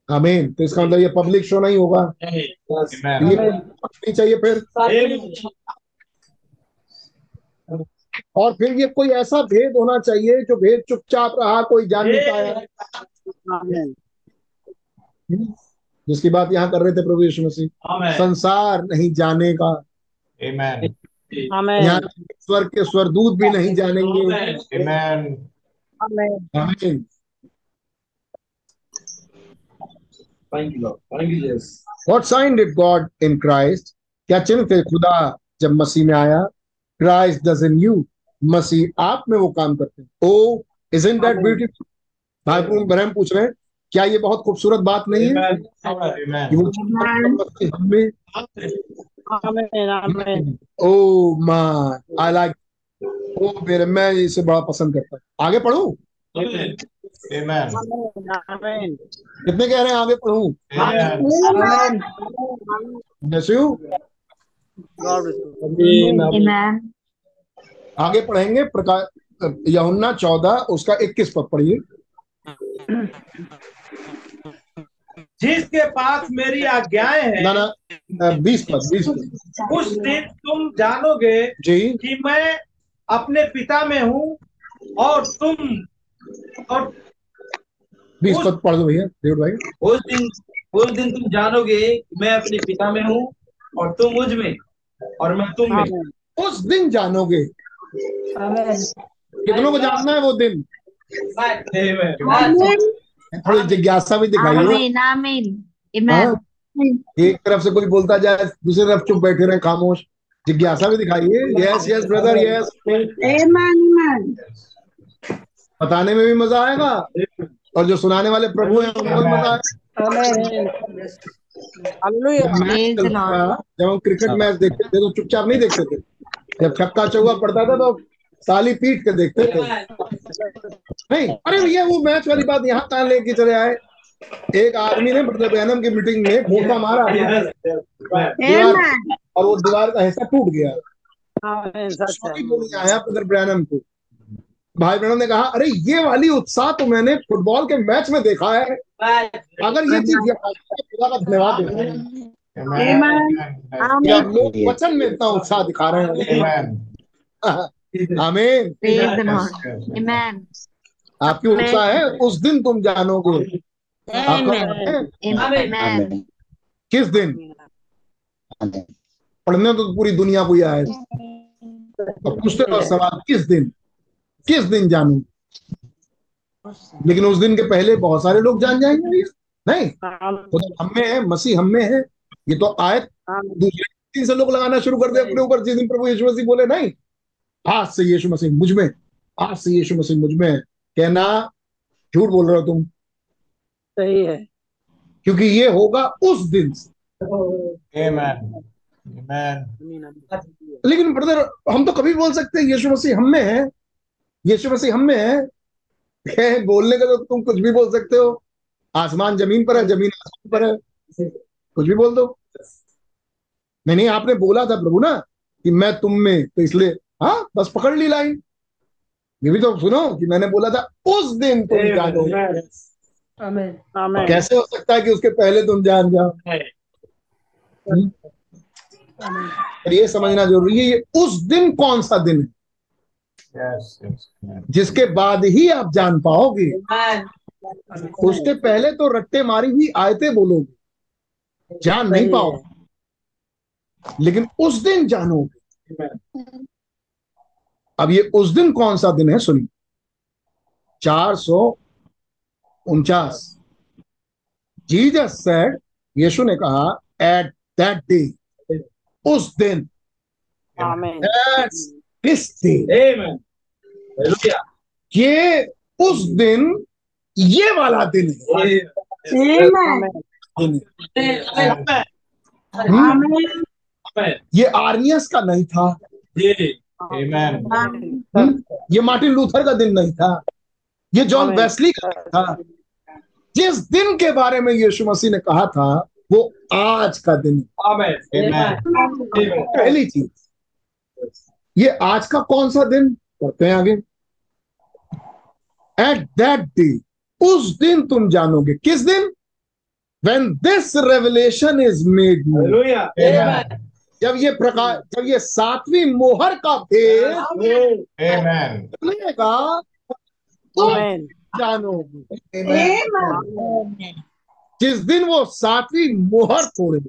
आमीन तो इसका मतलब ये पब्लिक शो नहीं होगा। ये नहीं चाहिए फिर। और फिर ये कोई ऐसा भेद होना चाहिए जो भेद चुपचाप रहा कोई जान नहीं पाया। जिसकी बात यहाँ कर रहे थे प्रभु यीशु मसीह। संसार नहीं जाने का यहाँ स्वर के स्वरदूत भी नहीं जानेंगे। आमीन आमीन What sign did God in Christ? क्या चिन्ह थे खुदा जब मसीह में आया? Christ does in you. मसीह आप में वो काम करते हैं। ओ isn't that beautiful? भाई बहन पूछ रहे हैं। क्या ये बहुत खूबसूरत बात नहीं है? आमीन ओ आई लाइक ओ मेरे मैं इसे बड़ा पसंद करता हूँ। आगे पढ़ू। Amen. कितने कह रहे हैं? आगे पढ़ूं. आगे पढ़ेंगे प्रकाश यहुन्ना चौदह उसका इक्कीस पद पढ़िए। जिसके पास मेरी आज्ञाएँ हैं ना ना बीस पद बीस पद उस दिन तुम जानोगे जी। कि मैं अपने पिता में हूँ और तुम और बीस पद पढ़ दो भैया डेढ़ भाई। उस दिन उस दिन तुम जानोगे मैं अपने पिता में हूँ और तुम मुझमें और मैं तुम में। उस दिन जानोगे। कितनों को जानना है वो दिन? थोड़ी जिज्ञासा भी दिखाइए. Amen. हाँ. एक तरफ़ से कोई बोलता जाए दूसरी तरफ़ चुप बैठे रहे खामोश। जिज्ञासा भी दिखाइए यस यस ब्रदर यस बताने में भी मज़ा आएगा। और जो सुनाने वाले प्रभु हैं उनको मज़ा जब हम क्रिकेट मैच देखते थे तो चुपचाप नहीं देखते थे। जब छक्का चौका पड़ता था तो ताली पीट के देखते थे। नहीं अरे भैया वो मैच वाली बात यहाँ कहाँ लेके चले आए? एक आदमी ने ब्रदर बैनम की मीटिंग में घोटा मारा। दीवार और वो दीवार का हिस्सा टूट गया। है आया ब्रैनम को। भाई बहनों ने कहा अरे ये वाली उत्साह तो मैंने फुटबॉल के मैच में देखा है। अगर ये चीज़ खुदा का धन्यवाद देते हैं। लोग वचन में इतना उत्साह दिखा रहे हैं. Amen. आपकी उत्साह है उस दिन तुम जानोगे. किस दिन? पढ़ने तो पूरी दुनिया को ही। आए और पूछते सवाल किस दिन? किस दिन जानू? लेकिन उस दिन के पहले बहुत सारे लोग जान जाएँगे नहीं? खुदा हम में है मसीह हम में है ये तो आयत। दूसरे दिन से लोग लगाना शुरू कर दे अपने ऊपर जिस दिन प्रभु यीशु मसीह बोले नहीं? आज से यीशु मसीह मुझमें आज से यीशु मसीह मुझमें है। कहना झूठ बोल रहे हो तुम। सही है। क्योंकि ये होगा उस दिन से। Amen. Amen. लेकिन ब्रदर हम तो कभी बोल सकते हैं यीशु मसीह हम में है यीशु मसीह हम में है है, बोलने का तो तुम कुछ भी बोल सकते हो। आसमान ज़मीन पर है ज़मीन आसमान पर है। कुछ भी बोल दो। नहीं नहीं आपने बोला था प्रभु ना कि मैं तुम में तो इसलिए हाँ बस पकड़ ली लाइन। ये भी तो सुनो कि मैंने बोला था उस दिन तुम जानो। आमीन आमीन कैसे हो सकता है कि उसके पहले तुम जान जाओ? हम्म? ये समझना ज़रूरी है ये उस दिन कौन सा दिन है? Yes. Yes. Amen. जिसके बाद ही आप जान पाओगे। उसके पहले तो रट्टे मारी हुई आयतें बोलोगे। जान नहीं पाओगे। लेकिन उस दिन जानोगे। अब ये उस दिन कौन सा दिन है सुनिए। चार सौ उनचास। जीजस सेड यीशु ने कहा एट दैट डे उस दिन Amen. Hallelujah. ये उस दिन ये वाला दिन है. हम्म? ये आर्नियस का नहीं था. हम्म? ये मार्टिन लूथर का दिन नहीं था ये जॉन। वेस्ली का था जिस दिन के बारे में यीशु मसीह ने कहा था वो आज का दिन है। पहली चीज़ ये आज का कौन सा दिन? पढ़ते हैं आगे। एट दैट डे उस दिन तुम जानोगे। किस दिन? When this revelation is made known Hallelujah. Amen. जब ये प्रकाश जब ये सातवीं मोहर का भेद खुलेगा तो जानोगे। Amen. जिस दिन वो सातवीं मोहर तोड़ेगी।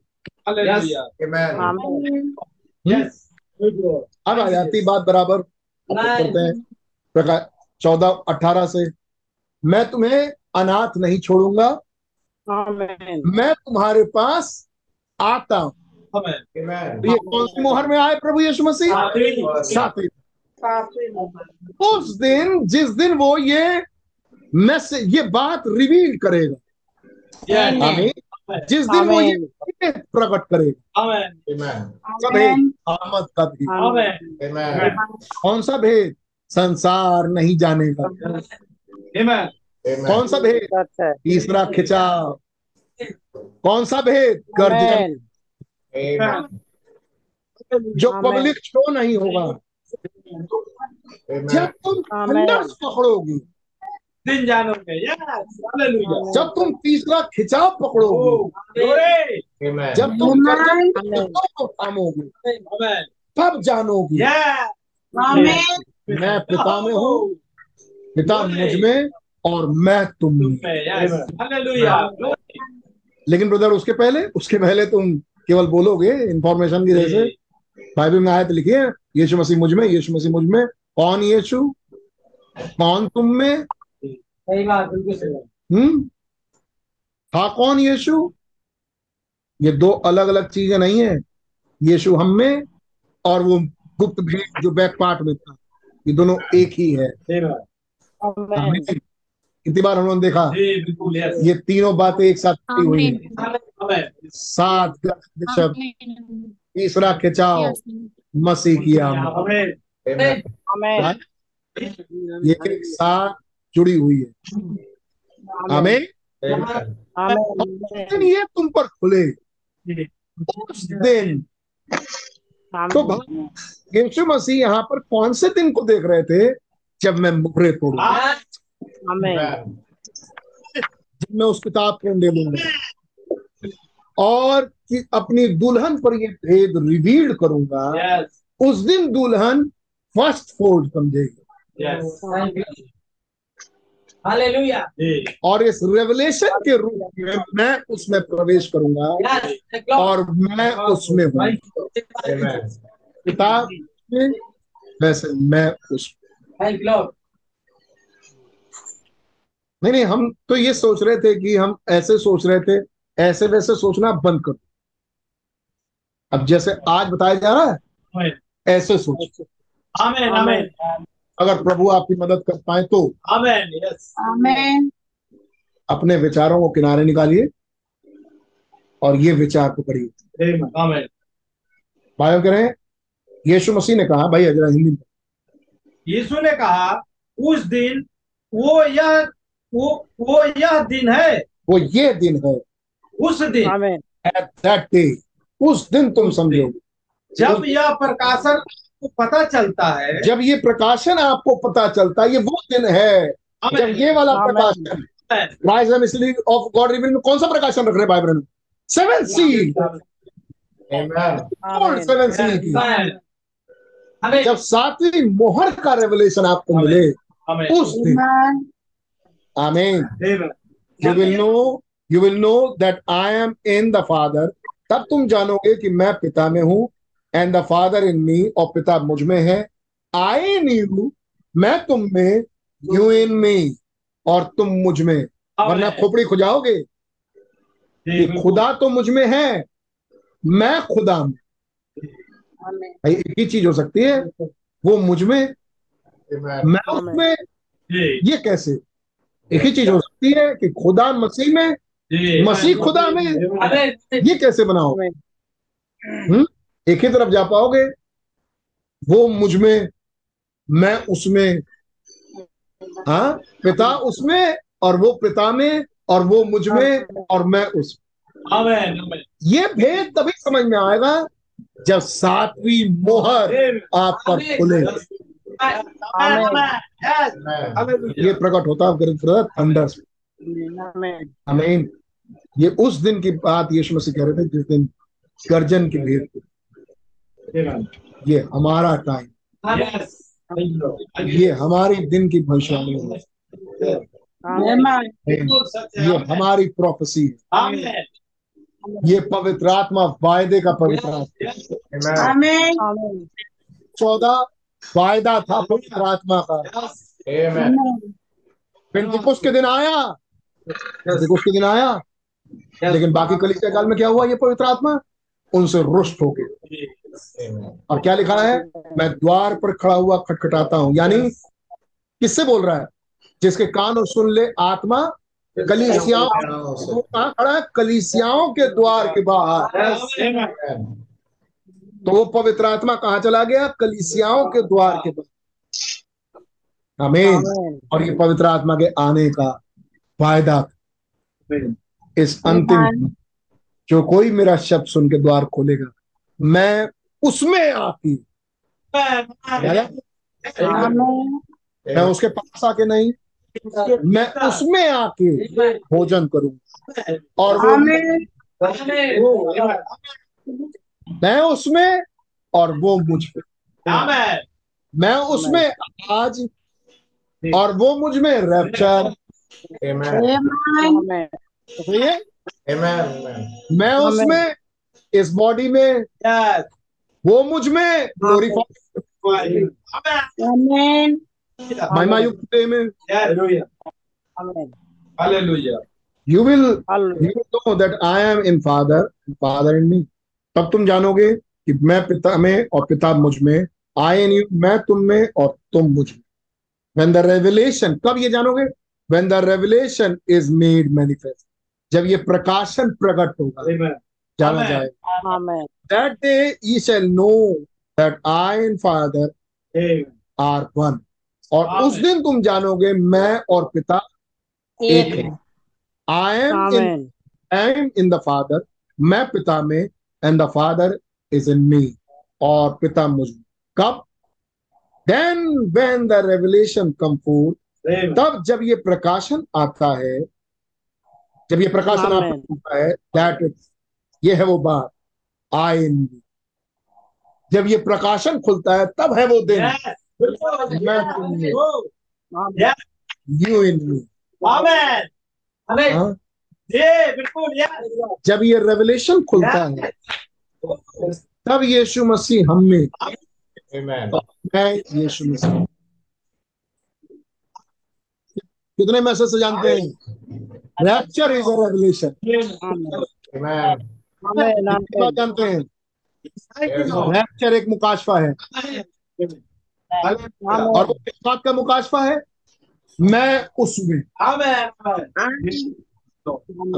अब आ जाती बात बराबर करते हैं। प्रकाश चौदह अठारह से। मैं तुम्हें अनाथ नहीं छोड़ूँगा। मैं तुम्हारे पास आता हूँ. Amen. ये कौन सी मोहर में आए प्रभु यीशु मसीह? सातवीं। उस दिन जिस दिन वो ये मैसेज ये बात रिवील करेगा. जिस दिन वो ये प्रकट करेगा. कौन सा भेद? संसार नहीं जानेगा. कौन सा भेद? तीसरा खिंचाव। कौन सा भेद? गर्जन। जो पब्लिक शो नहीं होगा। जब तुम आमेन। थंडर्स पकड़ोगी दिन जानोगे। जब तुम तीसरा खिंचाव पकड़ोगी Amen. जब तुम. के थामोगी तब जानोगी। यस मैं पिता में हूँ पिता मुझमें और मैं तुम में। लेकिन ब्रदर उसके पहले उसके पहले तुम केवल बोलोगे इंफॉर्मेशन की जैसे बाइबल में आयत लिखी है यीशु मसीह मुझमें यीशु मसीह मुझमें कौन यीशु कौन तुम में सही बात बिल्कुल सही बात। हम्म? था कौन यीशु? ये दो अलग अलग चीज़ें नहीं है। यीशु हम में और वो गुप्त भेद जो बैक पार्ट में था। ये दोनों एक ही है। कितनी बार उन्होंने देखा? जी बिल्कुल यस ये तीनों बातें एक साथ हुई हैं। सात शब्द। तीसरा खिंचाव। मसीह की आमद। आमेन Amen. आमेन ये एक साथ जुड़ी हुई है। हमें Amen. ये तुम पर खुले। उस दिन। तो भाई यीशु मसीह यहाँ पर कौन से दिन को देख रहे थे? जब मैं मुहरे तोड़ू जब मैं उस किताब को दे दूँगा और कि अपनी दुल्हन पर ये भेद रिवील करूँगा। यस उस दिन दुल्हन फ़र्स्ट फोल्ड समझेगी। जी और इस रेवलेशन के रूप में मैं उसमें प्रवेश करूँगा। और मैं उसमें किताब वैसे मैं उस नहीं नहीं हम तो ये सोच रहे थे कि हम ऐसे सोच रहे थे ऐसे वैसे सोचना बंद करो। अब जैसे आज बताया जा रहा है ऐसे सोचो। आमेन आमेन अगर प्रभु आपकी मदद कर पाए तो आमेन यस Amen. अपने विचारों को किनारे निकालिए और ये विचार पकड़िए आमेन भाइयों कह रहे हैं यीशु मसीह ने कहा भाई जरा हिंदी में। यीशु ने कहा उस दिन वो यह वो वो यह दिन है। वो ये दिन है। उस दिन। एट दैट डे उस दिन तुम समझोगे। जब यह प्रकाशन को पता चलता है। जब ये प्रकाशन आपको पता चलता है ये वो दिन है। जब ये वाला प्रकाशन राइज ऑफ़ गॉड रिवील में कौन सा प्रकाशन रख रहे हैं बाइबल में सेवन सी सेवन सी जब सातवीं मोहर का रेवलेशन आपको मिले उस दिन। आमेन you will know you will know that I am in the father तब तुम जानोगे कि मैं पिता में हूँ and the father in me और पिता मुझमें है आई इन यू मैं तुम में यू इन मी और तुम मुझमें। वरना खोपड़ी खुजाओगे? कि खुदा तो मुझमें है मैं खुदा में। भाई एक ही चीज़ हो सकती है वो मुझमें मैं उसमें ये कैसे? एक ही चीज़ हो सकती है कि खुदा मसीह में मसीह खुदा में। ये कैसे बनाओ? हम्म एक ही तरफ़ जा पाओगे? वो मुझमें मैं उसमें हाँ? पिता उसमें और वो पिता में और वो मुझमें और मैं उस आमेन आमेन ये भेद तभी समझ में आएगा जब सातवीं मोहर आप पर खुले. ये प्रकट होता है थंडर आमेन ये उस दिन की बात यीशु मसीह कह रहे थे जिस दिन गर्जन की भेद थी। ये हमारा टाइम ये हमारी दिन की भविष्यवाणी है। ये हमारी प्रोफेसी है। ये पवित्र आत्मा वायदे का पवित्र आत्मा चौदह वायदा था पवित्र आत्मा का. पिंतकुस के दिन आया। पिंतकुस के दिन आया। लेकिन बाकी कलीसिया काल में क्या हुआ ये पवित्र आत्मा? उनसे रुष्ट हो गए. और क्या लिखा है? मैं द्वार पर खड़ा हुआ खटखटाता हूँ। यानी किससे बोल रहा है? जिसके कान और सुन ले आत्मा कलीसियाओं कहाँ खड़ा है? कलीसियाओं के द्वार के बाहर। तो वो पवित्र आत्मा कहाँ चला गया? कलीसियाओं के द्वार के बाहर। हमें और ये पवित्र आत्मा के आने का वायदा इस अंतिम जो कोई मेरा शब्द सुन के द्वार खोलेगा मैं उसमें आती मैं उसके पास आके नहीं मैं उसमें आके भोजन करूँगा। और वो मैं उसमें और वो मुझ पे। मैं उसमें आज और वो मुझमें रैप्चर है. मैं उसमें इस बॉडी में वो मुझमें। ग्लोरीफाई महिमा युक्त you will you know that I am in father father in me तब तुम जानोगे कि मैं पिता में और पिता मुझमें आई एन यू मैं तुम में और तुम मुझमें। वेन द रेवलेशन कब ये जानोगे? When the revelation is made manifest जब ये प्रकाशन प्रकट होगा। जाना जाए। That day ye shall know that I and Father are one और उस दिन तुम जानोगे मैं और पिता एक है I am in I am in the Father मैं पिता में and the Father is in me और पिता मुझमें कब then when the revelation come forth तब जब ये प्रकाशन आता है जब ये प्रकाशन आता है दैट ये है वो बात इन जब ये प्रकाशन खुलता है तब है वो दिन। यू इन मी जब ये रेवलेशन खुलता है तब यीशु मसीह हम में। मैं यीशु मसीह। कितने मैसेज से जानते हैं? रैप्चर इज़ अ रेवलेशन जानते हैं। रैप्चर एक मुकाशफा है। और वो किस बात का मुकाशफा है? मैं उसमें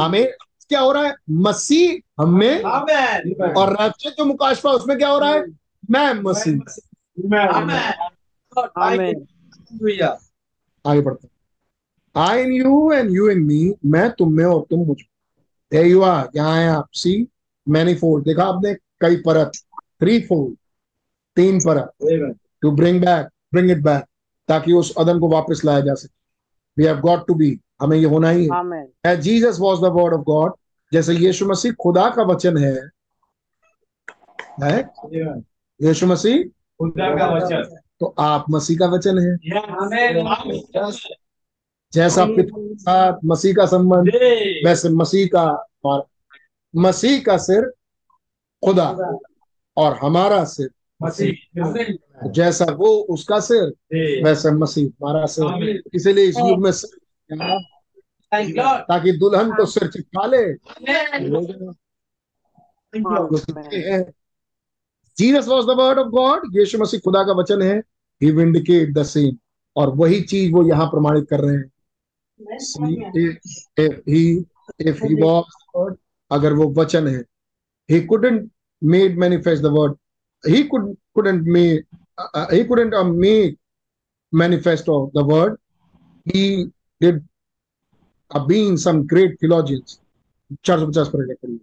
हमें क्या हो रहा है? मसीह हमें और रैप्चर जो मुकाशफा है, उसमें क्या हो रहा है? मैं मसीह। आगे बढ़ते I in you and you in me मैं तुम में और तुम मुझमें। यू आर यहाँ है आप सी। मैनी फोल्ड देखा आपने? कई परत। थ्री फोल्ड तीन परत। To bring back bring it back ताकि उस अदम को वापस लाया जा सके। We have got to be हमें ये होना ही है। Jesus was the word of God जैसे यीशु मसीह खुदा का वचन है। है? यीशु मसीह खुदा का वचन। तो आप मसीह का वचन है। जैसा पिता मसीह का संबंध वैसे मसीह का और मसीह का सिर खुदा और हमारा सिर मसीह। जैसा वो उसका सिर वैसे मसीह हमारा सिर। इसीलिए इस युग में सिर ताकि दुल्हन को सिर चिपका ले Jesus was the word of God यीशु मसीह खुदा का वचन है। ही विंडिकेट द सेम और वही चीज़ वो यहाँ प्रमाणित कर रहे हैं। If he if he was the word अगर वो वचन है he couldn't made manifest the word he could couldn't make uh, he couldn't uh, make manifest of the word he did uh, being some great theologians चार सौ पचास पर करिए।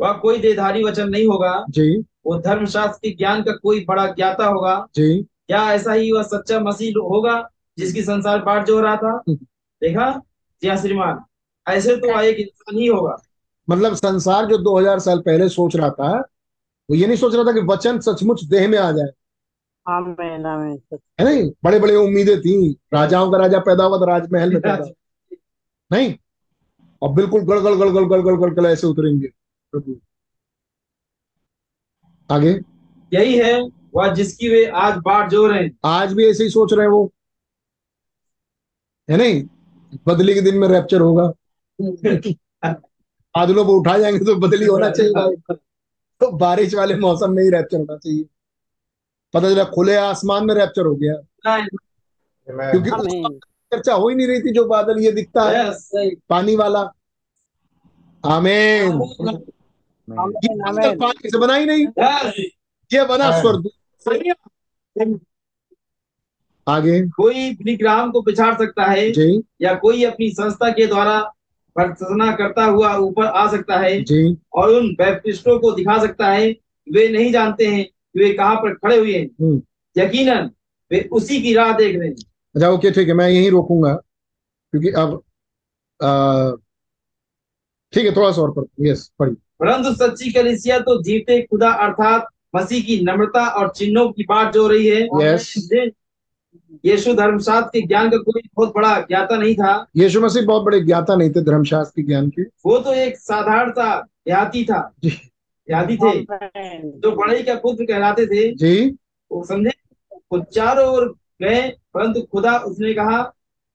वह कोई देधारी वचन नहीं होगा जी वो धर्मशास्त्र के ज्ञान का कोई बड़ा ज्ञाता होगा जी क्या ऐसा ही वह सच्चा मसीह होगा जिसकी संसार बाढ़ जो रहा था देखा जी हाँ श्रीमान ऐसे तो एक इंसान ही होगा। मतलब संसार जो 2000 साल पहले सोच रहा था वो ये नहीं सोच रहा था कि वचन सचमुच देह में आ जाए। है नहीं? बड़े बड़े उम्मीदें थी। राजाओं का राजा पैदा हुआ था राजमहल में पैदा नहीं? और बिल्कुल गड़गड़ गड़गड़ गड़गड़ गड़गड़ ऐसे उतरेंगे। प्रभु। आगे। यही है वह जिसकी वे आज बाट जो रहे आज भी ऐसे ही सोच रहे हैं वो। है नहीं? बदली के दिन में रैप्चर होगा। बादलों को उठा जाएँगे तो बदली होना चाहिए। तो बारिश वाले मौसम में ही रैप्चर होना चाहिए। पता चला खुले आसमान में रैप्चर हो गया। क्योंकि चर्चा हो ही नहीं रही थी जो बादल ये दिखता है। पानी वाला। आमीन। पानी से बना ही नहीं। ये बना Amen. स्वर्ग। आगे। कोई विग्राम को पिछाड़ सकता है जी। या कोई अपनी संस्था के द्वारा प्रार्थना करता हुआ ऊपर आ सकता है जी। और उन बैप्टिस्टों को दिखा सकता है वे नहीं जानते हैं कि वे कहाँ पर खड़े हुए हैं। हम्म। यकीनन वे उसी की राह देख रहे हैं। अच्छा ओके ठीक है मैं यहीं रोकूँगा क्योंकि अब ठीक है थोड़ा सा और पर यस पढ़िए। परंतु सच्ची कलिसिया तो जीते खुदा अर्थात मसीह की नम्रता और चिन्हों की बात जो रही है। Yes. यीशु धर्मशास्त्र के ज्ञान का कोई बहुत बड़ा ज्ञाता नहीं था। यीशु मसीह बहुत बड़े ज्ञाता नहीं थे धर्मशास्त्र के ज्ञान के। वो तो एक साधारण सा देहाती था। जी। देहाती थे। जो बड़े का पुत्र कहलाते थे। जी। वो समझे वो चारों ओर गए परंतु खुदा उसने कहा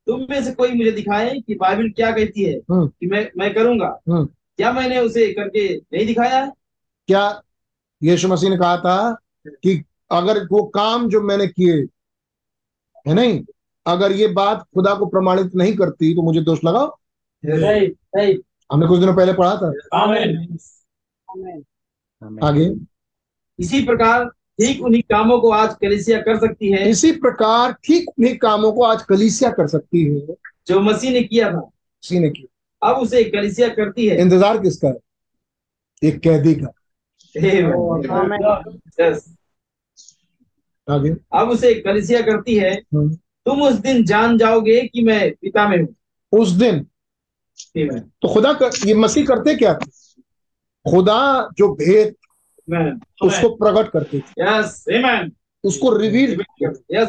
तुम में से कोई मुझे दिखाए कि बाइबल क्या कहती है हम्म। कि मैं मैं करूँगा। हम्म। क्या मैंने उसे करके नहीं दिखाया? क्या यीशु मसीह ने कहा था कि अगर वो काम जो मैंने किए है नहीं? अगर ये बात खुदा को प्रमाणित नहीं करती तो मुझे दोष लगाओ। सही सही हमने कुछ दिनों पहले पढ़ा था। आगे। इसी प्रकार ठीक उन्हीं कामों को आज कलिसिया कर सकती है। इसी प्रकार ठीक उन्हीं कामों को आज कलिसिया कर सकती है। जो मसीह ने किया था। मसीह ने किया। अब उसे कलिसिया करती है। इंतज़ार किसका? है एक कैदी का। Yes. आगे। अब उसे कलिसिया करती है। हम्म। तुम उस दिन जान जाओगे कि मैं पिता में हूँ। उस दिन? तो खुदा कर, ये मसीह करते क्या? थे खुदा जो भेद उसको प्रकट करते थे। यस उसको रिवील यस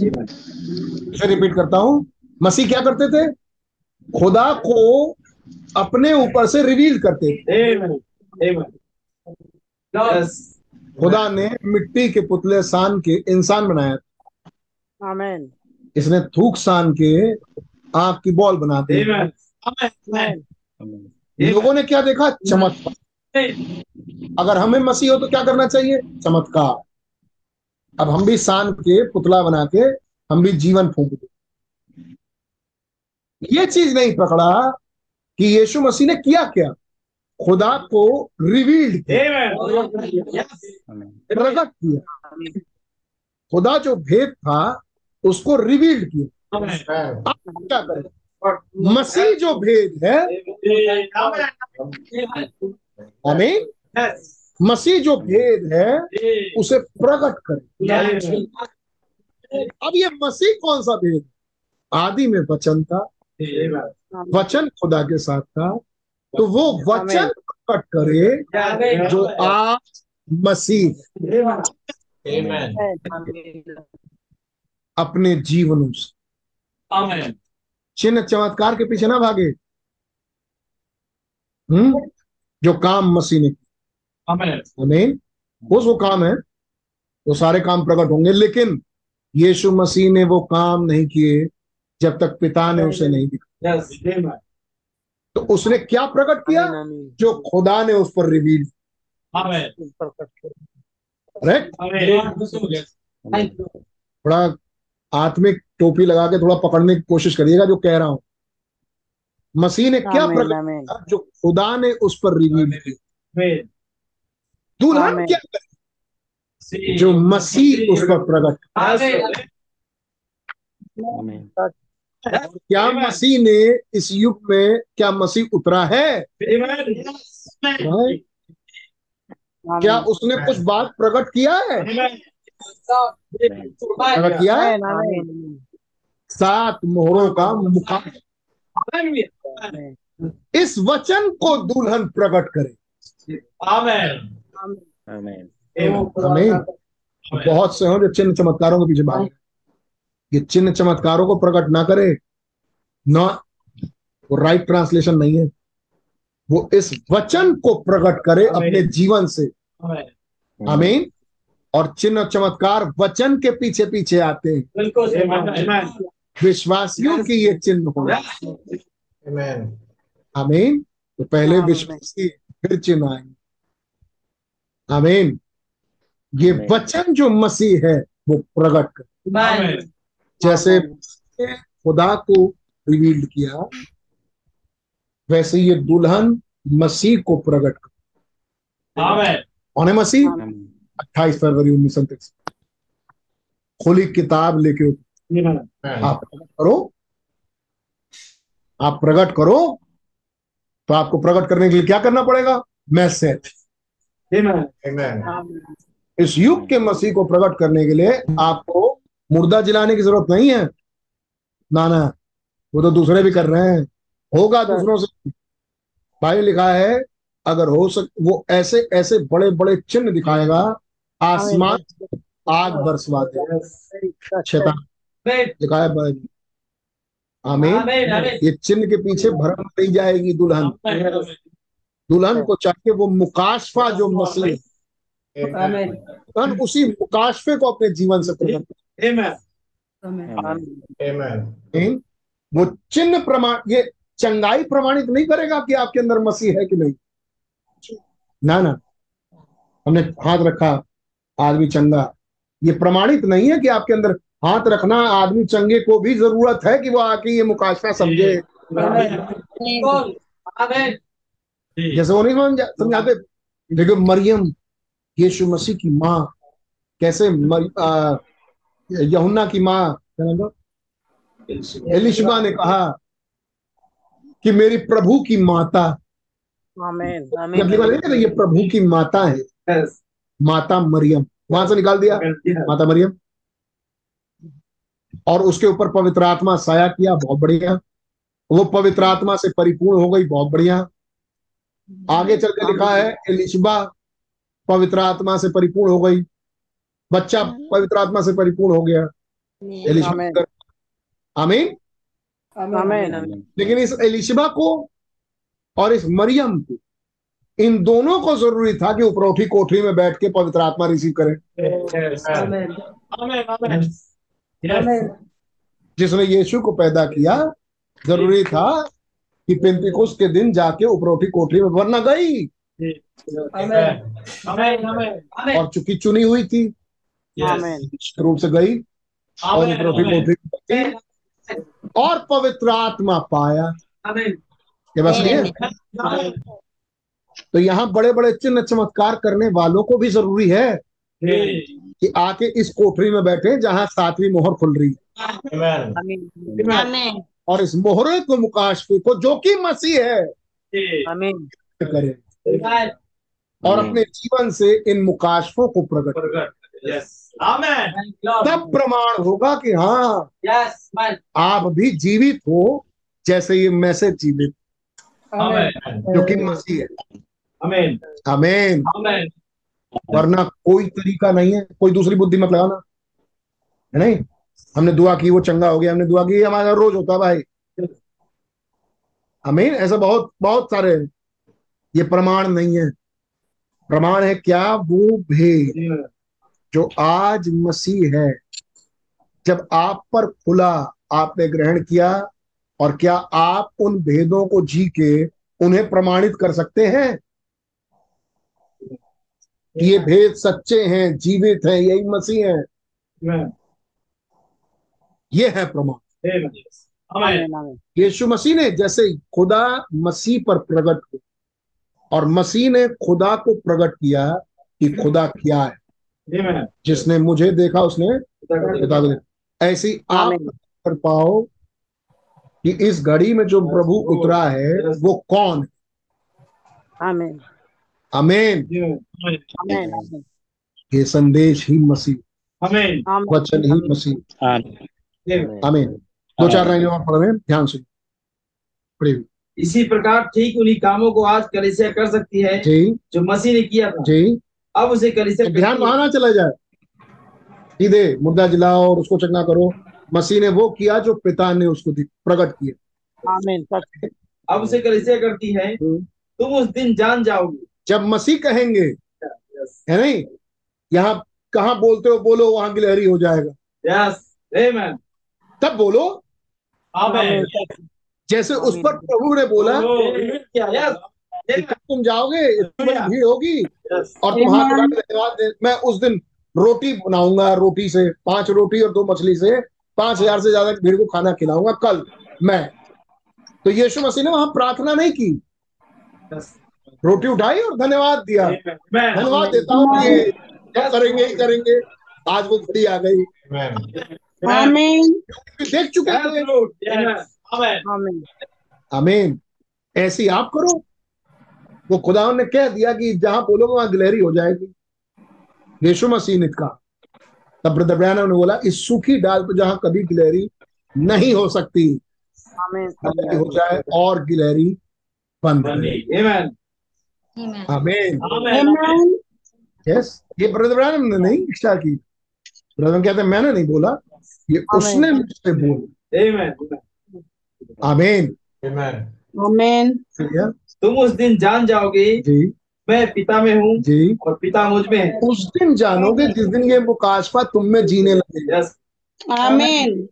फिर रिपीट करता हूँ। मसीह क्या करते थे? खुदा को अपने ऊपर से रिवील करते थे। यस खुदा ने मिट्टी के पुतले सान के इंसान बनाया था। आमेन इसने थूक सान के आँख की बॉल बना दी। लोगों ने क्या देखा? चमत्कार। अगर हमें मसीह हो तो क्या करना चाहिए? चमत्कार। अब हम भी सान के पुतला बना के हम भी जीवन फूंक दे। ये चीज़ नहीं पकड़ा कि यीशु मसीह ने किया क्या? खुदा को रिवील्ड किया। प्रकट किया। खुदा जो भेद था उसको रिवील्ड किया। अब क्या करें? मसीह जो भेद है हमें मसीह जो भेद है उसे प्रकट करे। अब ये मसीह कौन सा भेद आदि में वचन था। वचन खुदा के साथ था। तो वो वचन प्रकट करे जो आप मसीह अपने जीवनों से। चिन्ह चमत्कार के पीछे ना भागे। हम्म? जो काम मसीह ने किया। आमीन वो जो काम है वो सारे काम प्रकट होंगे लेकिन यीशु मसीह ने वो काम नहीं किए जब तक पिता ने उसे नहीं दिखा। तो उसने क्या प्रकट किया? जो खुदा ने उस पर रिवील करेक्ट थोड़ा आत्मिक टोपी लगा के थोड़ा पकड़ने की कोशिश करिएगा जो कह रहा हूँ। मसीह ने क्या प्रकट किया जो खुदा ने उस पर रिवील किया? दुल्हन क्या करे जो मसीह उस पर प्रकट क्या मसीह ने इस युग में क्या मसीह उतरा है? क्या उसने कुछ बात प्रकट किया है? प्रकट किया है? आमीन, आमीन। सात मोहरों का मुकाम इस वचन को दुल्हन प्रकट करे। हमें बहुत से हो जो चिन्ह चमत्कारों के पीछे भाग ये चिन्ह चमत्कारों को प्रकट ना करे ना वो राइट ट्रांसलेशन नहीं है। वो इस वचन को प्रकट करे अपने जीवन से। आमीन और चिन्ह चमत्कार वचन के पीछे पीछे आते हैं। विश्वासियों की ये चिन्ह हो आमीन तो पहले विश्वासी फिर चिन्ह आएँगे आमीन ये वचन जो मसीह है वो प्रकट कर। जैसे खुदा को रिवील्ड किया वैसे ये दुल्हन मसीह को प्रकट कर कौन है मसीह? अट्ठाईस फरवरी उन्नीस सौ खुली किताब लेके आप प्रकट करो। आप प्रकट करो तो आपको प्रकट करने के लिए क्या करना पड़ेगा? Message Amen. इस युग के मसीह को प्रकट करने के लिए आपको मुर्दा जिलाने की ज़रूरत नहीं है। ना ना वो तो दूसरे भी कर रहे हैं। होगा दूसरों से। भाई लिखा है अगर हो सक वो ऐसे ऐसे बड़े बड़े चिन्ह दिखाएगा आसमान आग बरसवा दे शैतान। लिखा है आमीन। ये चिन्ह के पीछे भरम नहीं जाएगी दुल्हन। दुल्हन को चाहिए वो मुकाशफा जो मसीह है, आमीन उसी मुकाशफे को अपने जीवन से प्रकट। वो चिन्ह प्रमाण ये चंगाई प्रमाणित नहीं करेगा कि आपके अंदर मसीह है कि नहीं। ना ना। हमने हाथ रखा आदमी चंगा। ये प्रमाणित नहीं है कि आपके अंदर हाथ रखना आदमी चंगे को भी ज़रूरत है कि वो आके ये मुकाशफा समझे। जैसे वो नहीं समझ समझाते देखो मरियम यीशु मसीह की माँ कैसे मर, आ, यहुन्ना की माँ क्या नाम था? एलिशबा। ने कहा कि मेरी प्रभु की माता नहीं है, ये प्रभु की माता है। माता मरियम। वहाँ से निकाल दिया। माता मरियम। और उसके ऊपर पवित्र आत्मा साया किया बहुत बढ़िया। वो पवित्र आत्मा से परिपूर्ण हो गई बहुत बढ़िया। आगे चल के लिखा है एलिशबा पवित्र आत्मा से परिपूर्ण हो गई। बच्चा पवित्र आत्मा से परिपूर्ण हो गया। एलिशबा आमीन। लेकिन इस एलिशबा को और इस मरियम को इन दोनों को ज़रूरी था कि उपरोठी कोठरी में बैठ के पवित्र आत्मा रिसीव करें। जिसने यीशु को पैदा किया ज़रूरी था कि पेंतिकुस्त के दिन जाके उपरोठी कोठरी में वरना गई। और चूँकि चुनी हुई थी? रूप से गई और में और पवित्र आत्मा पाया। ये बस नहीं है? तो यहाँ बड़े बड़े चिन्ह चमत्कार करने वालों को भी ज़रूरी है कि आके इस कोठरी में बैठे जहाँ सातवीं मोहर खुल रही है। Amen. आमीन आमीन और इस मोहरे को मुकाशफे को जो कि मसीह है करें। और अपने जीवन से इन मुकाशफों को प्रकट करें। तब प्रमाण होगा कि हाँ आप भी जीवित हो जैसे ये मैसेज जीवित। जो कि मसीह है। अमेन अमेन वरना कोई तरीका नहीं है। कोई दूसरी बुद्धि मत लगाना। है नहीं? हमने दुआ की वो चंगा हो गया। हमने दुआ की हमारा रोज होता भाई। अमीन ऐसा बहुत बहुत सारे हैं ये प्रमाण नहीं है। प्रमाण है क्या? वो भेद जो। आज मसीह है। जब आप पर खुला आपने ग्रहण किया और क्या आप उन भेदों को जी के उन्हें प्रमाणित कर सकते हैं? ये भेद सच्चे हैं जीवित हैं यही मसीह है। ये है प्रमाण। यीशु मसीह ने जैसे खुदा मसीह पर प्रकट हुआ और मसीह ने खुदा को प्रकट किया कि खुदा क्या है। जिसने मुझे देखा उसने पिता को देखा। ऐसी आप कर पाओ कि इस घड़ी में जो प्रभु उतरा है वो कौन है? आमीन अमेन ये संदेश ही मसीह। आमीन वचन ही मसीह। अमेन दो चार लाइनें और पढ़ रहे हैं। ध्यान से। पढ़िए इसी प्रकार ठीक उन्हीं कामों को आज कलिसिया कर सकती है जी। जो मसीह ने किया था। जी। अब उसे कलिसिया ध्यान वहाँ ना चला जाए। सीधे मुर्दा जिलाओ और उसको चंगा करो। मसीह ने वो किया जो पिता ने उसको प्रकट किया। आमीन अब उसे कलिसिया करती है तुम उस दिन जान जाओगे। जब मसीह कहेंगे है नहीं? यहाँ कहाँ बोलते हो बोलो वहाँ गिलहरी हो जाएगा। यस तब बोलो। आमेन जैसे उस पर प्रभु ने बोला तुम जाओगे भीड़ होगी और तुम हाथ उठा के धन्यवाद मैं उस दिन रोटी बनाऊँगा रोटी से पाँच रोटी और दो मछली से पाँच हज़ार से ज़्यादा भीड़ को खाना खिलाऊँगा कल मैं। तो यीशु मसीह ने वहाँ प्रार्थना नहीं की। रोटी उठाई और धन्यवाद दिया। धन्यवाद देता हूँ ये करेंगे ही करेंगे। आज वो घड़ी आ गई। देख चुके हैं. आमीन आमीन ऐसी आप करो। वो खुदा ने कह दिया कि जहाँ बोलोगे वहाँ गिलहरी हो जाएगी। यीशु मसीह ने कहा। तब ब्रदर ब्रैनम ने बोला इस सूखी डाल पर जहाँ कभी गिलहरी नहीं हो सकती आमीन हो जाए और गिलहरी बंद रहे Amen. Amen. आमीन आमीन यस ये ब्रदर ब्रैनम ने नहीं इच्छा की। ब्रदर कहते मैंने नहीं बोला। ये उसने मुझसे बोला। Amen. आमीन Amen. आमीन तुम उस दिन जान जाओगे जी। मैं पिता में हूँ जी। और पिता मुझमें है। उस दिन जानोगे जिस दिन ये मुकाशफा तुम में जीने लगे। आमीन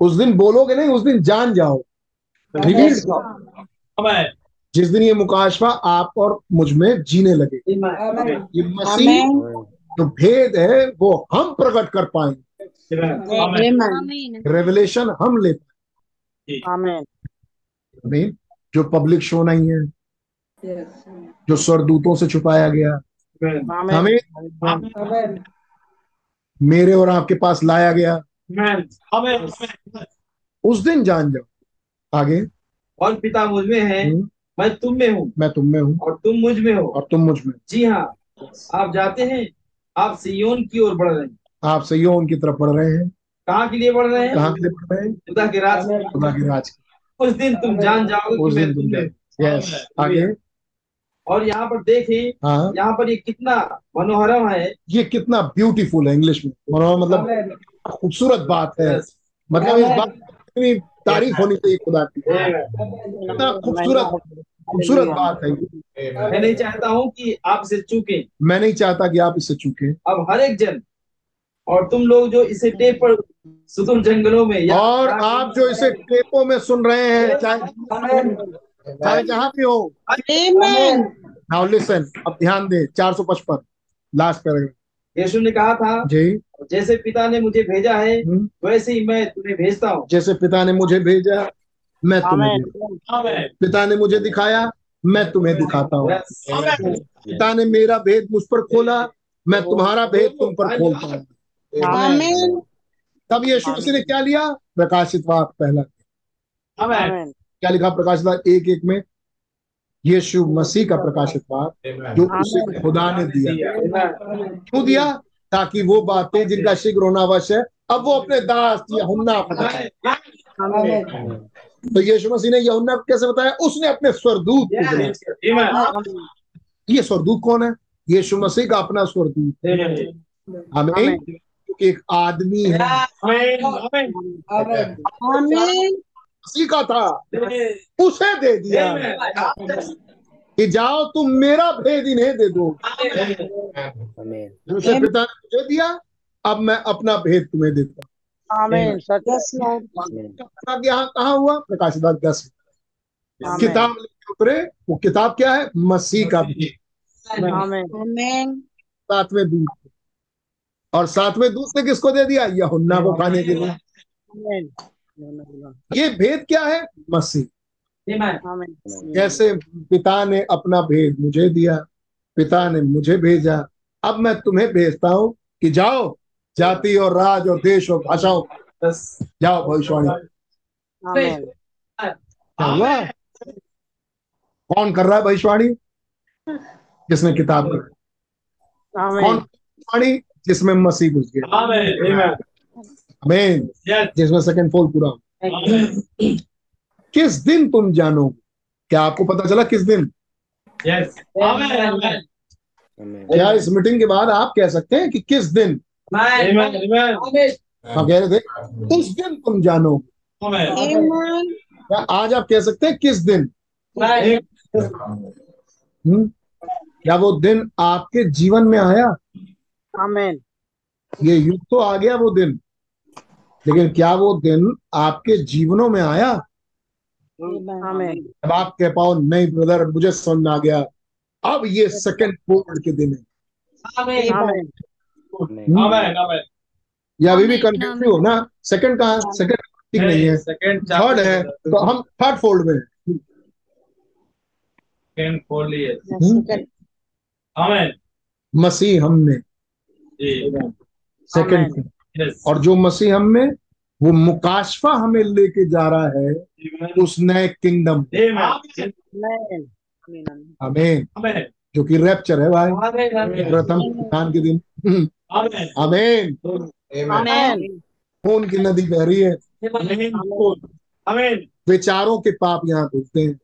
उस दिन बोलोगे नहीं उस दिन जान जाओ. जिस दिन ये मुकाशफा आप और मुझमें जीने लगे। ये मसीह जो भेद है वो हम प्रकट कर पाएँगे. रेवलेशन हम ले पाएँगे आमीन आमीन। जो पब्लिक शो नहीं है जो स्वरदूतों से छुपाया गया Amen. हमें मेरे और आपके पास लाया गया. उस दिन जान जाओ। आगे। और पिता मुझमें है। हम्म, मैं तुम में हूँ। मैं तुम में हूँ। और तुम मुझमें हो। और तुम मुझमें जी हाँ। आप जाते हैं। आप सियोन की ओर बढ़ रहे हैं। आप सही उनकी तरफ़ बढ़ रहे हैं। कहाँ के लिए बढ़ रहे हैं? कहाँ के लिए बढ़ रहे हैं? खुदा के राज खुदा के राज उस दिन तुम जान जाओगे उस दिन तुम यस आगे। और यहाँ पर देखें हाँ। यहाँ पर ये कितना मनोहरम है। ये कितना ब्यूटीफुल है इंग्लिश में। मनोहर मतलब खूबसूरत बात है। मतलब इस बात की इतनी तारीफ़ होनी चाहिए खुदा की। कितना खूबसूरत खूबसूरत बात है। मैं नहीं चाहता हूँ कि आप इसे चूके। मैं नहीं चाहता कि आप इसे चूके। अब हर एक जन और तुम लोग जो इसे टेप पर सुतुम जंगलों में या और आप जो इसे टेपों में सुन रहे हैं चाहे चाहे जहाँ भी हो। नाउ लिसन अब ध्यान दे 455 लास्ट पैराग्राफ यीशु ने कहा था जी। जैसे पिता ने मुझे भेजा है हम्म, वैसे ही मैं तुम्हें भेजता हूँ। जैसे पिता ने मुझे भेजा मैं तुम्हें पिता ने मुझे दिखाया मैं तुम्हें दिखाता हूँ। पिता ने मेरा भेद मुझ पर खोला मैं तुम्हारा भेद तुम पर खोलता हूँ। तब यीशु मसीह ने क्या लिया? प्रकाशित वाक पहला। क्या लिखा प्रकाशित वाक एक एक में। यीशु मसीह का प्रकाशित वाक जो उसे खुदा ने दिया। क्यों दिया? ताकि वो बातें जिनका शीघ्र होना अवश्य है अब वो अपने दास यहुन्ना को बताए। तो यीशु मसीह ने यहुन्ना को कैसे बताया? उसने अपने स्वरदूत को ये स्वरदूत कौन है? यीशु मसीह का अपना स्वरदूत हमें एक आदमी है। आमीन मसीह का था। उसे दे दिया। कि जाओ तुम मेरा भेद इन्हें दे दो। जिसे पिता ने मुझे दिया अब मैं अपना भेद तुम्हें देता हूँ। यहाँ कहा हुआ? प्रकाशित वाक दस। किताब लेके उतरे वो किताब क्या है? मसीह का भेद। आमीन आमीन सातवें को। और सातवें दूत ने किसको दे दिया? यहुन्ना को खाने के लिए। ये भेद क्या है? मसीह। जैसे पिता ने अपना भेद मुझे दिया पिता ने मुझे भेजा अब मैं तुम्हें भेजता हूँ कि जाओ जाति और राज और देश और भाषाओं जाओ भविष्यवाणी। कौन कर रहा है भविष्यवाणी? जिसने किताब कर कौन भविष्यवाणी? जिसमें मसीह घुस गया। आमीन जिसमें सेकंड फोल पूरा हो किस दिन तुम जानोगे? क्या आपको पता चला किस दिन? क्या इस मीटिंग के बाद आप कह सकते हैं कि किस दिन? हम कह रहे थे उस दिन तुम जानोगे। क्या आज आप कह सकते हैं किस दिन? हम्म? क्या वो दिन आपके जीवन में आया? आमीन ये युग तो आ गया वो दिन। लेकिन क्या वो दिन आपके जीवनों में आया? आमीन अब आप कह पाओ नहीं ब्रदर मुझे समझ में आ गया। अब ये सेकंड फोल्ड के दिन है। आमीन हम्म? या अभी भी कंफ्यूज हो ना? सेकंड कहा? सेकंड ठीक नहीं है। सेकंड थर्ड है। तो हम थर्ड फोल्ड में सेकंड खोल लिए हम्म? आमेन मसीह हम में। जी सेकंड. और जो मसीह हम में वो मुकाशफा हमें लेके जा रहा है उस नए किंगडम. हमें जो कि रैप्चर है भाई प्रथम स्थान के दिन. Amen. खून की नदी बह रही है. विचारों के पाप यहाँ धुलते हैं.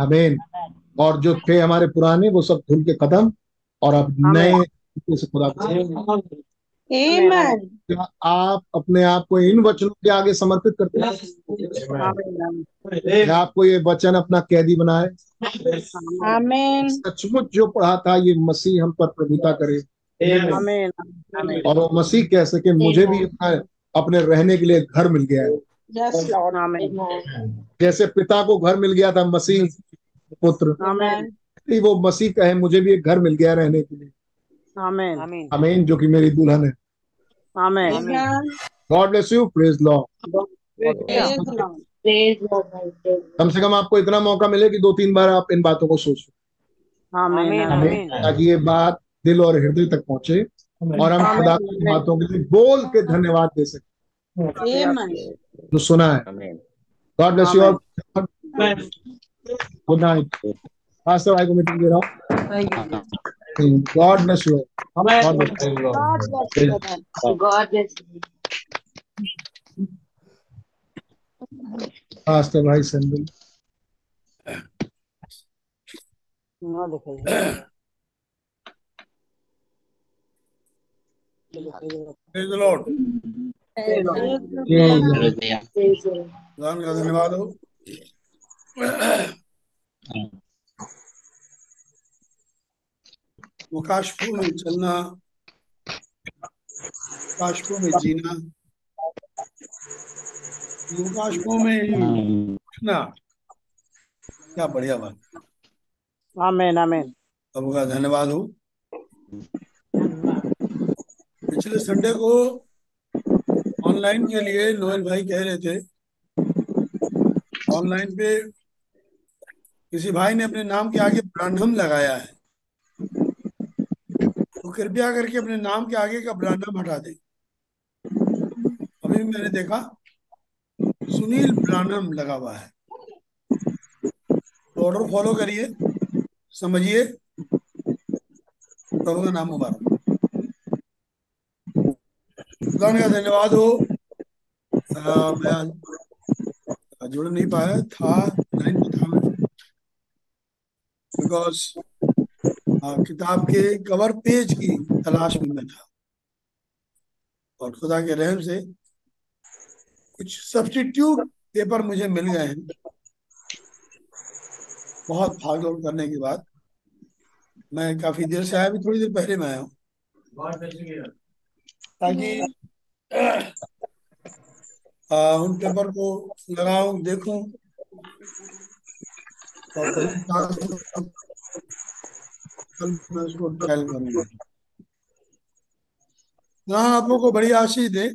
आमीन और जो थे हमारे पुराने वो सब धुल के खत्म और अब नए से खुदा के क्या आप अपने आप को इन वचनों के आगे समर्पित करते हैं। क्या आपको ये वचन अपना कैदी बनाए। सचमुच जो पढ़ा था ये मसीह हम पर प्रभुता करे। Amen. Amen. और वो मसीह कह सके मुझे भी अपना अपने रहने के लिए घर मिल गया है। Yes, जैसे पिता को घर मिल गया था मसीह पुत्र। वो मसीह कहे मुझे भी एक घर मिल गया रहने के लिए। Amen. Amen. अमीन जो कि मेरी दुल्हन है। Amen. Amen. God bless you praise lord Praise the Lord. Praise Lord. कम से कम आपको इतना मौका मिले कि दो तीन बार आप इन बातों को सोचो. ताकि ये बात दिल और हृदय तक पहुँचे और हम खुदा की बातों के लिए बोल के धन्यवाद दे सके. जो सुना है। God bless you all good night pastor भाई को मीटिंग दे रहा हूँ। God bless you Amen. God bless Praise Lord. God bless you, brother. God bless you. Pastor भाई संदीप ना दिखाइए Praise the Lord. Praise the Lord. Praise Lord. खुदावन का धन्यवाद हो मुकाशफों में चलना मुकाशफों में जीना मुकाशफों में उठना क्या बढ़िया बात Amen. Amen. प्रभु का धन्यवाद हो पिछले संडे को ऑनलाइन के लिए नोएल भाई कह रहे थे ऑनलाइन पे किसी भाई ने अपने नाम के आगे ब्रांडम लगाया है कृपया करके अपने नाम के आगे का ब्रांडम हटा दें। अभी मैंने देखा सुनील ब्रांडम लगा हुआ है। ऑर्डर फॉलो करिए समझिए। प्रभु का नाम मुबारक। खुदा का धन्यवाद हो। आ, मैं जुड़ नहीं पाया था में था। बिकॉज़ किताब के कवर पेज की तलाश में मैं था। और खुदा के रहम से कुछ सब्सटीट्यूट पेपर मुझे मिल गए हैं। बहुत भाग दौड़ करने के बाद मैं काफ़ी देर से आया भी थोड़ी देर पहले मैं आया हूँ। ताकि उन पेपर को लगाऊँ, देखूँ। कल मैं उसको ट्रायल करूँगा ना आप लोगों को बड़ी आशीष दे।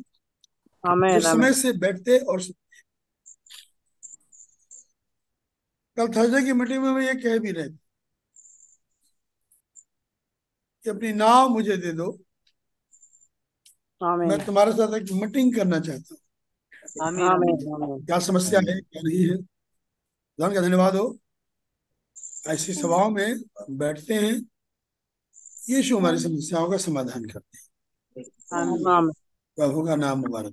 समय से बैठते और कल थर्सडे की मीटिंग में मैं ये कह भी रहे थे कि अपनी नाव मुझे दे दो. मैं तुम्हारे साथ एक मीटिंग करना चाहता हूँ. क्या समस्या है? क्या नहीं है? खुदा का धन्यवाद हो। ऐसी सभाओं में बैठते हैं। यीशु हमारी समस्याओं का समाधान करते हैं। प्रभु का नाम मुबारक.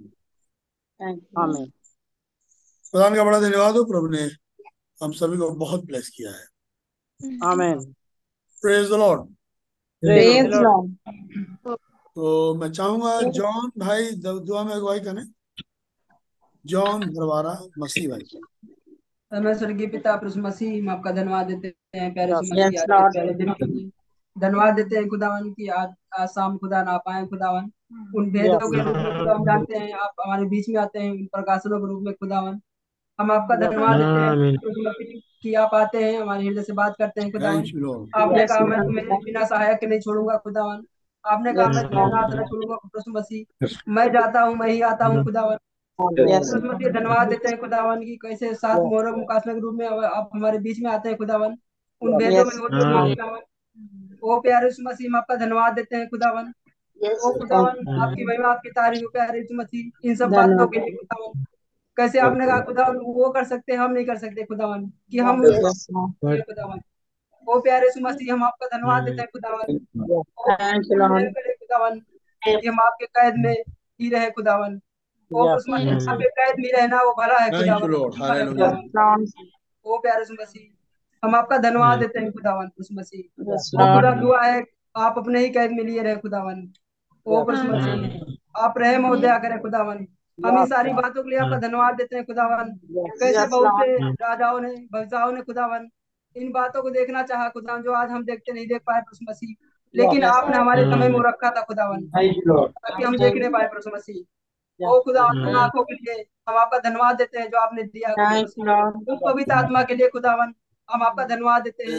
खुदा का बड़ा धन्यवाद हो प्रभु ने हम सभी को बहुत ब्लेस किया है। Amen. Praise the lord. तो मैं चाहूँगा जॉन भाई दुआ में अगुवाई करें। जॉन भरवारा मसीह भाई। के पिता प्रभु मसीह हम आपका धन्यवाद देते हैं। प्यारे दिन धन्यवाद देते हैं खुदावन की आज आज शाम खुदा ना पाए खुदावन। उन भेदों के रूप में हम जानते हैं आप हमारे बीच में आते हैं उन प्रकाशनों के रूप में खुदावन। हम आपका धन्यवाद देते हैं कि आप आते हैं हमारे हृदय से बात करते हैं खुदावन। आपने कहा मैं तुम्हें बिना सहायक के नहीं छोड़ूँगा खुदावन। आपने कहा मैं तुम्हें अनाथ न छोड़ूँगा प्रभु मसीह। मैं जाता हूँ मैं ही आता हूँ खुदावन। धन्यवाद देते हैं खुदावन की कैसे सात मुकासमे के रूप में आप हमारे बीच में आते हैं खुदावन। उन भेदों में खुदावन। ओ प्यारे मसीह हम आपका धन्यवाद देते हैं खुदावन। ओ खुदावन आपकी महिमा आपकी तारीफ़ प्यारे मसीह इन सब बातों के लिए खुदावन। कैसे आपने कहा खुदावन वो कर सकते हम नहीं कर सकते खुदावन कि हम खुदावन। ओ प्यारे मसीह हम आपका धन्यवाद देते हैं खुदावन। खुदावन कि हम आपके कैद में ही रहे खुदावन। ओ उस मसीह आपके कैद में रहना वो भला है. खुदावन। ओ प्यारे मसीह हम आपका धन्यवाद देते हैं खुदावन उस मसीह पूरा दुआ है आप अपने ही कैद में लिए रहे खुदावन। ओ मसीह आप रहे महोदया करें खुदावन। हम इन सारी बातों के लिए आपका धन्यवाद देते हैं खुदावन। कैसे बहुत से राजाओं ने भविष्यों ने खुदावन इन बातों को देखना चाहा खुदावन जो आज हम देखते नहीं देख पाए प्रभु मसीह। लेकिन आपने हमारे समय में रखा था खुदावन ताकि हम देखने पाए प्रभु मसीह। ओ खुदावन उन आँखों के लिए हम आपका धन्यवाद देते हैं जो आपने दिया उस पवित्र आत्मा के लिए खुदावन हम आपका धन्यवाद देते हैं।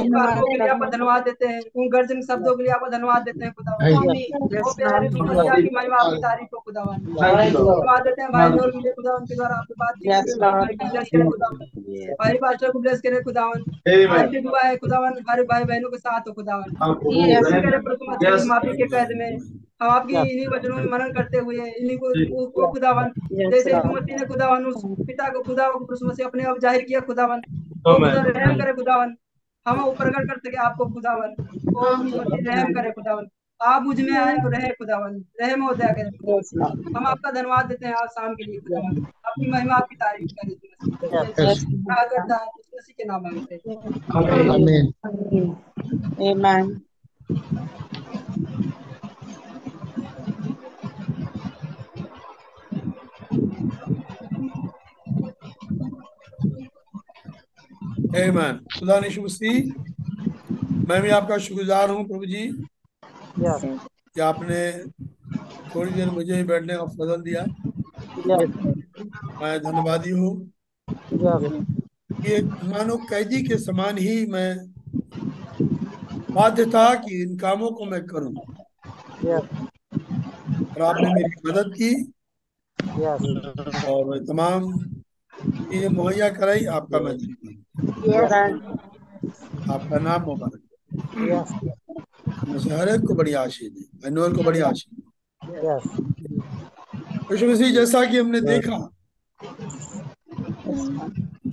उन बातों के लिए आपका धन्यवाद। देते हैं उन गर्जन शब्दों के लिए आपका धन्यवाद। देते हैं हो खुदावन देते हैं भाई नूर के खुदावन के द्वारा आपकी बात भाई पास्टर को ब्लेस करे खुदावन दुआ है खुदावन हर भाई बहनों के साथ हो खुदावन माफ़ी के कैद में आपकी इन्हीं वचनों में मनन करते हुए इन्हीं को, को खुदावन। जैसे मसीह ने खुदावन उस पिता को खुदा मसीह अपने आप ज़ाहिर किया खुदावन। रहम करे खुदावन। हम वो प्रकट कर सके आपको खुदावन। रहम करे खुदावन। आप मुझमें आए तो रहे खुदावन। रहम हो दया करे हम आपका धन्यवाद देते हैं आज शाम के लिए खुदावन। आपकी महिमा आपकी तारीफ़ करें मसीह के नाम मांगते हैं। Amen. खुदा ने मैं भी आपका शुक्रगुजार हूँ प्रभु जी। कि आपने थोड़ी देर मुझे बैठने का फजल दिया। मैं धन्यवादी हूँ। कि एक मानो कैदी के समान ही मैं बाध्य था कि इन कामों को मैं करूँ। और आपने मेरी मदद की। और तमाम चीज़ें मुहैया कराई आपका मैं आपका नाम मुबारक। हर एक को बड़ी आशीष दी अनुअल को बड़ी यीशु मसीह जैसा कि हमने देखा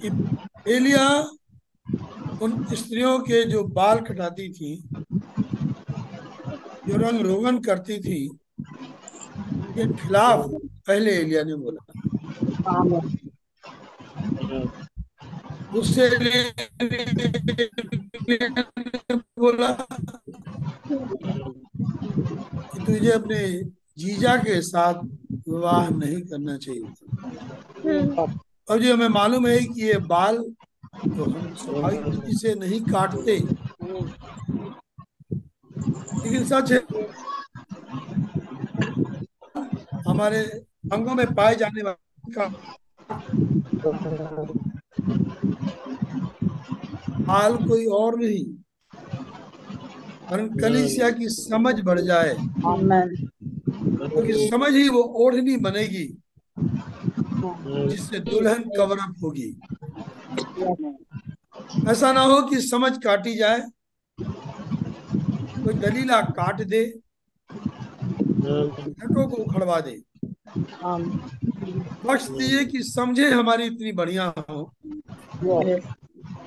कि एलिया उन स्त्रियों के जो बाल कटाती थी जो रंग रोगन करती थी के खिलाफ पहले एलिया ने बोला। उससे बोला तुझे अपने जीजा के साथ विवाह नहीं करना चाहिए और जी, हमें मालूम है कि ये बाल तो हम सफ़ाई से नहीं काटते। लेकिन सच है, हमारे अंगों में पाए जाने वाले का हाल कोई और नहीं। परंतु कलिसिया की समझ बढ़ जाए। क्योंकि तो समझ ही वो ओढ़नी बनेगी जिससे दुल्हन कवर अप होगी। ऐसा ना हो कि समझ काटी जाए कोई दलीला काट दे घटों को उखड़वा दे। बख्श दीजिए कि समझे हमारी इतनी बढ़िया हो।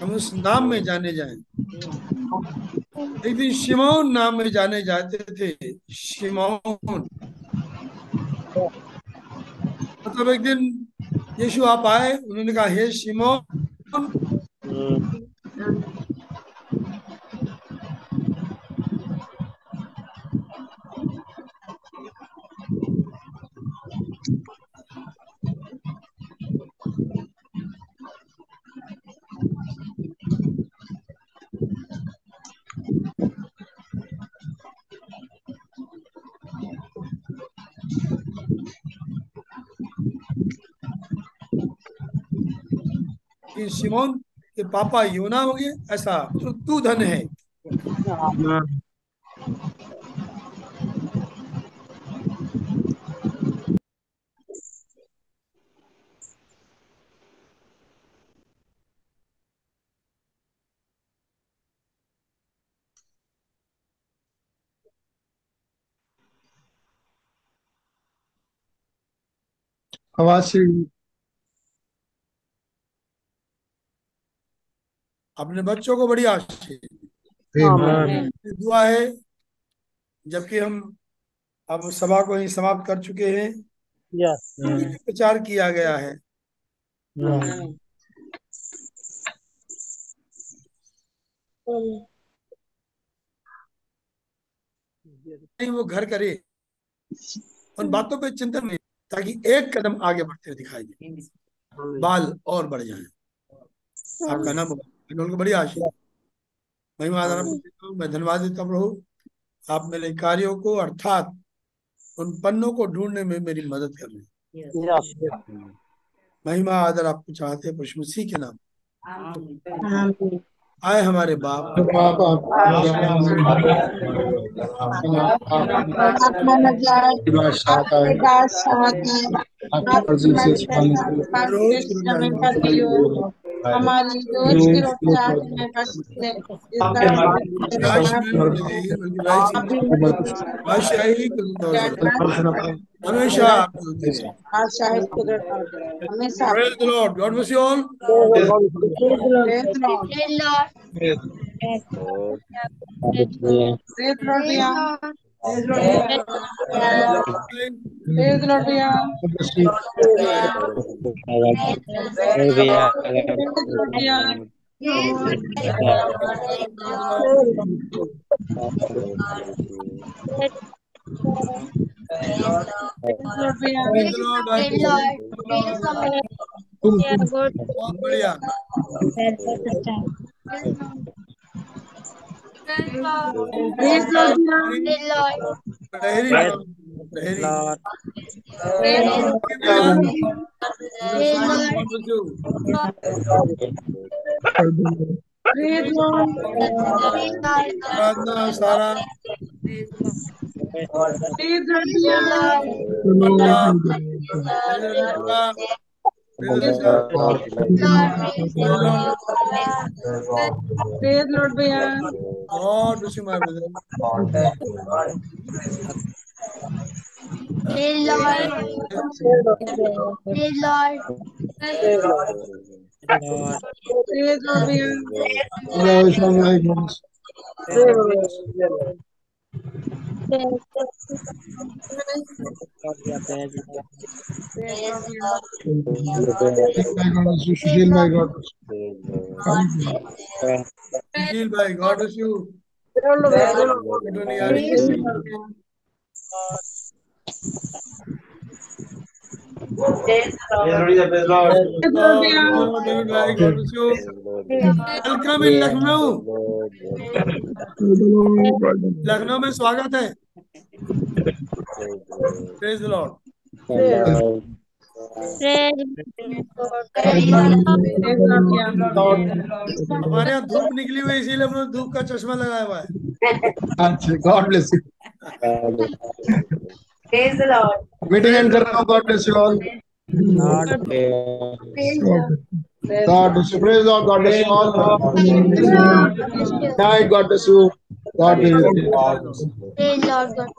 हम उस नाम में जाने जाए। एक दिन शिमौन नाम में जाने जाते थे शिमौन। मतलब एक दिन यीशु आप आए उन्होंने कहा हे शिमौन शिमोन के पापा योना होंगे ऐसा तो तू धन है। आवाज़ से अपने बच्चों को बड़ी आशीष. दुआ है जबकि हम अब सभा को ही समाप्त कर चुके हैं। प्रचार किया गया है। नहीं वो घर करे। उन बातों पे चिंतन नहीं ताकि एक कदम आगे बढ़ते हुए दिखाई दे। बाल और बढ़ जाए। आपका नाम उनको बड़ी आशीष महिमा हूँ। मैं धन्यवाद देता हूँ प्रभु। आप मेरे कार्यों को अर्थात उन पन्नों को ढूँढने में मेरी मदद कर रहे हैं। महिमा आदर आपको चाहते हैं प्रभु मसीह के नाम। आए हमारे बाप। आत्मा हैं हमारे रोज की रोटी में बस के हमेशा आपको देते हैं। आशा Praise Lord. Praise Lord. Praise Lord. Praise Lord. Praise Lord. Pradna Sara. Praise Lord. Praise Lord. Praise Lord Bhaiya. You. Praise Lord. Praise Lord. Praise Lord. Praise Lord Bhaiya. Praise Lord. Praise Lord. Sushil, my God. Sushil, my God, is you. Thank you. Lucknow Lucknow में स्वागत है. हमारे यहाँ धूप निकली हुई इसीलिए हमने धूप का चश्मा लगाया हुआ है. अच्छा God bless you Praise the Lord. Meeting end कर रहा हूँ God bless you all Lord God bless you. Praise God. God bless you all. Night. God bless you. God bless you. Praise Lord God.